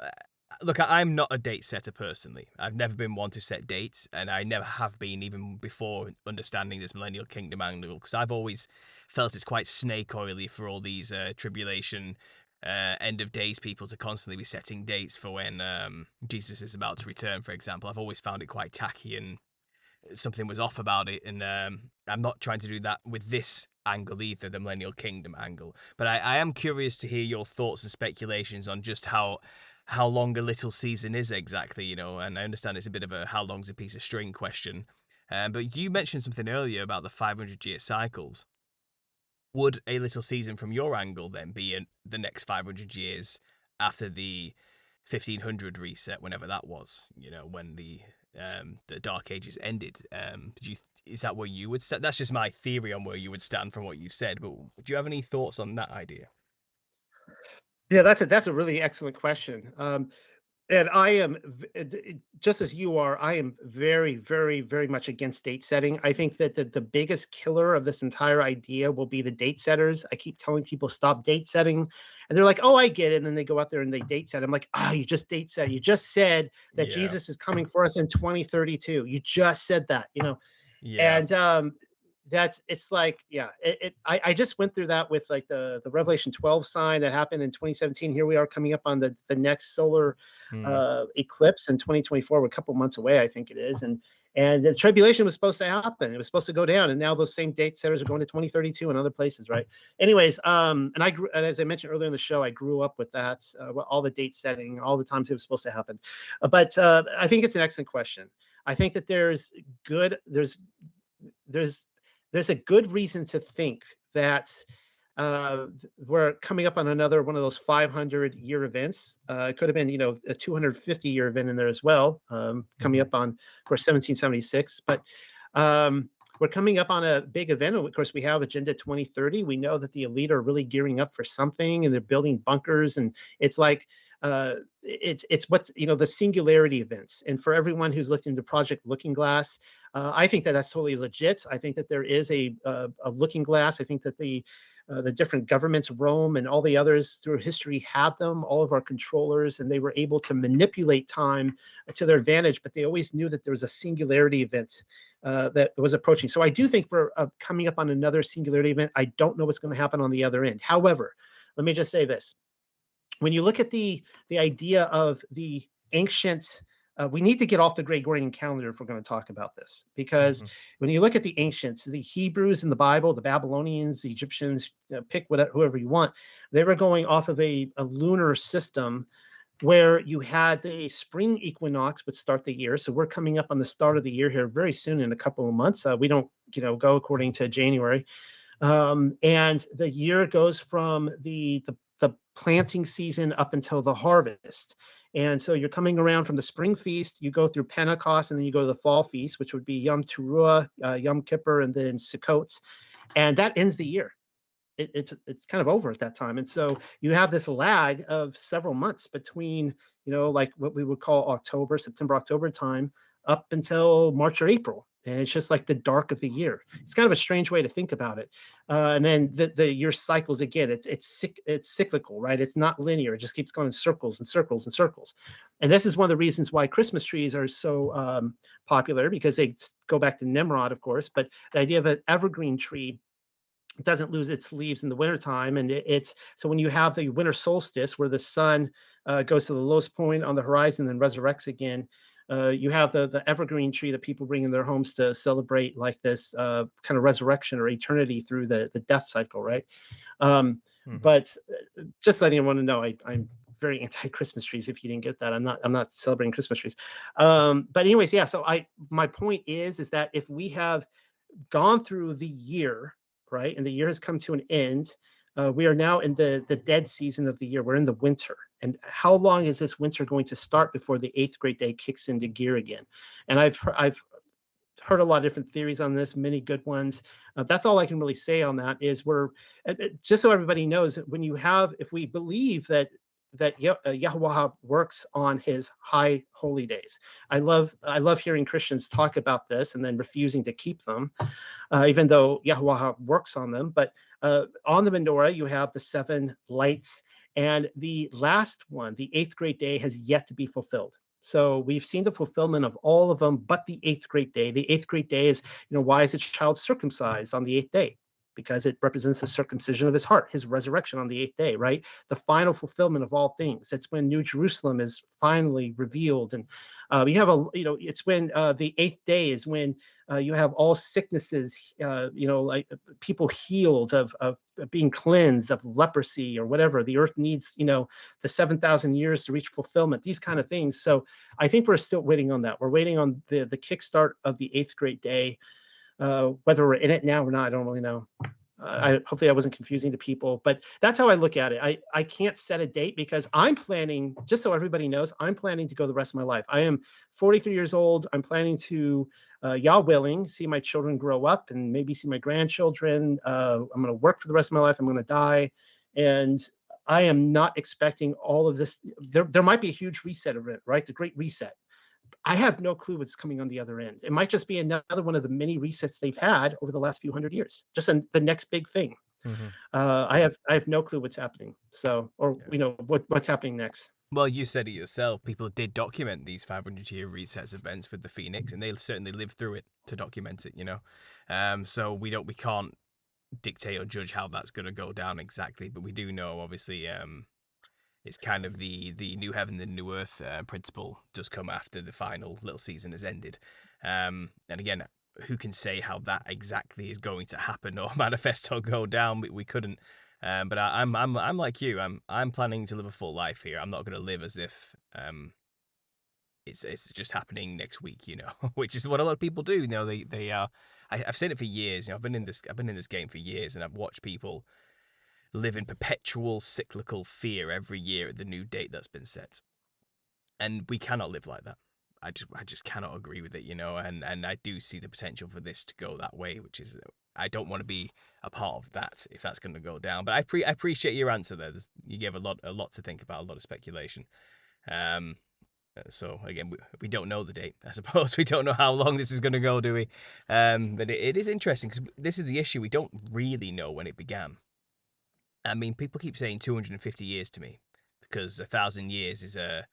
look, I'm not a date setter personally. I've never been one to set dates, and I never have been even before understanding this Millennial Kingdom angle, because I've always felt it's quite snake oily for all these uh, tribulation uh, end of days people to constantly be setting dates for when um, Jesus is about to return, for example. I've always found it quite tacky and something was off about it. And um, I'm not trying to do that with this angle either, the Millennial Kingdom angle. But I, I am curious to hear your thoughts and speculations on just how how long a little season is exactly, you know. And I understand it's a bit of a how long's a piece of string question. Um, but you mentioned something earlier about the 500 year cycles would a little season from your angle then be in the next 500 years after the 1500 reset whenever that was you know when the um the dark ages ended um did you is that where you would stand that's just my theory on where you would stand from what you said but do you have any thoughts on that idea yeah that's a that's a really excellent question um and I am just as you are. I am very, very, very much against date setting. I think that the, the biggest killer of this entire idea will be the date setters. I keep telling people stop date setting, and they're like, "Oh, I get it." And then they go out there and they date set. I'm like, "Ah, oh, you just date set. You just said that yeah. Jesus is coming for us in 2032. You just said that, you know." Yeah. And um, that's it's like yeah it, it, I, I just went through that with like the the revelation 12 sign that happened in 2017 here we are coming up on the the next solar mm. uh eclipse in 2024 we're a couple months away i think it is and and the tribulation was supposed to happen. It was supposed to go down and now those same date setters are going to 2032 and other places right? Anyways um and i grew as i mentioned earlier in the show i grew up with that uh, all the date setting all the times it was supposed to happen. Uh, but uh i think it's an excellent question. I think that there's good there's there's there's a good reason to think that uh, we're coming up on another one of those 500 year events. Uh, it could have been, you know, a 250 year event in there as well, um, coming mm-hmm. up on, of course, 1776. But um, we're coming up on a big event. Of course, we have Agenda 2030. We know that the elite are really gearing up for something, and they're building bunkers, and it's like uh, it's it's what's you know the singularity events. And for everyone who's looked into Project Looking Glass, uh, I think that that's totally legit. I think that there is a, a, a looking glass. I think that the uh, the different governments, Rome and all the others through history had them, all of our controllers, and they were able to manipulate time to their advantage, but they always knew that there was a singularity event uh, that was approaching. So I do think we're uh, coming up on another singularity event. I don't know what's going to happen on the other end. However, let me just say this. When you look at the, the idea of the ancient uh, we need to get off the Gregorian calendar if we're going to talk about this, because mm-hmm. when you look at the ancients, the Hebrews in the Bible, the Babylonians, the Egyptians, you know, pick whatever, whoever you want, they were going off of a, a lunar system where you had the spring equinox would start the year. So we're coming up on the start of the year here very soon in a couple of months. Uh, we don't, you know, go according to January. Um, and the year goes from the, the the planting season up until the harvest. And so you're coming around from the spring feast, you go through Pentecost, and then you go to the fall feast, which would be Yom Teruah, uh, Yom Kippur, and then Sukkot. And that ends the year. It, it's it's kind of over at that time. And so you have this lag of several months between, you know, like what we would call October, September, October time, up until March or April and it's just like the dark of the year. It's kind of a strange way to think about it. Uh, and then the, the year cycles again. It's it's it's cyclical, right? It's not linear. It just keeps going in circles and circles and circles. And this is one of the reasons why Christmas trees are so um, popular because they go back to Nimrod, of course. But the idea of an evergreen tree doesn't lose its leaves in the wintertime. And it, it's so when you have the winter solstice where the sun uh, goes to the lowest point on the horizon and resurrects again, uh, you have the the evergreen tree that people bring in their homes to celebrate like this uh, kind of resurrection or eternity through the the death cycle, right? Um, mm-hmm. But uh, just letting everyone know, I, I'm very anti Christmas trees. If you didn't get that, I'm not I'm not celebrating Christmas trees. Um, but anyways, yeah. So I my point is is that if we have gone through the year, right, and the year has come to an end, uh, we are now in the the dead season of the year. We're in the winter, and how long is this winter going to start before the eighth great day kicks into gear again? And I've I've heard a lot of different theories on this, many good ones. Uh, that's all I can really say on that. Is we're uh, uh just so everybody knows when you have, if we believe that that uh, Yahweh works on his high holy days. I love I love hearing Christians talk about this and then refusing to keep them, uh, even though Yahweh works on them. But uh, on the menorah, you have the seven lights, and the last one, the eighth great day, has yet to be fulfilled. So we've seen the fulfillment of all of them, but the eighth great day. The eighth great day is, you know, why is a child circumcised on the eighth day? Because it represents the circumcision of his heart, his resurrection on the eighth day, right? The final fulfillment of all things. It's when New Jerusalem is finally revealed, and uh, we have a, you know, it's when uh, the eighth day is when uh, you have all sicknesses, uh, you know, like uh, people healed of, of being cleansed of leprosy or whatever. The earth needs, you know, the 7,000 years to reach fulfillment, these kind of things. So I think we're still waiting on that. We're waiting on the, the kickstart of the eighth great day. Uh, whether we're in it now or not, I don't really know. Uh, I, hopefully I wasn't confusing the people, but that's how I look at it. I, I can't set a date because I'm planning, just so everybody knows, I'm planning to go the rest of my life. I am 43 years old. I'm planning to, uh, Yah willing, see my children grow up and maybe see my grandchildren. Uh, I'm going to work for the rest of my life. I'm going to die. And I am not expecting all of this. There, there might be a huge reset event, right? The great reset. I have no clue what's coming on the other end. It might just be another one of the many resets they've had over the last few hundred years. Just a, the next big thing. Mm-hmm. Uh, I have I have no clue what's happening. So, or yeah. you know what what's happening next. Well, you said it yourself. People did document these 500 year resets events with the Phoenix, and they certainly lived through it to document it. You know, um, so we don't we can't dictate or judge how that's going to go down exactly, but we do know obviously um, it's kind of the the new heaven and new earth uh, principle does come after the final little season has ended. Um, and again, who can say how that exactly is going to happen or manifest or go down? We, we couldn't. Um, but I, am I'm I'm like you. I'm I'm planning to live a full life here. I'm not going to live as if um, it's it's just happening next week. You know, which is what a lot of people do. You know, they they are. I, have seen it for years. You know, I've been in this I've been in this game for years, and I've watched people live in perpetual cyclical fear every year at the new date that's been set. And we cannot live like that. I just I just cannot agree with it, you know, and and I do see the potential for this to go that way, which is I don't want to be a part of that if that's going to go down. But I pre- I appreciate your answer there. There's, you gave a lot a lot to think about, a lot of speculation. Um, so again, we, we don't know the date. I suppose we don't know how long this is going to go, do we? Um, but it, it is interesting because this is the issue. We don't really know when it began I mean, people keep saying 250 years to me because a thousand years is a,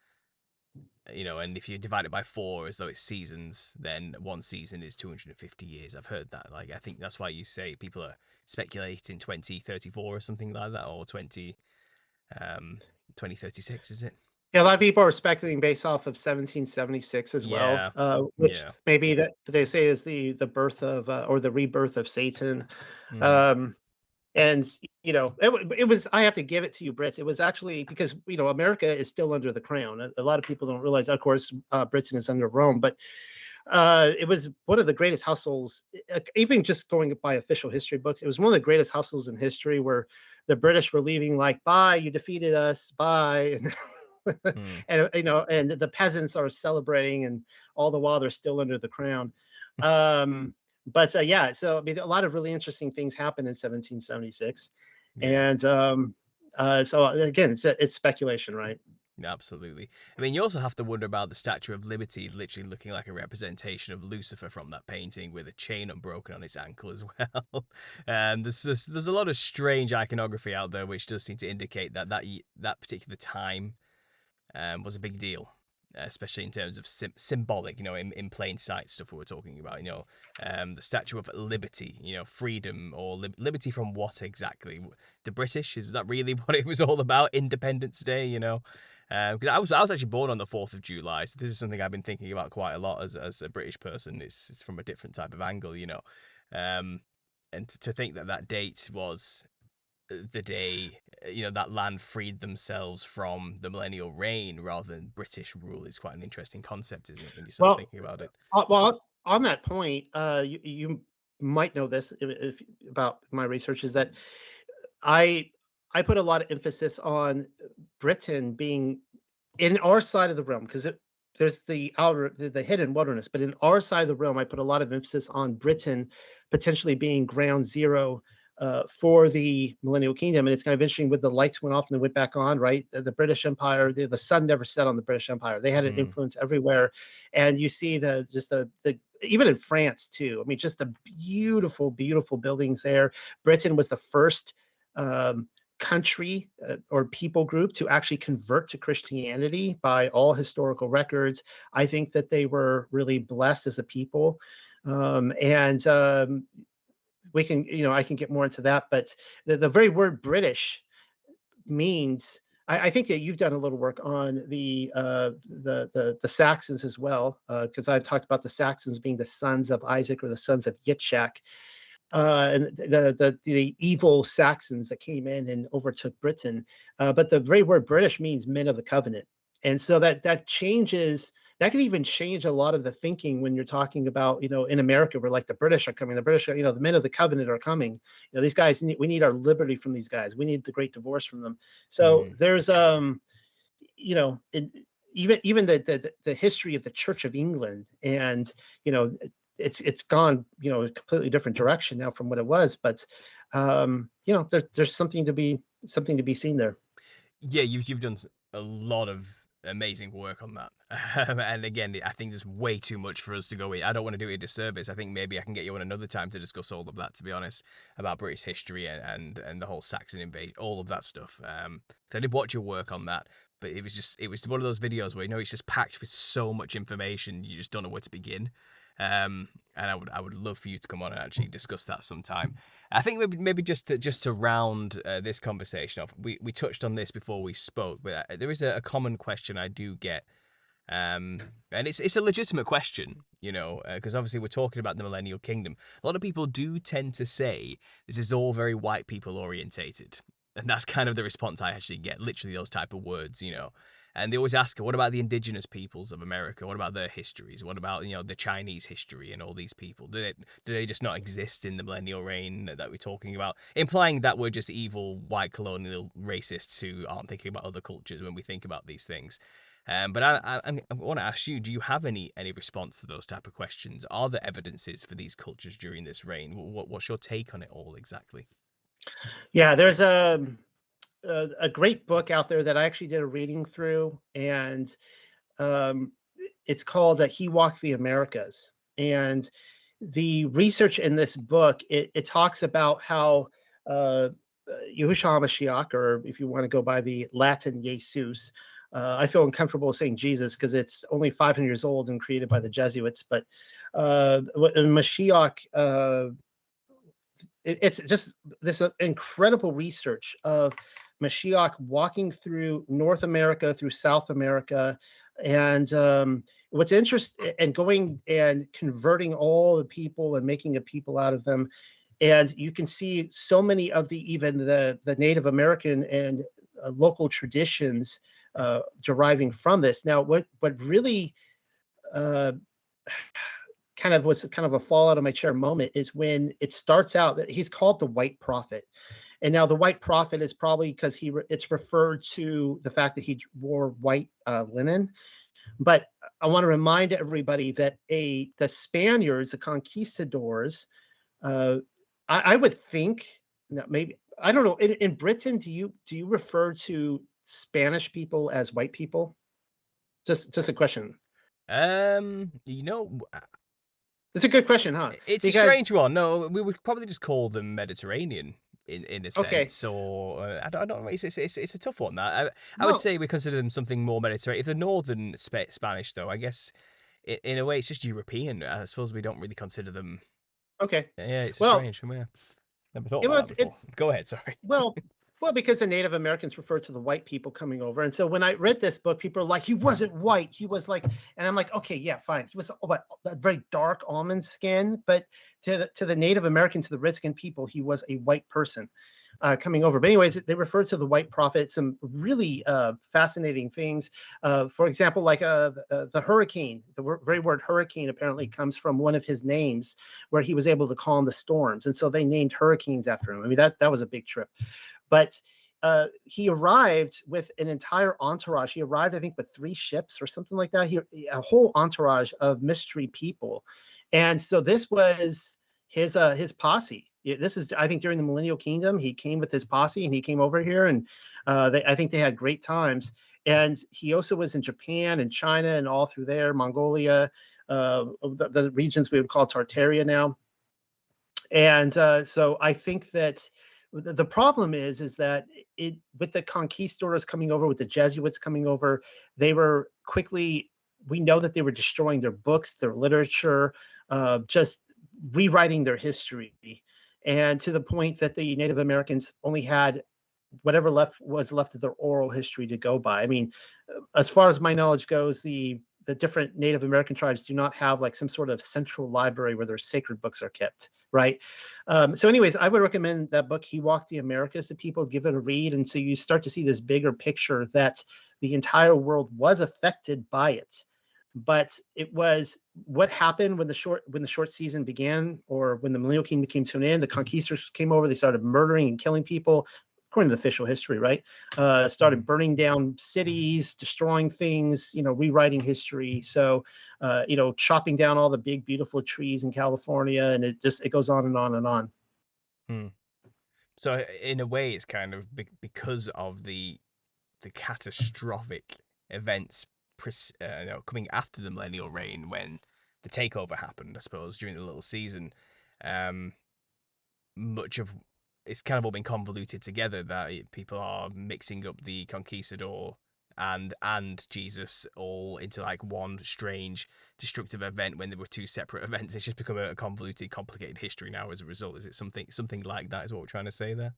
you know, and if you divide it by four as though it's seasons, then one season is 250 years. I've heard that. Like, I think that's why you say people are speculating 2034 or something like that, or 20, um, 2036, is it? Yeah, a lot of people are speculating based off of 1776 as Yeah. well, uh, which Yeah. maybe that they say is the the birth of uh, or the rebirth of Satan. Mm. Um, and you know, it, it was I have to give it to you, Brits. It was actually because you know America is still under the crown. A, a lot of people don't realize. Of course, uh, Britain is under Rome, but uh, it was one of the greatest hustles. Even just going by official history books, it was one of the greatest hustles in history where the British were leaving like, "Bye, you defeated us. Bye." Mm. and uh, you know, and the peasants are celebrating, and all the while they're still under the crown. Um, but uh, yeah, so I mean, a lot of really interesting things happened in 1776, Yeah. and um, uh, so uh, again, it's it's speculation, right? Absolutely. I mean, you also have to wonder about the Statue of Liberty literally looking like a representation of Lucifer from that painting with a chain unbroken on its ankle as well. Um, there's, there's there's a lot of strange iconography out there which does seem to indicate that that that particular time um, was a big deal, uh, especially in terms of sim- symbolic, you know, in, in plain sight stuff we were talking about. You know, um, the Statue of Liberty, you know, freedom or lib- liberty from what exactly? The British is that really what it was all about? Independence Day, you know. Because I was I was actually born on the fourth of July, so this is something I've been thinking about quite a lot as as a British person. It's it's from a different type of angle, you know, um, and to, to think that that date was the day uh, you know that land freed themselves from the millennial reign rather than British rule is quite an interesting concept, isn't it? When you start Well, thinking about it. uh, well, on that point, uh, you, you might know this if, if about my research is that I I put a lot of emphasis on Britain being in our side of the realm because there's the outer the, the hidden wilderness, but in our side of the realm, I put a lot of emphasis on Britain potentially being ground zero uh, for the millennial kingdom. And it's kind of interesting with the lights went off and they went back on, right? The, the British Empire, the, the sun never set on the British Empire. They had an Mm. influence everywhere, and you see the just the the even in France too. I mean, just the beautiful, beautiful buildings there. Britain was the first. Um, country uh, or people group to actually convert to Christianity by all historical records. I think that they were really blessed as a people. Um, and um, we can, you know, I can get more into that, but the, the very word British means. I, I think that you've done a little work on the uh, the, the the Saxons as well, because I've talked about the Saxons being the sons of Isaac or the sons of Yitzhak, uh, and the, the the evil Saxons that came in and overtook Britain. Uh, but the very word British means men of the covenant, and so that that changes. That can even change a lot of the thinking when you're talking about, you know, in America, where like the British are coming, the British are, you know, the men of the covenant are coming. You know, these guys, need, we need our liberty from these guys. We need the great divorce from them. So Mhm. there's, um, you know, in, even even the, the the history of the Church of England, and you know, it's it's gone you know a completely different direction now from what it was but um you know there, there's something to be something to be seen there Yeah, you've you've done a lot of amazing work on that. Um, and again, I think there's way too much for us to go in. I don't want to do it a disservice. I think maybe I can get you on another time to discuss all of that. To be honest, about British history and and, and the whole Saxon invasion, all of that stuff. Um, 'cause I did watch your work on that, but it was just it was one of those videos where you know it's just packed with so much information, you just don't know where to begin. Um, and I would I would love for you to come on and actually discuss that sometime. I think maybe maybe just to, just to round uh, this conversation off, we, we touched on this before we spoke, but uh, there is a, a common question I do get, um, and it's it's a legitimate question, you know, because obviously we're talking about the Millennial Kingdom. A lot of people do tend to say this is all very white people orientated, and that's kind of the response I actually get. Literally those type of words, you know. And they always ask, her, what about the indigenous peoples of America? What about their histories? What about you know the Chinese history and all these people? Do they, do they just not exist in the millennial reign that we're talking about? Implying that we're just evil white colonial racists who aren't thinking about other cultures when we think about these things. Um, but I, I, I want to ask you: Do you have any any response to those type of questions? Are there evidences for these cultures during this reign? What, what's your take on it all exactly? yeah there's a a, a great book out there that i actually did a reading through and um it's called uh, he walked the americas and the research in this book it, it talks about how uh Yahushua Mashiach, or if you want to go by the Latin Jesus. Uh, I feel uncomfortable saying Jesus because it's only 500 years old and created by the Jesuits. But uh, Mashiach, uh, it, it's just this uh, incredible research of Mashiach walking through North America, through South America, and um, what's interesting, and going and converting all the people and making a people out of them. And you can see so many of the even the the Native American and uh, local traditions uh, deriving from this. Now, what what really uh, kind of was kind of a fall out of my chair moment is when it starts out that he's called the White Prophet, and now the White Prophet is probably because he re- it's referred to the fact that he wore white uh, linen. But I want to remind everybody that a the Spaniards, the conquistadors, uh, I, I would think maybe I don't know in, in Britain. Do you do you refer to Spanish people as white people? Just just a question. Um, you know, it's a good question, huh? It's because... a strange one. No, we would probably just call them Mediterranean in, in a okay. sense, or uh, I, don't, I don't know. It's, it's, it's, it's a tough one. That I, I no. would say we consider them something more Mediterranean. If they're northern Sp- Spanish, though, I guess in, in, a way it's just European. I suppose we don't really consider them. Okay. Yeah, it's well, strange. Yeah. Never thought about that. It, Go ahead. Sorry. Well, Well, because the Native Americans refer to the white people coming over. And so when I read this book, people are like, he wasn't white. He was like, and I'm like, okay, yeah, fine. He was what, a very dark almond skin. But to the, to the Native American, to the redskin people, he was a white person uh, coming over. But anyways, they refer to the white prophet, some really uh, fascinating things. Uh, for example, like uh, the, uh, the, hurricane, the very word hurricane apparently comes from one of his names where he was able to calm the storms. And so they named hurricanes after him. I mean, that, that was a big trip. But uh, he arrived with an entire entourage. He arrived, I think, with three ships or something like that. He, a whole entourage of mystery people, and so this was his uh, his posse. This is, I think, during the Millennial Kingdom. He came with his posse, and he came over here, and uh, they, I think they had great times. And he also was in Japan and China and all through there, Mongolia, uh, the, the, regions we would call Tartaria now. And uh, so I think that the problem is is that it with the conquistadors coming over with the jesuits coming over they were quickly we know that they were destroying their books their literature uh, just rewriting their history. And to the point that the native americans only had whatever left was left of their oral history to go by. I mean as far as my knowledge goes the the different Native American tribes do not have like some sort of central library where their sacred books are kept, right? Um, so, anyways, I would recommend that book, He Walked the Americas, to people give it a read. And so you start to see this bigger picture that the entire world was affected by it. But it was what happened when the short when the short season began, or when the Millennial Kingdom came to an end. The conquistadors came over; they started murdering and killing people according to the official history, right? Uh, started mm-hmm. burning down cities, destroying things, you know, rewriting history. So, uh, you know, chopping down all the big, beautiful trees in California, and it just it goes on and on and on. Hmm. So, in a way, it's kind of because of the the catastrophic events uh, you know, coming after the millennial reign when the takeover happened. I suppose during the little season. Um, much of it's kind of all been convoluted together that people are mixing up the conquistador and and Jesus all into like one strange destructive event when there were two separate events. It's just become a convoluted, complicated history now as a result. Is it something something like that? Is what we're trying to say there?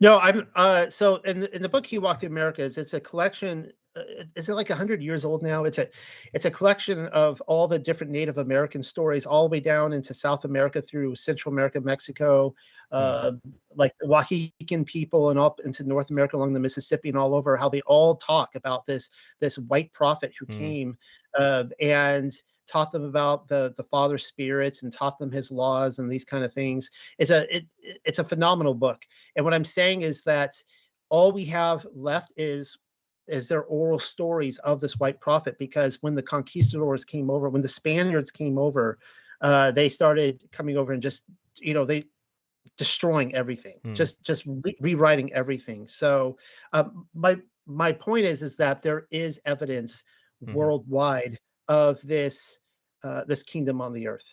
No, I'm uh so in the, in the book He Walked the Americas, it's a collection is it like 100 years old now it's a it's a collection of all the different native american stories all the way down into south america through central america mexico uh, mm-hmm. like the people and up into north america along the mississippi and all over how they all talk about this this white prophet who mm. came uh, and taught them about the the father spirits and taught them his laws and these kind of things it's a it, it's a phenomenal book and what i'm saying is that all we have left is is their oral stories of this white prophet because when the conquistadors came over when the spaniards came over uh, they started coming over and just you know they destroying everything mm. just just re- rewriting everything so um, my my point is is that there is evidence mm. worldwide of this uh, this kingdom on the earth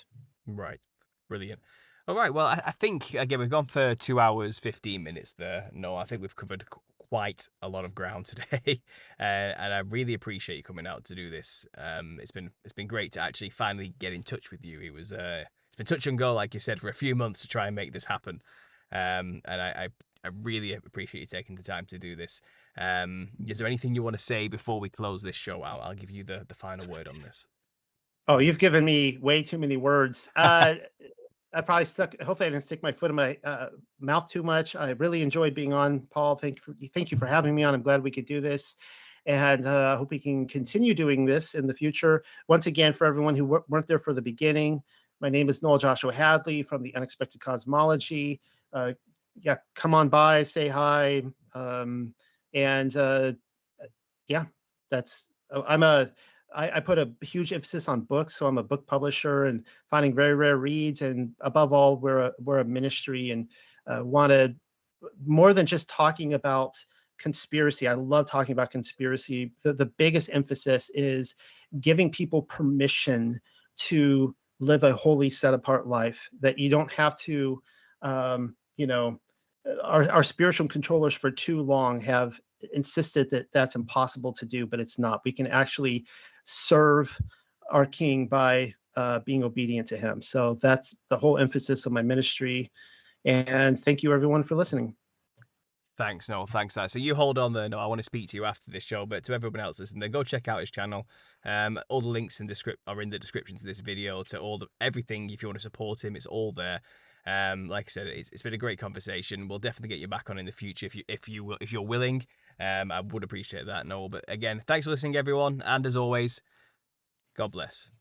right brilliant All right. Well, I, I think again we've gone for two hours fifteen minutes there. No, I think we've covered quite a lot of ground today, uh, and I really appreciate you coming out to do this. Um, it's been it's been great to actually finally get in touch with you. It was uh, it's been touch and go, like you said, for a few months to try and make this happen. Um, and I, I, I really appreciate you taking the time to do this. Um, is there anything you want to say before we close this show out? I'll give you the, the final word on this. Oh, you've given me way too many words. Uh, I probably stuck. Hopefully, I didn't stick my foot in my uh, mouth too much. I really enjoyed being on, Paul. Thank you. For, thank you for having me on. I'm glad we could do this, and uh, I uh, hope we can continue doing this in the future. Once again, for everyone who weren't there for the beginning, my name is Noel Joshua Hadley from the Unexpected Cosmology. Uh, yeah, come on by, say hi, um, and uh, yeah, that's. I'm a I, I, put a huge emphasis on books, so I'm a book publisher and finding very rare reads. And above all, we're a, we're a ministry and uh, wanted more than just talking about conspiracy. I love talking about conspiracy. The, the biggest emphasis is giving people permission to live a holy, set apart life. That you don't have to, um, you know, our, our spiritual controllers for too long have insisted that that's impossible to do, but it's not. We can actually serve our King by uh, being obedient to Him. So that's the whole emphasis of my ministry. And thank you, everyone, for listening. Thanks, Noel. thanks. That. So you hold on there. No, I want to speak to you after this show, but to everyone else listening, there, go check out his channel. Um, all the links in the script are in the description to this video to all the everything. If you want to support him, it's all there. Um, like I said, it's, it's been a great conversation. We'll definitely get you back on in the future if you if you if you're willing. Um, I would appreciate that, Noel. But again, thanks for listening, everyone. And as always, God bless.